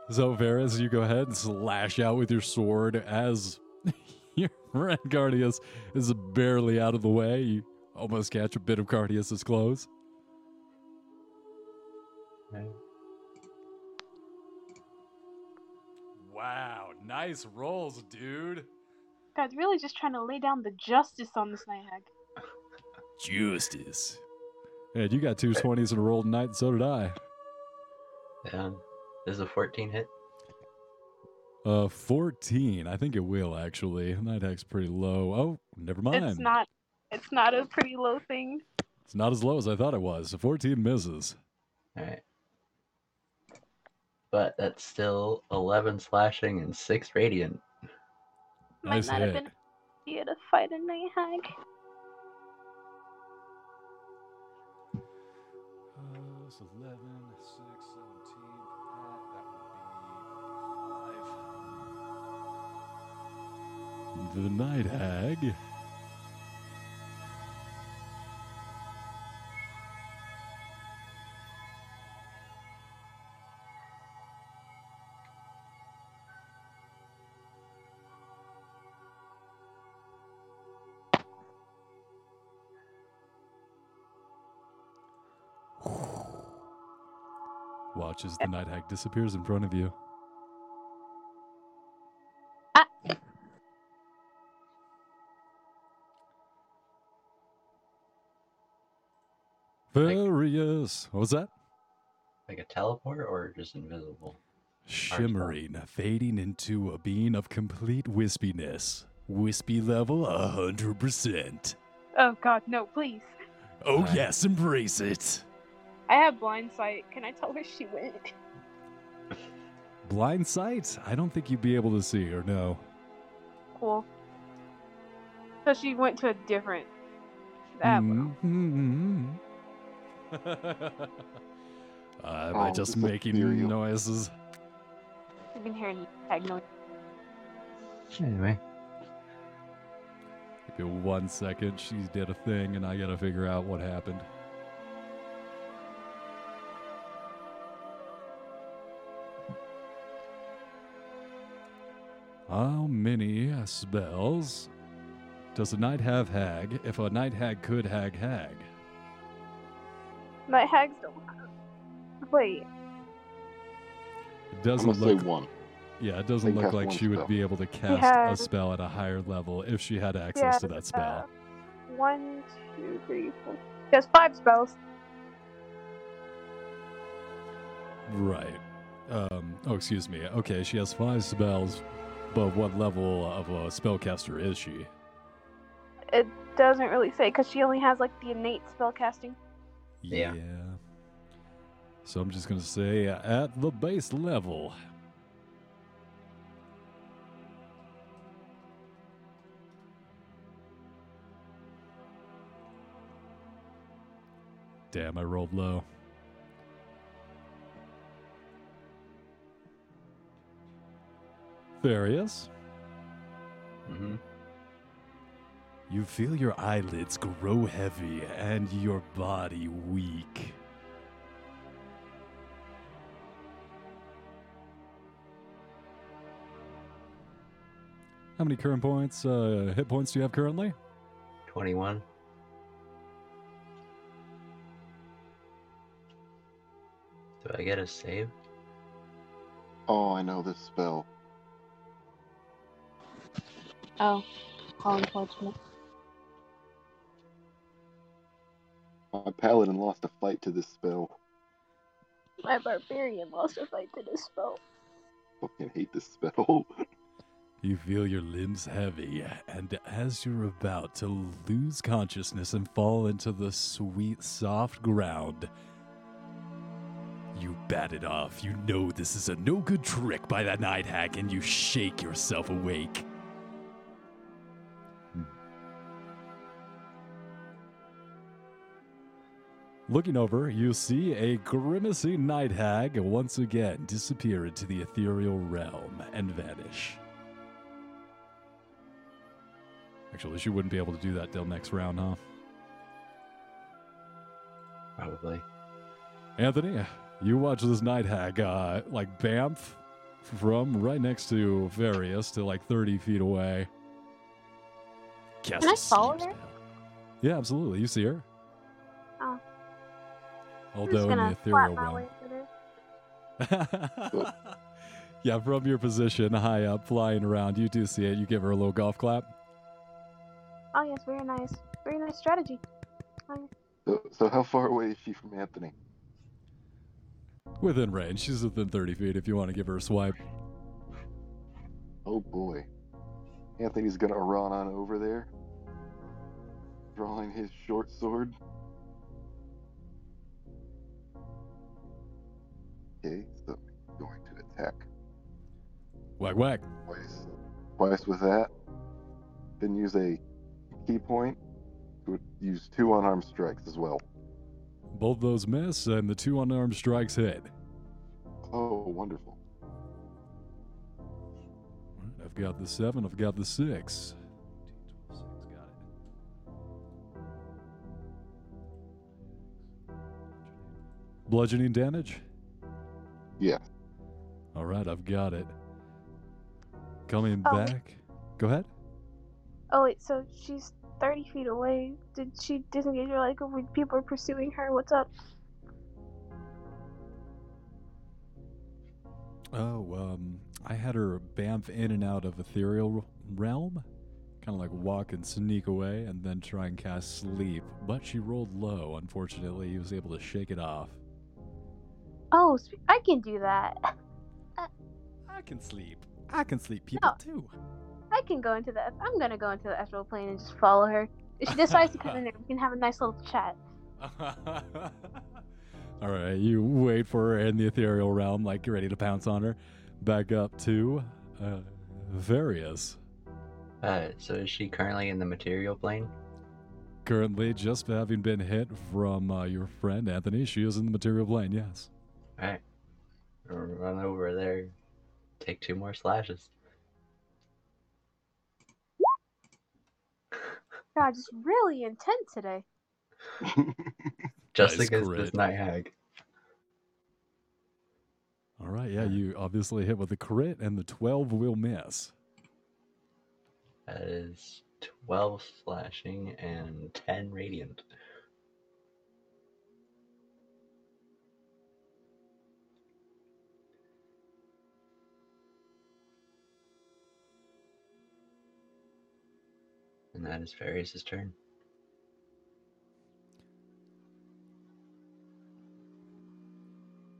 [SPEAKER 1] So, Varys, you go ahead and slash out with your sword as your friend Cardius is barely out of the way. You almost catch a bit of Cardius's clothes.
[SPEAKER 8] Wow, nice rolls, dude.
[SPEAKER 5] God's really just trying to lay down the justice on this night hag.
[SPEAKER 1] Justice. And you got two 20s in a roll tonight, and so did I.
[SPEAKER 3] Yeah. Is a 14 hit?
[SPEAKER 1] Uh, 14. I think it will, actually. Night Hag's pretty low. Oh, never mind.
[SPEAKER 5] It's not. It's not a pretty low thing.
[SPEAKER 1] It's not as low as I thought it was. 14 misses.
[SPEAKER 3] Alright. But that's still 11 slashing and 6 radiant.
[SPEAKER 1] Nice
[SPEAKER 5] Might not have
[SPEAKER 1] hit.
[SPEAKER 5] been here to fight a night hag.
[SPEAKER 1] So 11, 6, 17. That, that would be 5. The Night Hag. Watch as the Night Hag disappears in front of you.
[SPEAKER 5] Ah.
[SPEAKER 1] Various. What was that?
[SPEAKER 3] Like a teleport or just invisible?
[SPEAKER 1] Shimmering, fading into a being of complete wispiness. Wispy level 100%.
[SPEAKER 5] Oh God, no! Please.
[SPEAKER 1] Oh, yes, embrace it.
[SPEAKER 5] I have blind sight. Can I tell where she went?
[SPEAKER 1] Blind sight? I don't think you'd be able to see her, no.
[SPEAKER 5] Cool. So she went to a different. That well.
[SPEAKER 1] Mhm. uh, am I
[SPEAKER 4] Oh,
[SPEAKER 1] just making
[SPEAKER 4] ethereal.
[SPEAKER 1] noises?
[SPEAKER 5] I've been hearing tag noise.
[SPEAKER 3] Anyway.
[SPEAKER 1] Give me one second. She did a thing, and I gotta figure out what happened. How many spells does a knight have hag if a knight hag could hag hag?
[SPEAKER 5] Night hags don't. Wait.
[SPEAKER 1] It doesn't
[SPEAKER 4] gonna say
[SPEAKER 1] look.
[SPEAKER 4] one.
[SPEAKER 1] Yeah, it doesn't look like
[SPEAKER 4] one
[SPEAKER 1] she would
[SPEAKER 4] spell.
[SPEAKER 1] be able to cast a spell at a higher level if she had access to that spell.
[SPEAKER 5] uh, one, two, three, four. She has five spells.
[SPEAKER 1] Right. Um, oh, excuse me. Okay, she has five spells, but what level of a spellcaster is she?
[SPEAKER 5] It doesn't really say because she only has like the innate spell casting.
[SPEAKER 3] Yeah.
[SPEAKER 1] So I'm just going to say uh, at the base level. Damn, I rolled low. Various.
[SPEAKER 3] hmm
[SPEAKER 1] You feel your eyelids grow heavy and your body weak. How many current points, uh, hit points do you have currently?
[SPEAKER 3] 21. Do I get a save?
[SPEAKER 4] Oh, I know this spell.
[SPEAKER 2] Oh, how unfortunate.
[SPEAKER 4] My paladin lost a fight to this spell.
[SPEAKER 2] My barbarian lost a fight to this spell.
[SPEAKER 4] Fucking hate this spell.
[SPEAKER 1] You feel your limbs heavy, and as you're about to lose consciousness and fall into the sweet, soft ground, you bat it off. You know this is a no good trick by that night hag, and you shake yourself awake. Looking over, you see a grimacing night hag once again disappear into the ethereal realm and vanish. Actually, she wouldn't be able to do that till next round, huh?
[SPEAKER 3] Probably.
[SPEAKER 1] Anthony, you watch this night hag, uh, like bamf from right next to Various to like 30 feet away. Cast
[SPEAKER 2] Can I
[SPEAKER 1] a
[SPEAKER 2] follow her?
[SPEAKER 1] spell. Yeah, absolutely. You see her.
[SPEAKER 2] I'm
[SPEAKER 1] Although
[SPEAKER 2] just
[SPEAKER 1] in the
[SPEAKER 2] gonna
[SPEAKER 1] ethereal
[SPEAKER 2] flap my
[SPEAKER 1] realm.
[SPEAKER 2] way to there.
[SPEAKER 1] yeah, from your position high up, flying around, you do see it. You give her a little golf clap.
[SPEAKER 2] Oh yes, very nice. Very nice strategy. Oh,
[SPEAKER 4] So, so how far away is she from Anthony?
[SPEAKER 1] Within range. She's within 30 feet if you want to give her a swipe.
[SPEAKER 4] Oh boy. Anthony's gonna run on over there, drawing his short sword. Okay, so going to attack
[SPEAKER 1] Whack, whack.
[SPEAKER 4] twice. Twice with that. Then use a key point to use two unarmed strikes as well.
[SPEAKER 1] Both those miss, and the two unarmed strikes hit.
[SPEAKER 4] Oh, wonderful.
[SPEAKER 1] I've got the seven, I've got the six. Got it. Bludgeoning damage?
[SPEAKER 4] Yes.
[SPEAKER 1] Alright, I've got it. Coming
[SPEAKER 2] Oh.
[SPEAKER 1] back. Go ahead.
[SPEAKER 2] Oh wait, so she's thirty feet away. Did she disengage or like when people are pursuing her? What's up?
[SPEAKER 1] Oh, um, I had her bamf in and out of ethereal realm. Kind of like walk and sneak away and then try and cast sleep. But she rolled low, unfortunately. He was able to shake it off.
[SPEAKER 2] Oh, I can do that.
[SPEAKER 1] I can sleep. I can sleep people
[SPEAKER 2] No.
[SPEAKER 1] too.
[SPEAKER 2] I can go into the. I'm gonna go into the astral plane and just follow her. If she decides to come in there, we can have a nice little chat.
[SPEAKER 1] All right, you wait for her in the ethereal realm, like you're ready to pounce on her. Back up to uh, Various.
[SPEAKER 3] Uh, so is she currently in the material plane?
[SPEAKER 1] Currently, just having been hit from uh, your friend Anthony, she is in the material plane. Yes.
[SPEAKER 3] Alright. Run over there. Take two more slashes.
[SPEAKER 2] God, just really intense today.
[SPEAKER 3] Just
[SPEAKER 1] Nice
[SPEAKER 3] against
[SPEAKER 1] crit.
[SPEAKER 3] this night hag.
[SPEAKER 1] All right, yeah, you obviously hit with a crit, and the 12 will miss.
[SPEAKER 3] That is 12 slashing and 10 radiant. And that is Various' turn.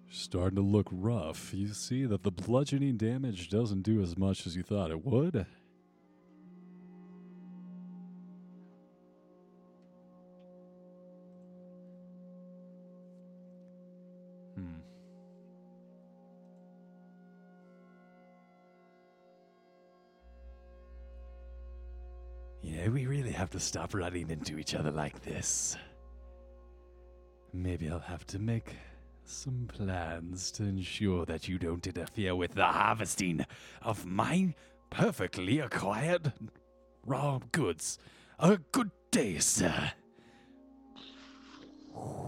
[SPEAKER 1] Starting to look rough. You see that the bludgeoning damage doesn't do as much as you thought it would. To stop running into each other like this. Maybe I'll have to make some plans to ensure that you don't interfere with the harvesting of my perfectly acquired raw goods. A good day, sir.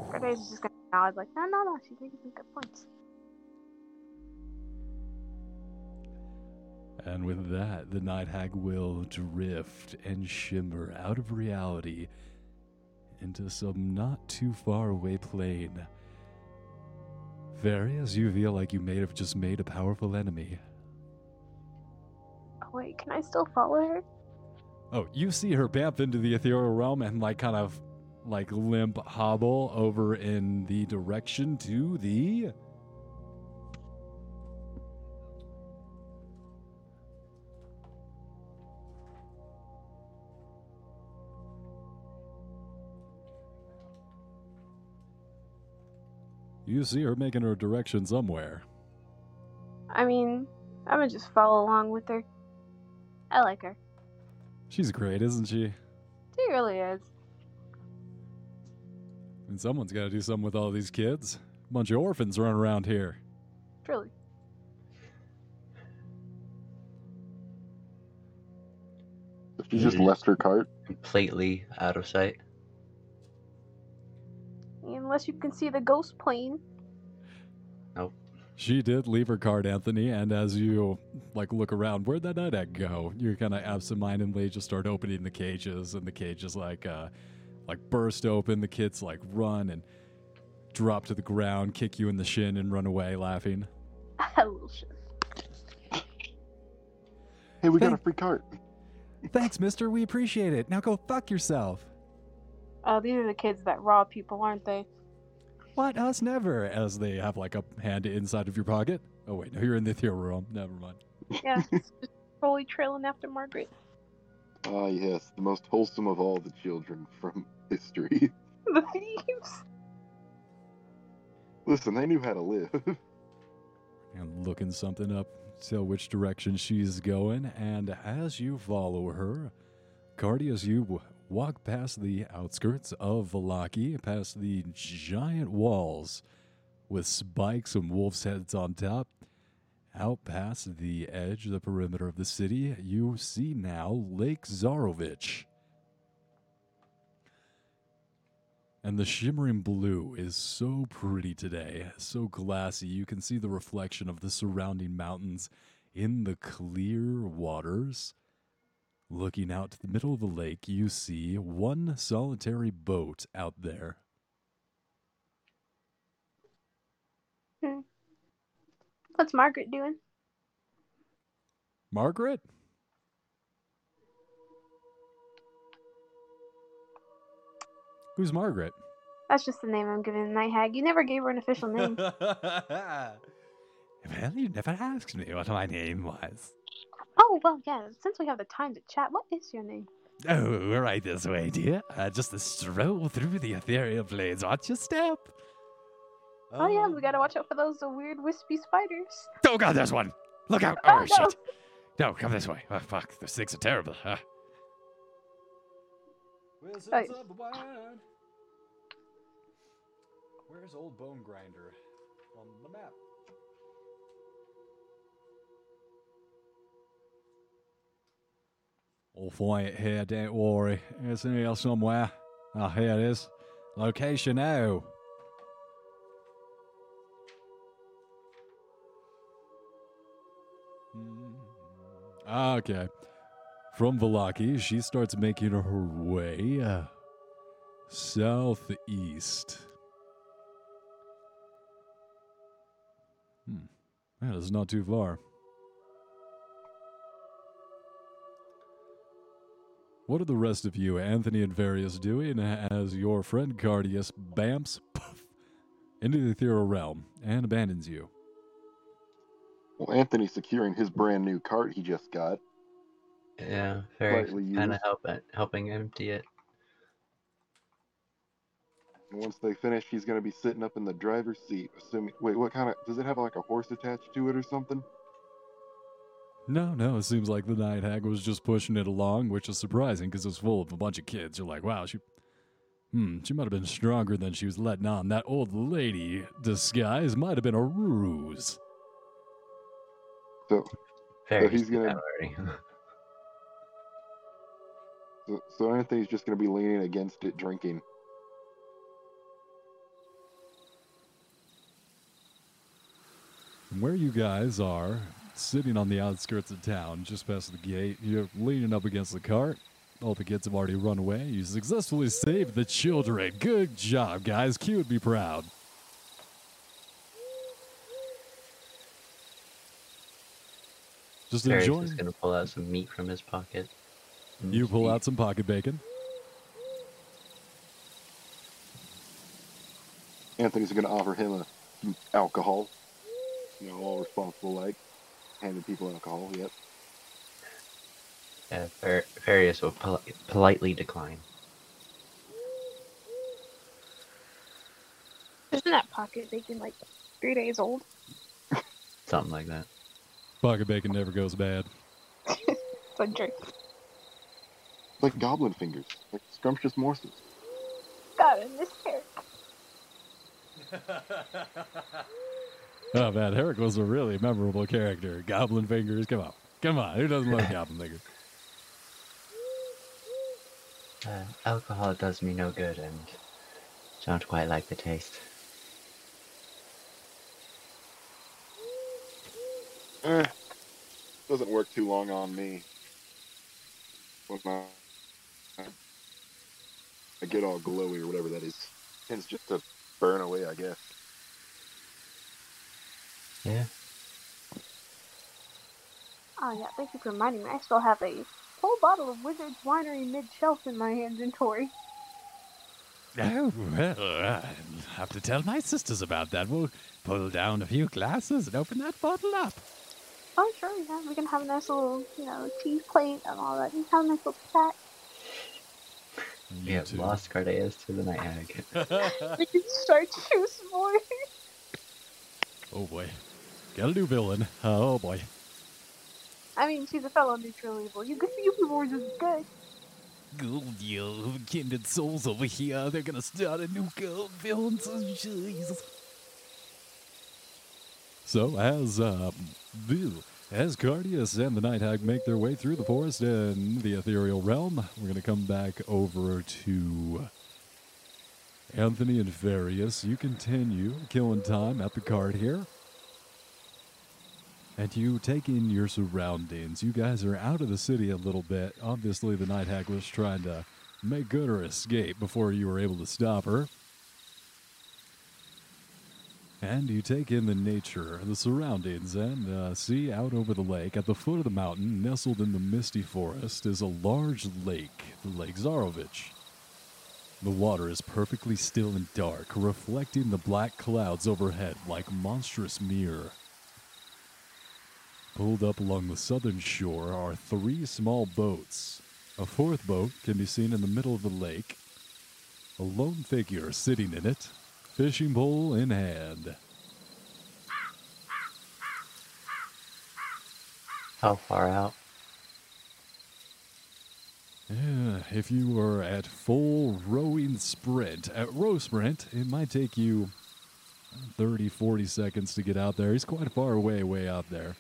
[SPEAKER 2] Freddy's just gonna nod like, no, no, no. She's making some good points.
[SPEAKER 1] And with that, the night hag will drift and shimmer out of reality into some not too far away plane. Very as you feel like you may have just made a powerful enemy.
[SPEAKER 2] Oh wait, can I still follow her?
[SPEAKER 1] Oh, you see her bamf into the ethereal realm and like kind of like limp hobble over in the direction to the You see her making her direction somewhere.
[SPEAKER 5] I mean, I'm gonna just follow along with her.
[SPEAKER 2] I like her.
[SPEAKER 1] She's great, isn't she?
[SPEAKER 5] She really is.
[SPEAKER 1] And someone's got to do something with all these kids. A Bunch of orphans running around here.
[SPEAKER 5] Truly.
[SPEAKER 4] So she just left her cart.
[SPEAKER 3] Completely out of sight.
[SPEAKER 5] Unless you can see the ghost plane. Nope.
[SPEAKER 1] She did leave her card, Anthony, and as you like look around, where'd that night hag go? You kind of absentmindedly just start opening the cages, and the cages like uh like burst open. The kids like run and drop to the ground, kick you in the shin, and run away laughing.
[SPEAKER 2] Little shit.
[SPEAKER 4] Hey, we got a free cart.
[SPEAKER 1] Thanks, Mister. We appreciate it. Now go fuck yourself.
[SPEAKER 5] Oh, these are the kids that rob people, aren't they?
[SPEAKER 1] What? Us never. As they have like a hand inside of your pocket. Oh wait, no, you're in the theater room. Never mind.
[SPEAKER 5] Yeah, it's just totally trailing after Margaret.
[SPEAKER 4] Ah, yes, the most wholesome of all the children from history.
[SPEAKER 5] The thieves.
[SPEAKER 4] Listen, they knew how to live.
[SPEAKER 1] and looking something up, tell which direction she's going. And as you follow her, Cardi, as you w- walk past the outskirts of Vallaki, past the giant walls with spikes and wolf's heads on top, out past the edge, the perimeter of the city, you see now Lake Zarovich. And the shimmering blue is so pretty today, so glassy. You can see the reflection of the surrounding mountains in the clear waters. Looking out to the middle of the lake, you see one solitary boat out there. Hmm.
[SPEAKER 5] What's Margaret doing?
[SPEAKER 1] Margaret? Who's Margaret?
[SPEAKER 5] That's just the name I'm giving the night hag. You never gave her an official name.
[SPEAKER 1] well, you never asked me what my name was.
[SPEAKER 5] Oh, well, yeah, since we have the time to chat, what is your name?
[SPEAKER 1] Oh, we're right this way, dear. Uh, just a stroll through the ethereal planes. Watch your step.
[SPEAKER 5] Oh, yeah, we gotta watch out for those uh, weird wispy spiders.
[SPEAKER 1] Oh God, there's one. Look out!
[SPEAKER 5] Oh,
[SPEAKER 1] Oh,
[SPEAKER 5] no.
[SPEAKER 1] shit! No, come this way. Oh fuck, those things are terrible. Huh?
[SPEAKER 5] Right.
[SPEAKER 1] of the Wild. Where's old Bone Grinder on the map? I'll find it here, don't worry. It's in here somewhere. Ah, here it is. Location now. Okay. From Vallaki, she starts making her way uh, southeast. Hmm. That is not too far. What are the rest of you, Anthony and Various, doing as your friend Cardius bamfs puff, into the ethereal realm and abandons you?
[SPEAKER 4] well, Anthony's securing his brand new cart he just got.
[SPEAKER 3] Yeah, very kind of
[SPEAKER 4] used.
[SPEAKER 3] help helping empty it.
[SPEAKER 4] And once they finish, he's going to be sitting up in the driver's seat. Assuming, wait, what kind of? Does it have like a horse attached to it or something?
[SPEAKER 1] No, no, it seems like the night hag was just pushing it along, which is surprising because it's full of a bunch of kids. You're like, wow, she, hmm, she might have been stronger than she was letting on. That old lady disguise might have been a ruse.
[SPEAKER 4] So,
[SPEAKER 3] Very
[SPEAKER 4] he's gonna- so, so Anthony's just going to be leaning against it, drinking.
[SPEAKER 1] And where you guys are, sitting on the outskirts of town, just past the gate, you're leaning up against the cart. All the kids have already run away. You successfully saved the children. Good job, guys. Q would be proud. Just
[SPEAKER 3] Barry's
[SPEAKER 1] enjoy.
[SPEAKER 3] just gonna pull out some meat from his pocket. and
[SPEAKER 1] You pull
[SPEAKER 3] eat.
[SPEAKER 1] out some pocket bacon.
[SPEAKER 4] Anthony's going to offer him a, some alcohol. You know, all responsible like. Handing people alcohol, yep.
[SPEAKER 3] Yeah, Var- Various will poli- politely decline.
[SPEAKER 5] Isn't that pocket bacon like three days old?
[SPEAKER 3] Something like that.
[SPEAKER 1] Pocket bacon never goes bad.
[SPEAKER 5] It's a drink.
[SPEAKER 4] Like goblin fingers, like scrumptious morsels.
[SPEAKER 5] God, I miss Eric.
[SPEAKER 1] Oh man, Herrick was a really memorable character. Goblin fingers, come on, come on. Who doesn't love goblin fingers?
[SPEAKER 3] Uh, alcohol does me no good and don't quite like the taste.
[SPEAKER 4] Eh, doesn't work too long on me. When I, I get all glowy or whatever that is, It's just to burn away, I guess.
[SPEAKER 3] Yeah.
[SPEAKER 5] Oh yeah, thank you for reminding me. I still have a whole bottle of Wizard's Winery mid shelf in my inventory.
[SPEAKER 1] Oh, well, I'll have to tell my sisters about that. We'll pull down a few glasses and open that bottle up.
[SPEAKER 5] Oh sure, yeah, we can have a nice little, you know, tea plate and all that. You can have a nice little chat.
[SPEAKER 3] We have
[SPEAKER 1] too.
[SPEAKER 3] lost Cardius to the Night Hag.
[SPEAKER 5] We can start juice boy.
[SPEAKER 1] Oh boy. Got a new villain. Oh boy.
[SPEAKER 5] I mean, she's a fellow neutral evil. You, you people were just good.
[SPEAKER 1] Gold, you kindred souls over here. They're gonna start a new gold villain franchise. So, as um, Bill, as Cardius and the Night Hag make their way through the forest and the ethereal realm, we're gonna come back over to Anthony and Various. You continue killing time at the card here. And you take in your surroundings. You guys are out of the city a little bit. Obviously, the Night Hag was trying to make good her escape before you were able to stop her. And you take in the nature, the surroundings, and uh, see out over the lake, at the foot of the mountain, nestled in the misty forest, is a large lake, the Lake Zarovich. The water is perfectly still and dark, reflecting the black clouds overhead like monstrous mirror. Pulled up along the southern shore are three small boats. A fourth boat can be seen in the middle of the lake. A lone figure sitting in it, fishing pole in hand.
[SPEAKER 3] How far out?
[SPEAKER 1] Yeah, if you were at full rowing sprint, at row sprint, it might take you 30, 40 seconds to get out there. He's quite far away, way out there.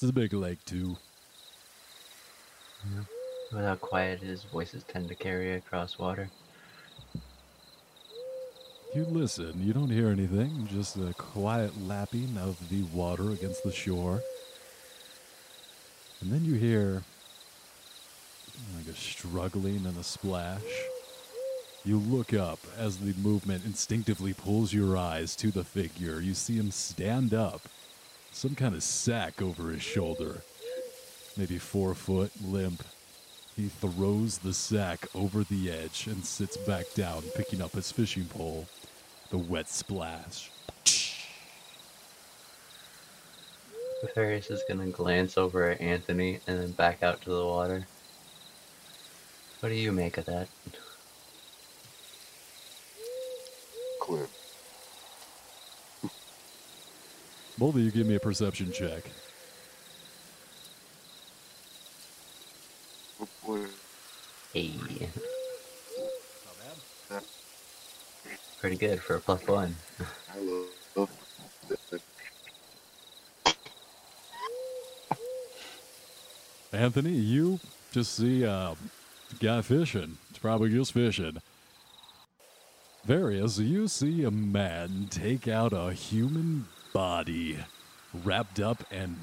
[SPEAKER 1] It's a big lake, too.
[SPEAKER 3] With how quiet his voices tend to carry across water.
[SPEAKER 1] You listen, you don't hear anything, just the quiet lapping of the water against the shore. And then you hear like a struggling and a splash. You look up as the movement instinctively pulls your eyes to the figure. You see him stand up, some kind of sack over his shoulder, maybe four foot, limp. He throws the sack over the edge and sits back down, picking up his fishing pole. The wet splash.
[SPEAKER 3] Nefarious is gonna glance over at Anthony and then back out to the water. What do you make of that?
[SPEAKER 4] Clip.
[SPEAKER 1] Both of you give me a perception check.
[SPEAKER 3] Hey. Pretty good for a plus one.
[SPEAKER 4] I love it.
[SPEAKER 1] Anthony, you just see a guy fishing. It's probably just fishing. Various, you see a man take out a human body wrapped up and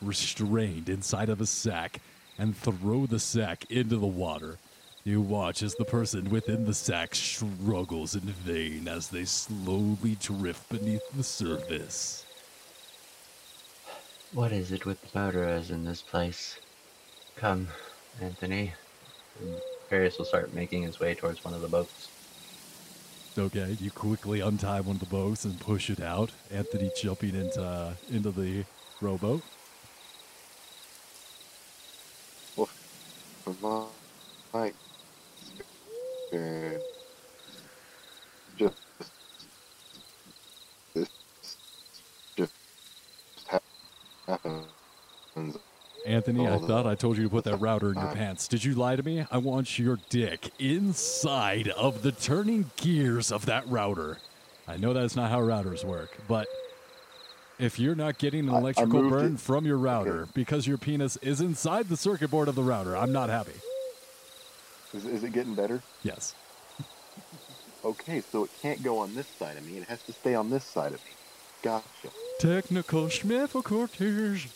[SPEAKER 1] restrained inside of a sack and throw the sack into the water. You watch as the person within the sack struggles in vain as they slowly drift beneath the surface.
[SPEAKER 3] What is it with the murderers in this place? Come, Anthony. Nefarious will start making his way towards one of the boats.
[SPEAKER 1] Okay, you quickly untie one of the boats and push it out. Anthony jumping into uh, into the rowboat.
[SPEAKER 4] Well, my just this just happens
[SPEAKER 1] Anthony, I thought I told you to put that router in your pants. Did you lie to me? I want your dick inside of the turning gears of that router. I know that's not how routers work, but if you're not getting an
[SPEAKER 4] I- I
[SPEAKER 1] electrical burn
[SPEAKER 4] it.
[SPEAKER 1] from your router because your penis is inside the circuit board of the router, I'm not happy.
[SPEAKER 4] Is, is it getting better?
[SPEAKER 1] Yes.
[SPEAKER 4] Okay, so it can't go on this side of me. It has to stay on this side of me. Gotcha.
[SPEAKER 1] Technical schmiffacorters.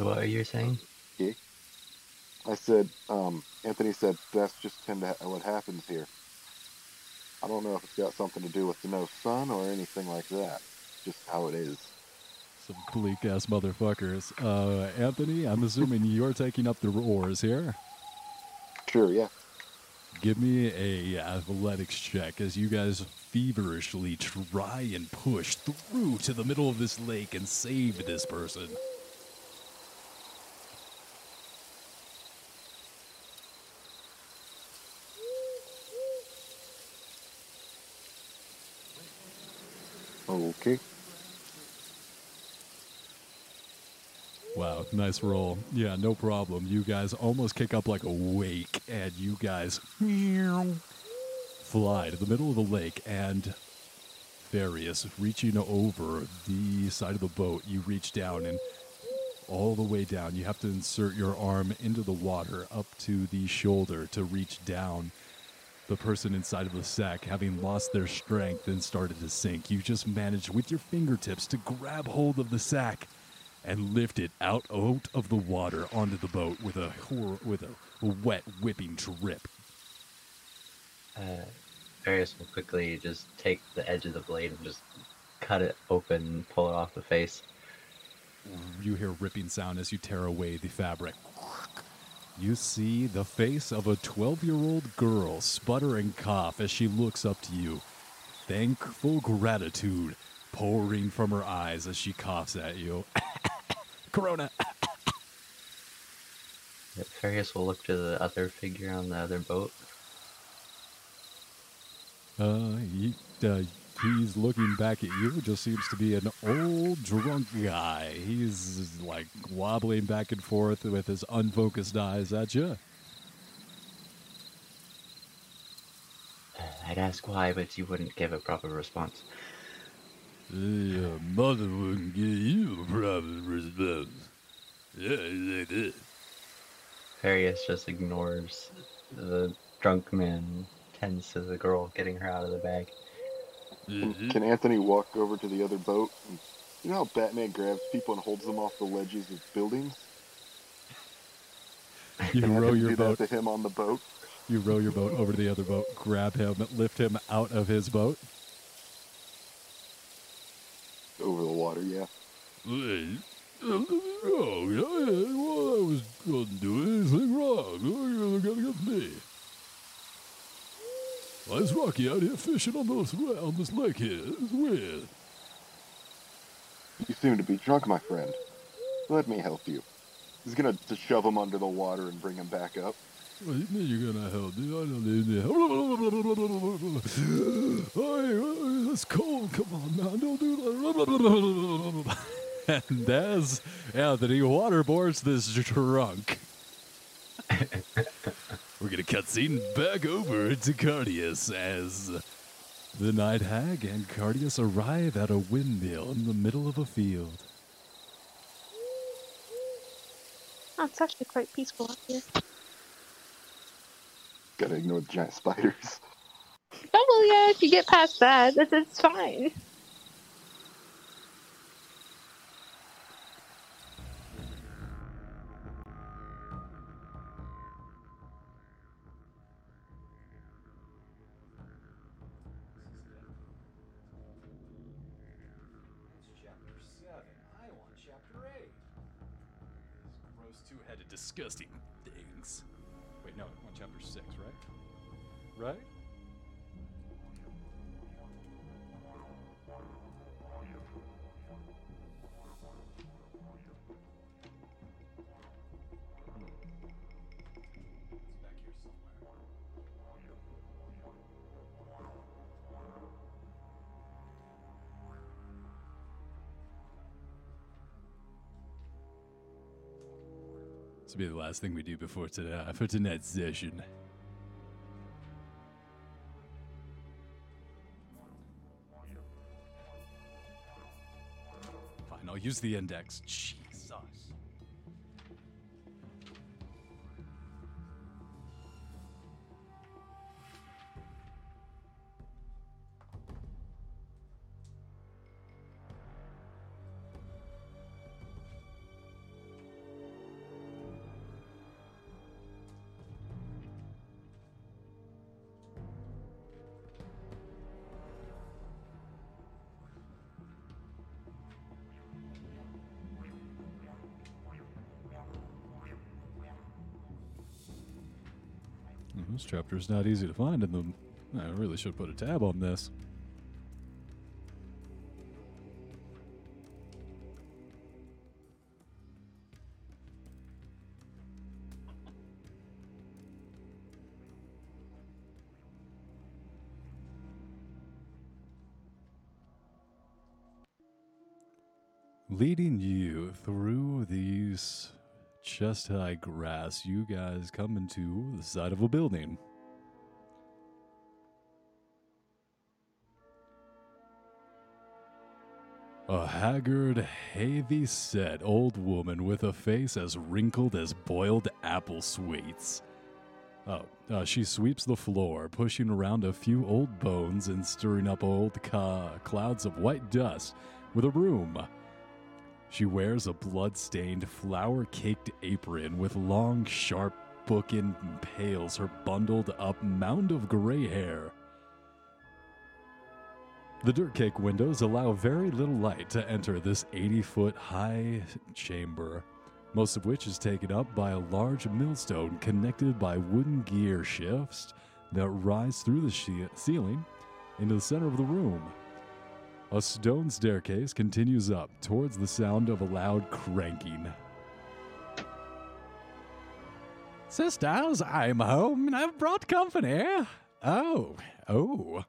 [SPEAKER 3] So what are you saying?
[SPEAKER 4] I said, um, Anthony said that's just tend to ha- what happens here. I don't know if it's got something to do with the no sun or anything like that. Just how it is.
[SPEAKER 1] Some bleak ass motherfuckers. Uh, Anthony, I'm assuming you're taking up the oars here.
[SPEAKER 4] Sure, yeah.
[SPEAKER 1] Give me a athletics check as you guys feverishly try and push through to the middle of this lake and save this person.
[SPEAKER 4] Okay.
[SPEAKER 1] Wow, nice roll. Yeah, no problem. You guys almost kick up like a wake, and you guys fly to the middle of the lake. And Various, reaching over the side of the boat, you reach down and all the way down. You have to insert your arm into the water up to the shoulder to reach down. The person inside of the sack, having lost their strength and started to sink, you just managed with your fingertips to grab hold of the sack and lift it out out of the water onto the boat with a with a wet whipping drip.
[SPEAKER 3] Uh, Various will quickly just take the edge of the blade and just cut it open and pull it off the face.
[SPEAKER 1] You hear ripping sound as you tear away the fabric. You see the face of a 12 year old girl sputter and cough as she looks up to you. Thankful gratitude pouring from her eyes as she coughs at you. Corona.
[SPEAKER 3] Various will look to the other figure on the other boat.
[SPEAKER 1] Uh, he, uh, he's looking back at you. Just seems to be an old drunk guy. He's like wobbling back and forth with his unfocused eyes at you.
[SPEAKER 3] I'd ask why, but you wouldn't give a proper response.
[SPEAKER 7] Your mother wouldn't give you a proper response. Yeah, like this.
[SPEAKER 3] Various just ignores the drunk man, tends to the girl, getting her out of the bag.
[SPEAKER 4] Can,
[SPEAKER 7] Mhm.
[SPEAKER 4] can Anthony walk over to the other boat? And, you know how Batman grabs people and holds them off the ledges of buildings?
[SPEAKER 1] You
[SPEAKER 4] Can
[SPEAKER 1] row
[SPEAKER 4] Anthony
[SPEAKER 1] your
[SPEAKER 4] do
[SPEAKER 1] boat.
[SPEAKER 4] to him on the boat?
[SPEAKER 1] You row your boat over to the other boat, grab him, lift him out of his boat.
[SPEAKER 4] Over the water, yeah.
[SPEAKER 7] Wrong. I, well, I was not doing anything wrong. You're gonna get me. Why is Rocky out here fishing on this on this lake here? It's weird.
[SPEAKER 4] You seem to be drunk, my friend. Let me help you. He's gonna just shove him under the water and bring him back up.
[SPEAKER 7] What do you mean you're gonna help me? I don't need any help. Hey, uh, it's cold. Come on, man. Don't do that.
[SPEAKER 1] And as Anthony waterboards this drunk,
[SPEAKER 7] We're gonna cut scene back over to Cardius as
[SPEAKER 1] the night hag and Cardius arrive at a windmill in the middle of a field.
[SPEAKER 2] Oh, it's actually quite peaceful up here.
[SPEAKER 4] Gotta ignore the giant spiders.
[SPEAKER 5] Oh well, yeah. If you get past that, it's, it's fine.
[SPEAKER 8] Two-headed
[SPEAKER 1] last thing we do before tonight uh, for tonight's session. Fine, I'll use the index. Jesus. Well, chapter is not easy to find in the. I really should put a tab on this. Leading you through chest high grass, you guys come into the side of a building. A haggard, heavy set old woman with a face as wrinkled as boiled apple sweets. Oh, uh, she sweeps the floor, pushing around a few old bones and stirring up old ca- clouds of white dust with a broom. She wears a blood-stained, flour-caked apron with long, sharp book impales her bundled up mound of gray hair. The dirt cake windows allow very little light to enter this 80 foot high chamber, most of which is taken up by a large millstone connected by wooden gear shifts that rise through the she- ceiling into the center of the room. A stone staircase continues up towards the sound of a loud cranking. Sisters, I'm home and I've brought company. Oh, oh.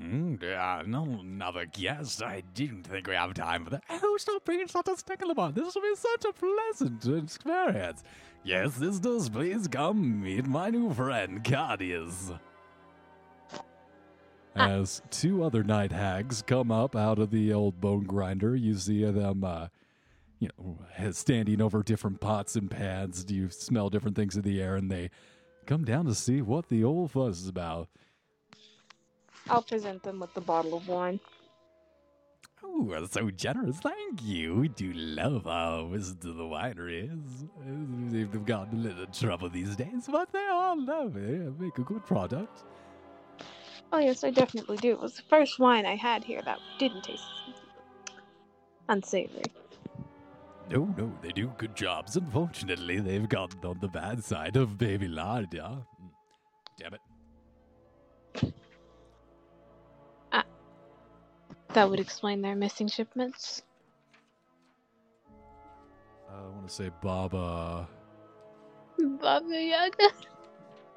[SPEAKER 1] Mm, yeah, no, another guest. I didn't think we have time for that. Oh, stop being such a stickler about this. will be such a pleasant experience. Yes, sisters, please come meet my new friend, Cardius. As two other night hags come up out of the old bone grinder, you see them, uh, you know, standing over different pots and pans. Do you smell different things in the air? And they come down to see what the old fuss is about.
[SPEAKER 5] I'll present them with the bottle of wine.
[SPEAKER 1] Oh, that's so generous. Thank you. We do love our visit to the wineries. They've gotten a little trouble these days, but they all love it. Make a good product.
[SPEAKER 5] Oh yes, I definitely do. It was the first wine I had here that didn't taste unsavory.
[SPEAKER 1] No, no, they do good jobs. Unfortunately, they've gotten on the bad side of Baby Lardia. Hmm. Damn it. Ah.
[SPEAKER 2] That would explain their missing shipments.
[SPEAKER 1] Uh, I want to say Baba.
[SPEAKER 2] Baba Yaga.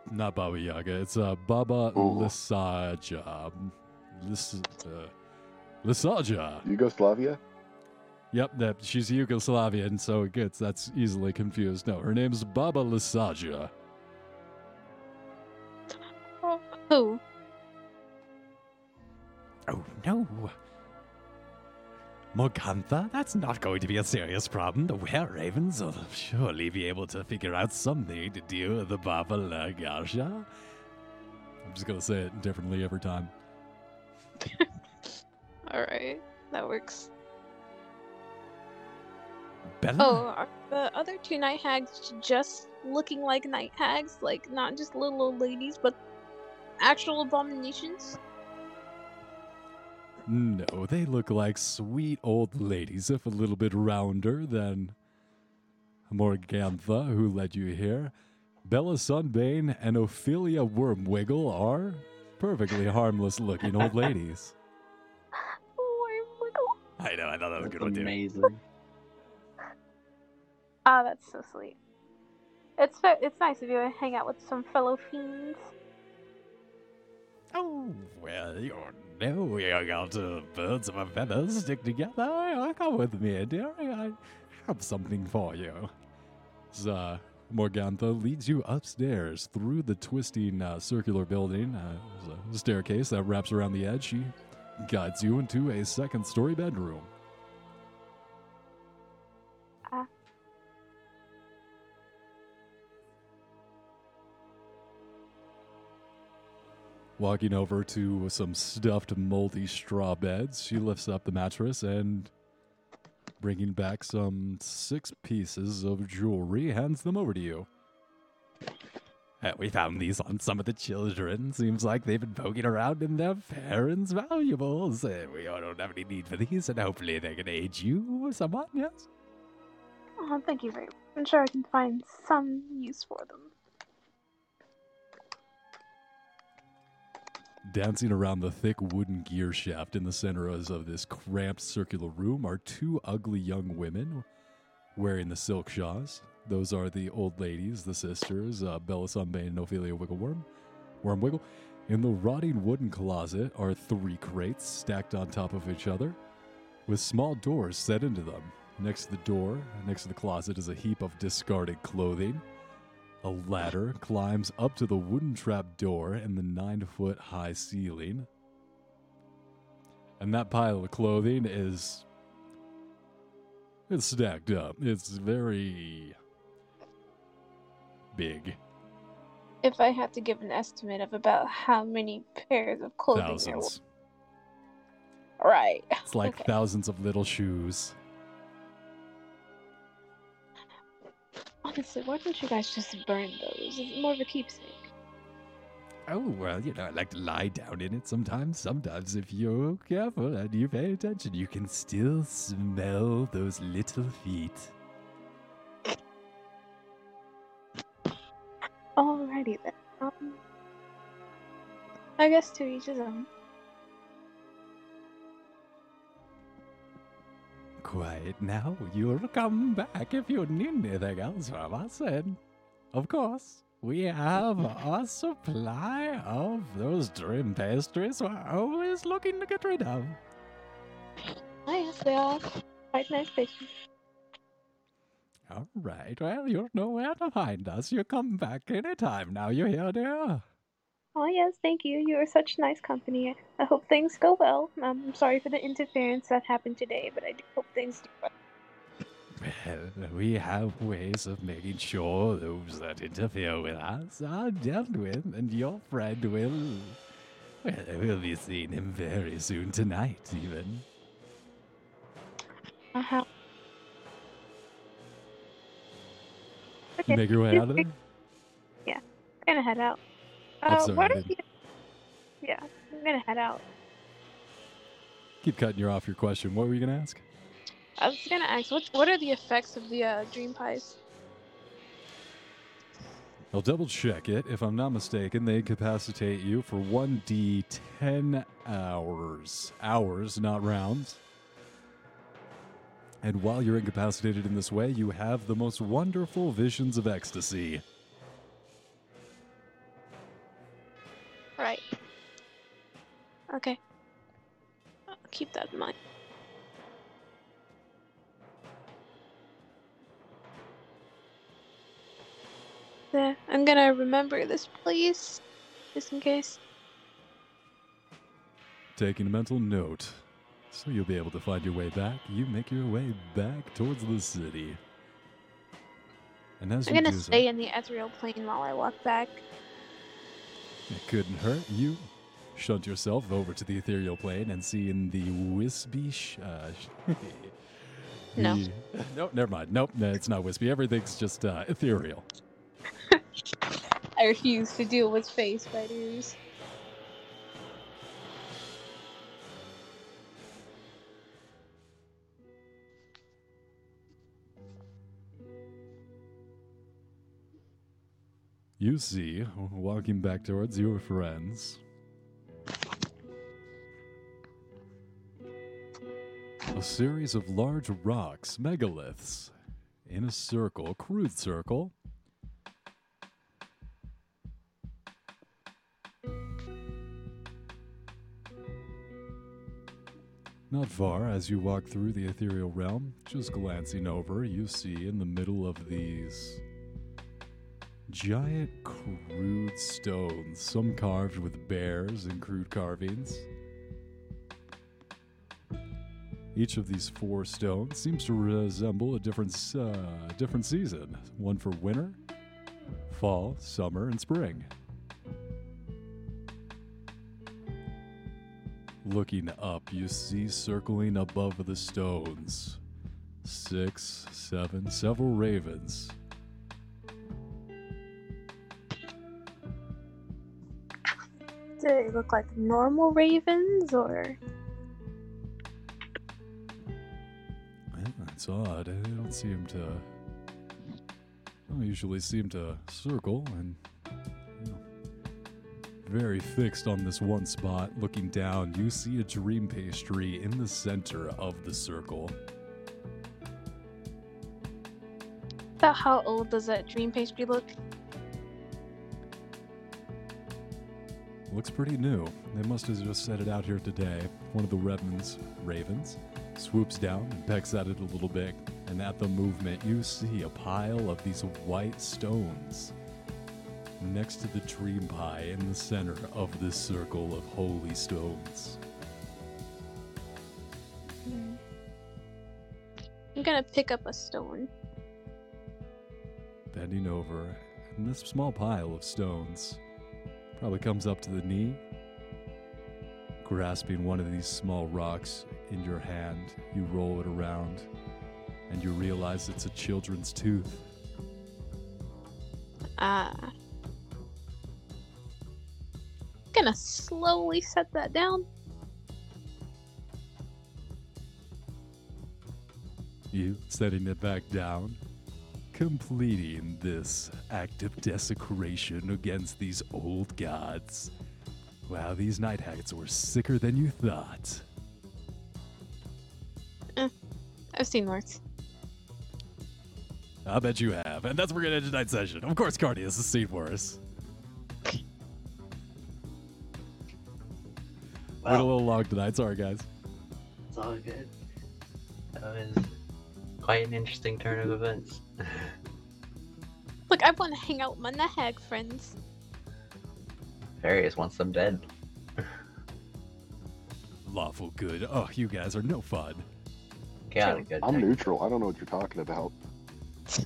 [SPEAKER 1] Not Baba Yaga. It's uh, Baba
[SPEAKER 4] Ooh.
[SPEAKER 1] Lisaja. Lis, uh, Lisaja.
[SPEAKER 4] Yugoslavia?
[SPEAKER 1] Yep, that she's Yugoslavian, so it gets that's easily confused. No, her name's Baba Lisaja.
[SPEAKER 2] Who?
[SPEAKER 1] Oh no. Morgantha, that's not going to be a serious problem. The Were Ravens will surely be able to figure out something to do with the Baba Lagasha. I'm just gonna say it differently every time.
[SPEAKER 5] Alright, that works.
[SPEAKER 1] Bella?
[SPEAKER 5] Oh, are the other two night hags just looking like night hags? Like, not just little old ladies, but actual abominations?
[SPEAKER 1] No, they look like sweet old ladies, if a little bit rounder than Morgantha, who led you here. Bella Sunbane and Offalia Wormwiggle are perfectly harmless looking old ladies.
[SPEAKER 2] Oh,
[SPEAKER 1] I know, I thought that was a
[SPEAKER 3] That's
[SPEAKER 1] good one, too.
[SPEAKER 3] amazing.
[SPEAKER 2] Ah, that's so sweet. It's fe- it's nice of you to hang out with some fellow fiends.
[SPEAKER 1] Oh, well, you you got uh, birds of a feather stick together. Come with me, dear. I have something for you. So, uh, Morgantha leads you upstairs through the twisting uh, circular building. Uh, a staircase that wraps around the edge. She guides you into a second story bedroom. Walking over to some stuffed, moldy straw beds, she lifts up the mattress and, bringing back some six pieces of jewelry, hands them over to you. Uh, we found these on some of the children. Seems like they've been poking around in their parents' valuables. Uh, we don't have any need for these, and hopefully they can aid you or someone, yes?
[SPEAKER 2] Oh, thank you very much. I'm sure I can find some use for them.
[SPEAKER 1] Dancing around the thick wooden gear shaft in the center of this cramped circular room are two ugly young women wearing the silk shawls. Those are the old ladies, the sisters, uh, Bella Sunbane and Offalia Wiggleworm. Wormwiggle. In the rotting wooden closet are three crates stacked on top of each other with small doors set into them. Next to the door, next to the closet, is a heap of discarded clothing. A ladder climbs up to the wooden trap door and the nine foot high ceiling. And that pile of clothing is. It's stacked up. It's very. big.
[SPEAKER 5] If I had to give an estimate of about how many pairs of clothing there were.
[SPEAKER 1] Thousands.
[SPEAKER 5] Right.
[SPEAKER 1] It's like
[SPEAKER 5] Okay.
[SPEAKER 1] thousands of little shoes.
[SPEAKER 5] Honestly, why don't you guys just burn those? It's more of a keepsake.
[SPEAKER 1] Oh, well, you know, I like to lie down in it sometimes. Sometimes, if you're careful and you pay attention, you can still smell those little feet.
[SPEAKER 5] Alrighty then. Um, I guess to each his own.
[SPEAKER 1] Quiet now. You'll come back if you need anything else from us. And, of course, we have a supply of those dream pastries we're always looking to get rid of.
[SPEAKER 5] Oh yes, they are quite nice pastries.
[SPEAKER 1] All right. Well, you know where to find us. You come back anytime now. You hear, dear?
[SPEAKER 5] Oh yes, thank you. You are such nice company. I hope things go well. Um, I'm sorry for the interference that happened today, but I do hope things do well.
[SPEAKER 1] Well, we have ways of making sure those that interfere with us are dealt with, and your friend will. Well, we'll be seeing him very soon tonight, even.
[SPEAKER 5] Uh-huh. Okay,
[SPEAKER 1] make your way out of there?
[SPEAKER 5] I'm gonna head out. Uh,
[SPEAKER 1] sorry,
[SPEAKER 5] why don't you... Yeah, I'm gonna head out.
[SPEAKER 1] Keep cutting you off your question. What were you going to ask?
[SPEAKER 5] I was gonna ask, what what are the effects of the uh, dream pies?
[SPEAKER 1] I'll double check it. If I'm not mistaken, they incapacitate you for 1d10 hours. Hours, not rounds. And while you're incapacitated in this way, you have the most wonderful visions of ecstasy.
[SPEAKER 5] Right. Okay. I'll keep that in mind. There. I'm gonna remember this place, just in case.
[SPEAKER 1] Taking a mental note. So you'll be able to find your way back. You make your way back towards the city. And as
[SPEAKER 5] I'm
[SPEAKER 1] you
[SPEAKER 5] gonna
[SPEAKER 1] do so-
[SPEAKER 5] stay in the ethereal plane while I walk back.
[SPEAKER 1] It couldn't hurt. You shunt yourself over to the ethereal plane and see in the wispy. Sh- uh,
[SPEAKER 5] No.
[SPEAKER 1] the- Nope, never mind. Nope, no, it's not wispy. Everything's just uh, ethereal.
[SPEAKER 5] I refuse to deal with face spiders.
[SPEAKER 1] You see, walking back towards your friends, a series of large rocks, megaliths, in a circle, crude circle. Not far as you walk through the ethereal realm, just glancing over, you see in the middle of these giant crude stones, some carved with bears and crude carvings. Each of these four stones seems to resemble a different uh, different season. One for winter, fall, summer, and spring. Looking up, you see circling above the stones six, seven, several ravens.
[SPEAKER 2] Do they look like normal ravens or?
[SPEAKER 1] That's odd. They don't seem to. Don't usually seem to circle and. You know, very fixed on this one spot. Looking down, you see a dream pastry in the center of the circle.
[SPEAKER 5] About how old does that dream pastry look?
[SPEAKER 1] Looks pretty new. They must have just set it out here today. One of the ravens, ravens, swoops down and pecks at it a little bit, and at the movement, you see a pile of these white stones next to the dream pie in the center of this circle of holy stones.
[SPEAKER 2] Hmm. I'm gonna pick up a stone.
[SPEAKER 1] Bending over, and this small pile of stones probably comes up to the knee. Grasping one of these small rocks in your hand, you roll it around, and you realize it's a children's tooth.
[SPEAKER 2] Ah. Gonna slowly set that down.
[SPEAKER 1] You setting it back down, completing this act of desecration against these old gods. Wow, these night hags were sicker than you thought.
[SPEAKER 5] Eh, I've seen worse.
[SPEAKER 1] I bet you have. And that's where we're going to end tonight's session. Of course, Cardius is seen for us. Went a little long tonight. Sorry, guys.
[SPEAKER 3] it's all good. That was quite an interesting turn of events.
[SPEAKER 2] Look, I want to hang out with my Nahag friends.
[SPEAKER 3] Various wants them dead.
[SPEAKER 1] Lawful good. Oh, you guys are no fun.
[SPEAKER 3] Chaotic good.
[SPEAKER 4] I'm
[SPEAKER 3] tech.
[SPEAKER 4] neutral. I don't know what you're talking about.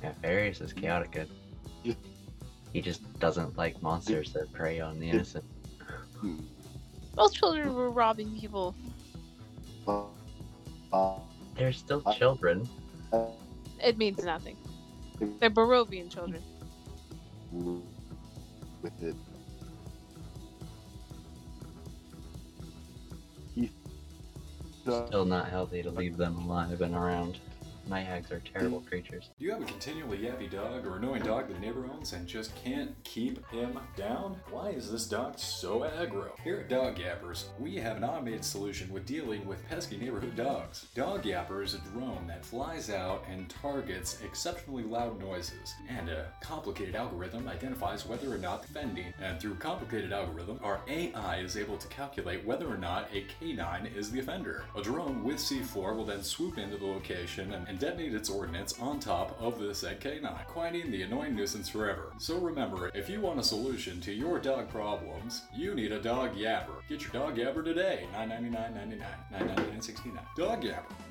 [SPEAKER 3] Yeah, Various is chaotic good.
[SPEAKER 4] Yeah.
[SPEAKER 3] He just doesn't like monsters that prey on the innocent.
[SPEAKER 5] Those children were robbing people.
[SPEAKER 4] Uh, uh,
[SPEAKER 3] They're still
[SPEAKER 4] Uh,
[SPEAKER 3] children.
[SPEAKER 5] It means nothing. They're Barovian children.
[SPEAKER 4] with it. Uh,
[SPEAKER 3] Still not healthy to leave them alive and around. Night hags are terrible creatures.
[SPEAKER 8] Do you have a continually yappy dog or annoying dog that neighbor owns and just can't keep him down? Why is this dog so aggro? Here at Dog Yappers, we have an automated solution with dealing with pesky neighborhood dogs. Dog Yapper is a drone that flies out and targets exceptionally loud noises, and a complicated algorithm identifies whether or not offending. And through complicated algorithm, our AI is able to calculate whether or not a canine is the offender. A drone with C4 will then swoop into the location and, detonate its ordnance on top of said canine, quieting the annoying nuisance forever. So remember, if you want a solution to your dog problems, you need a dog yapper. Get your dog yapper today. $9.99.99. $9.99.69. Dog yapper.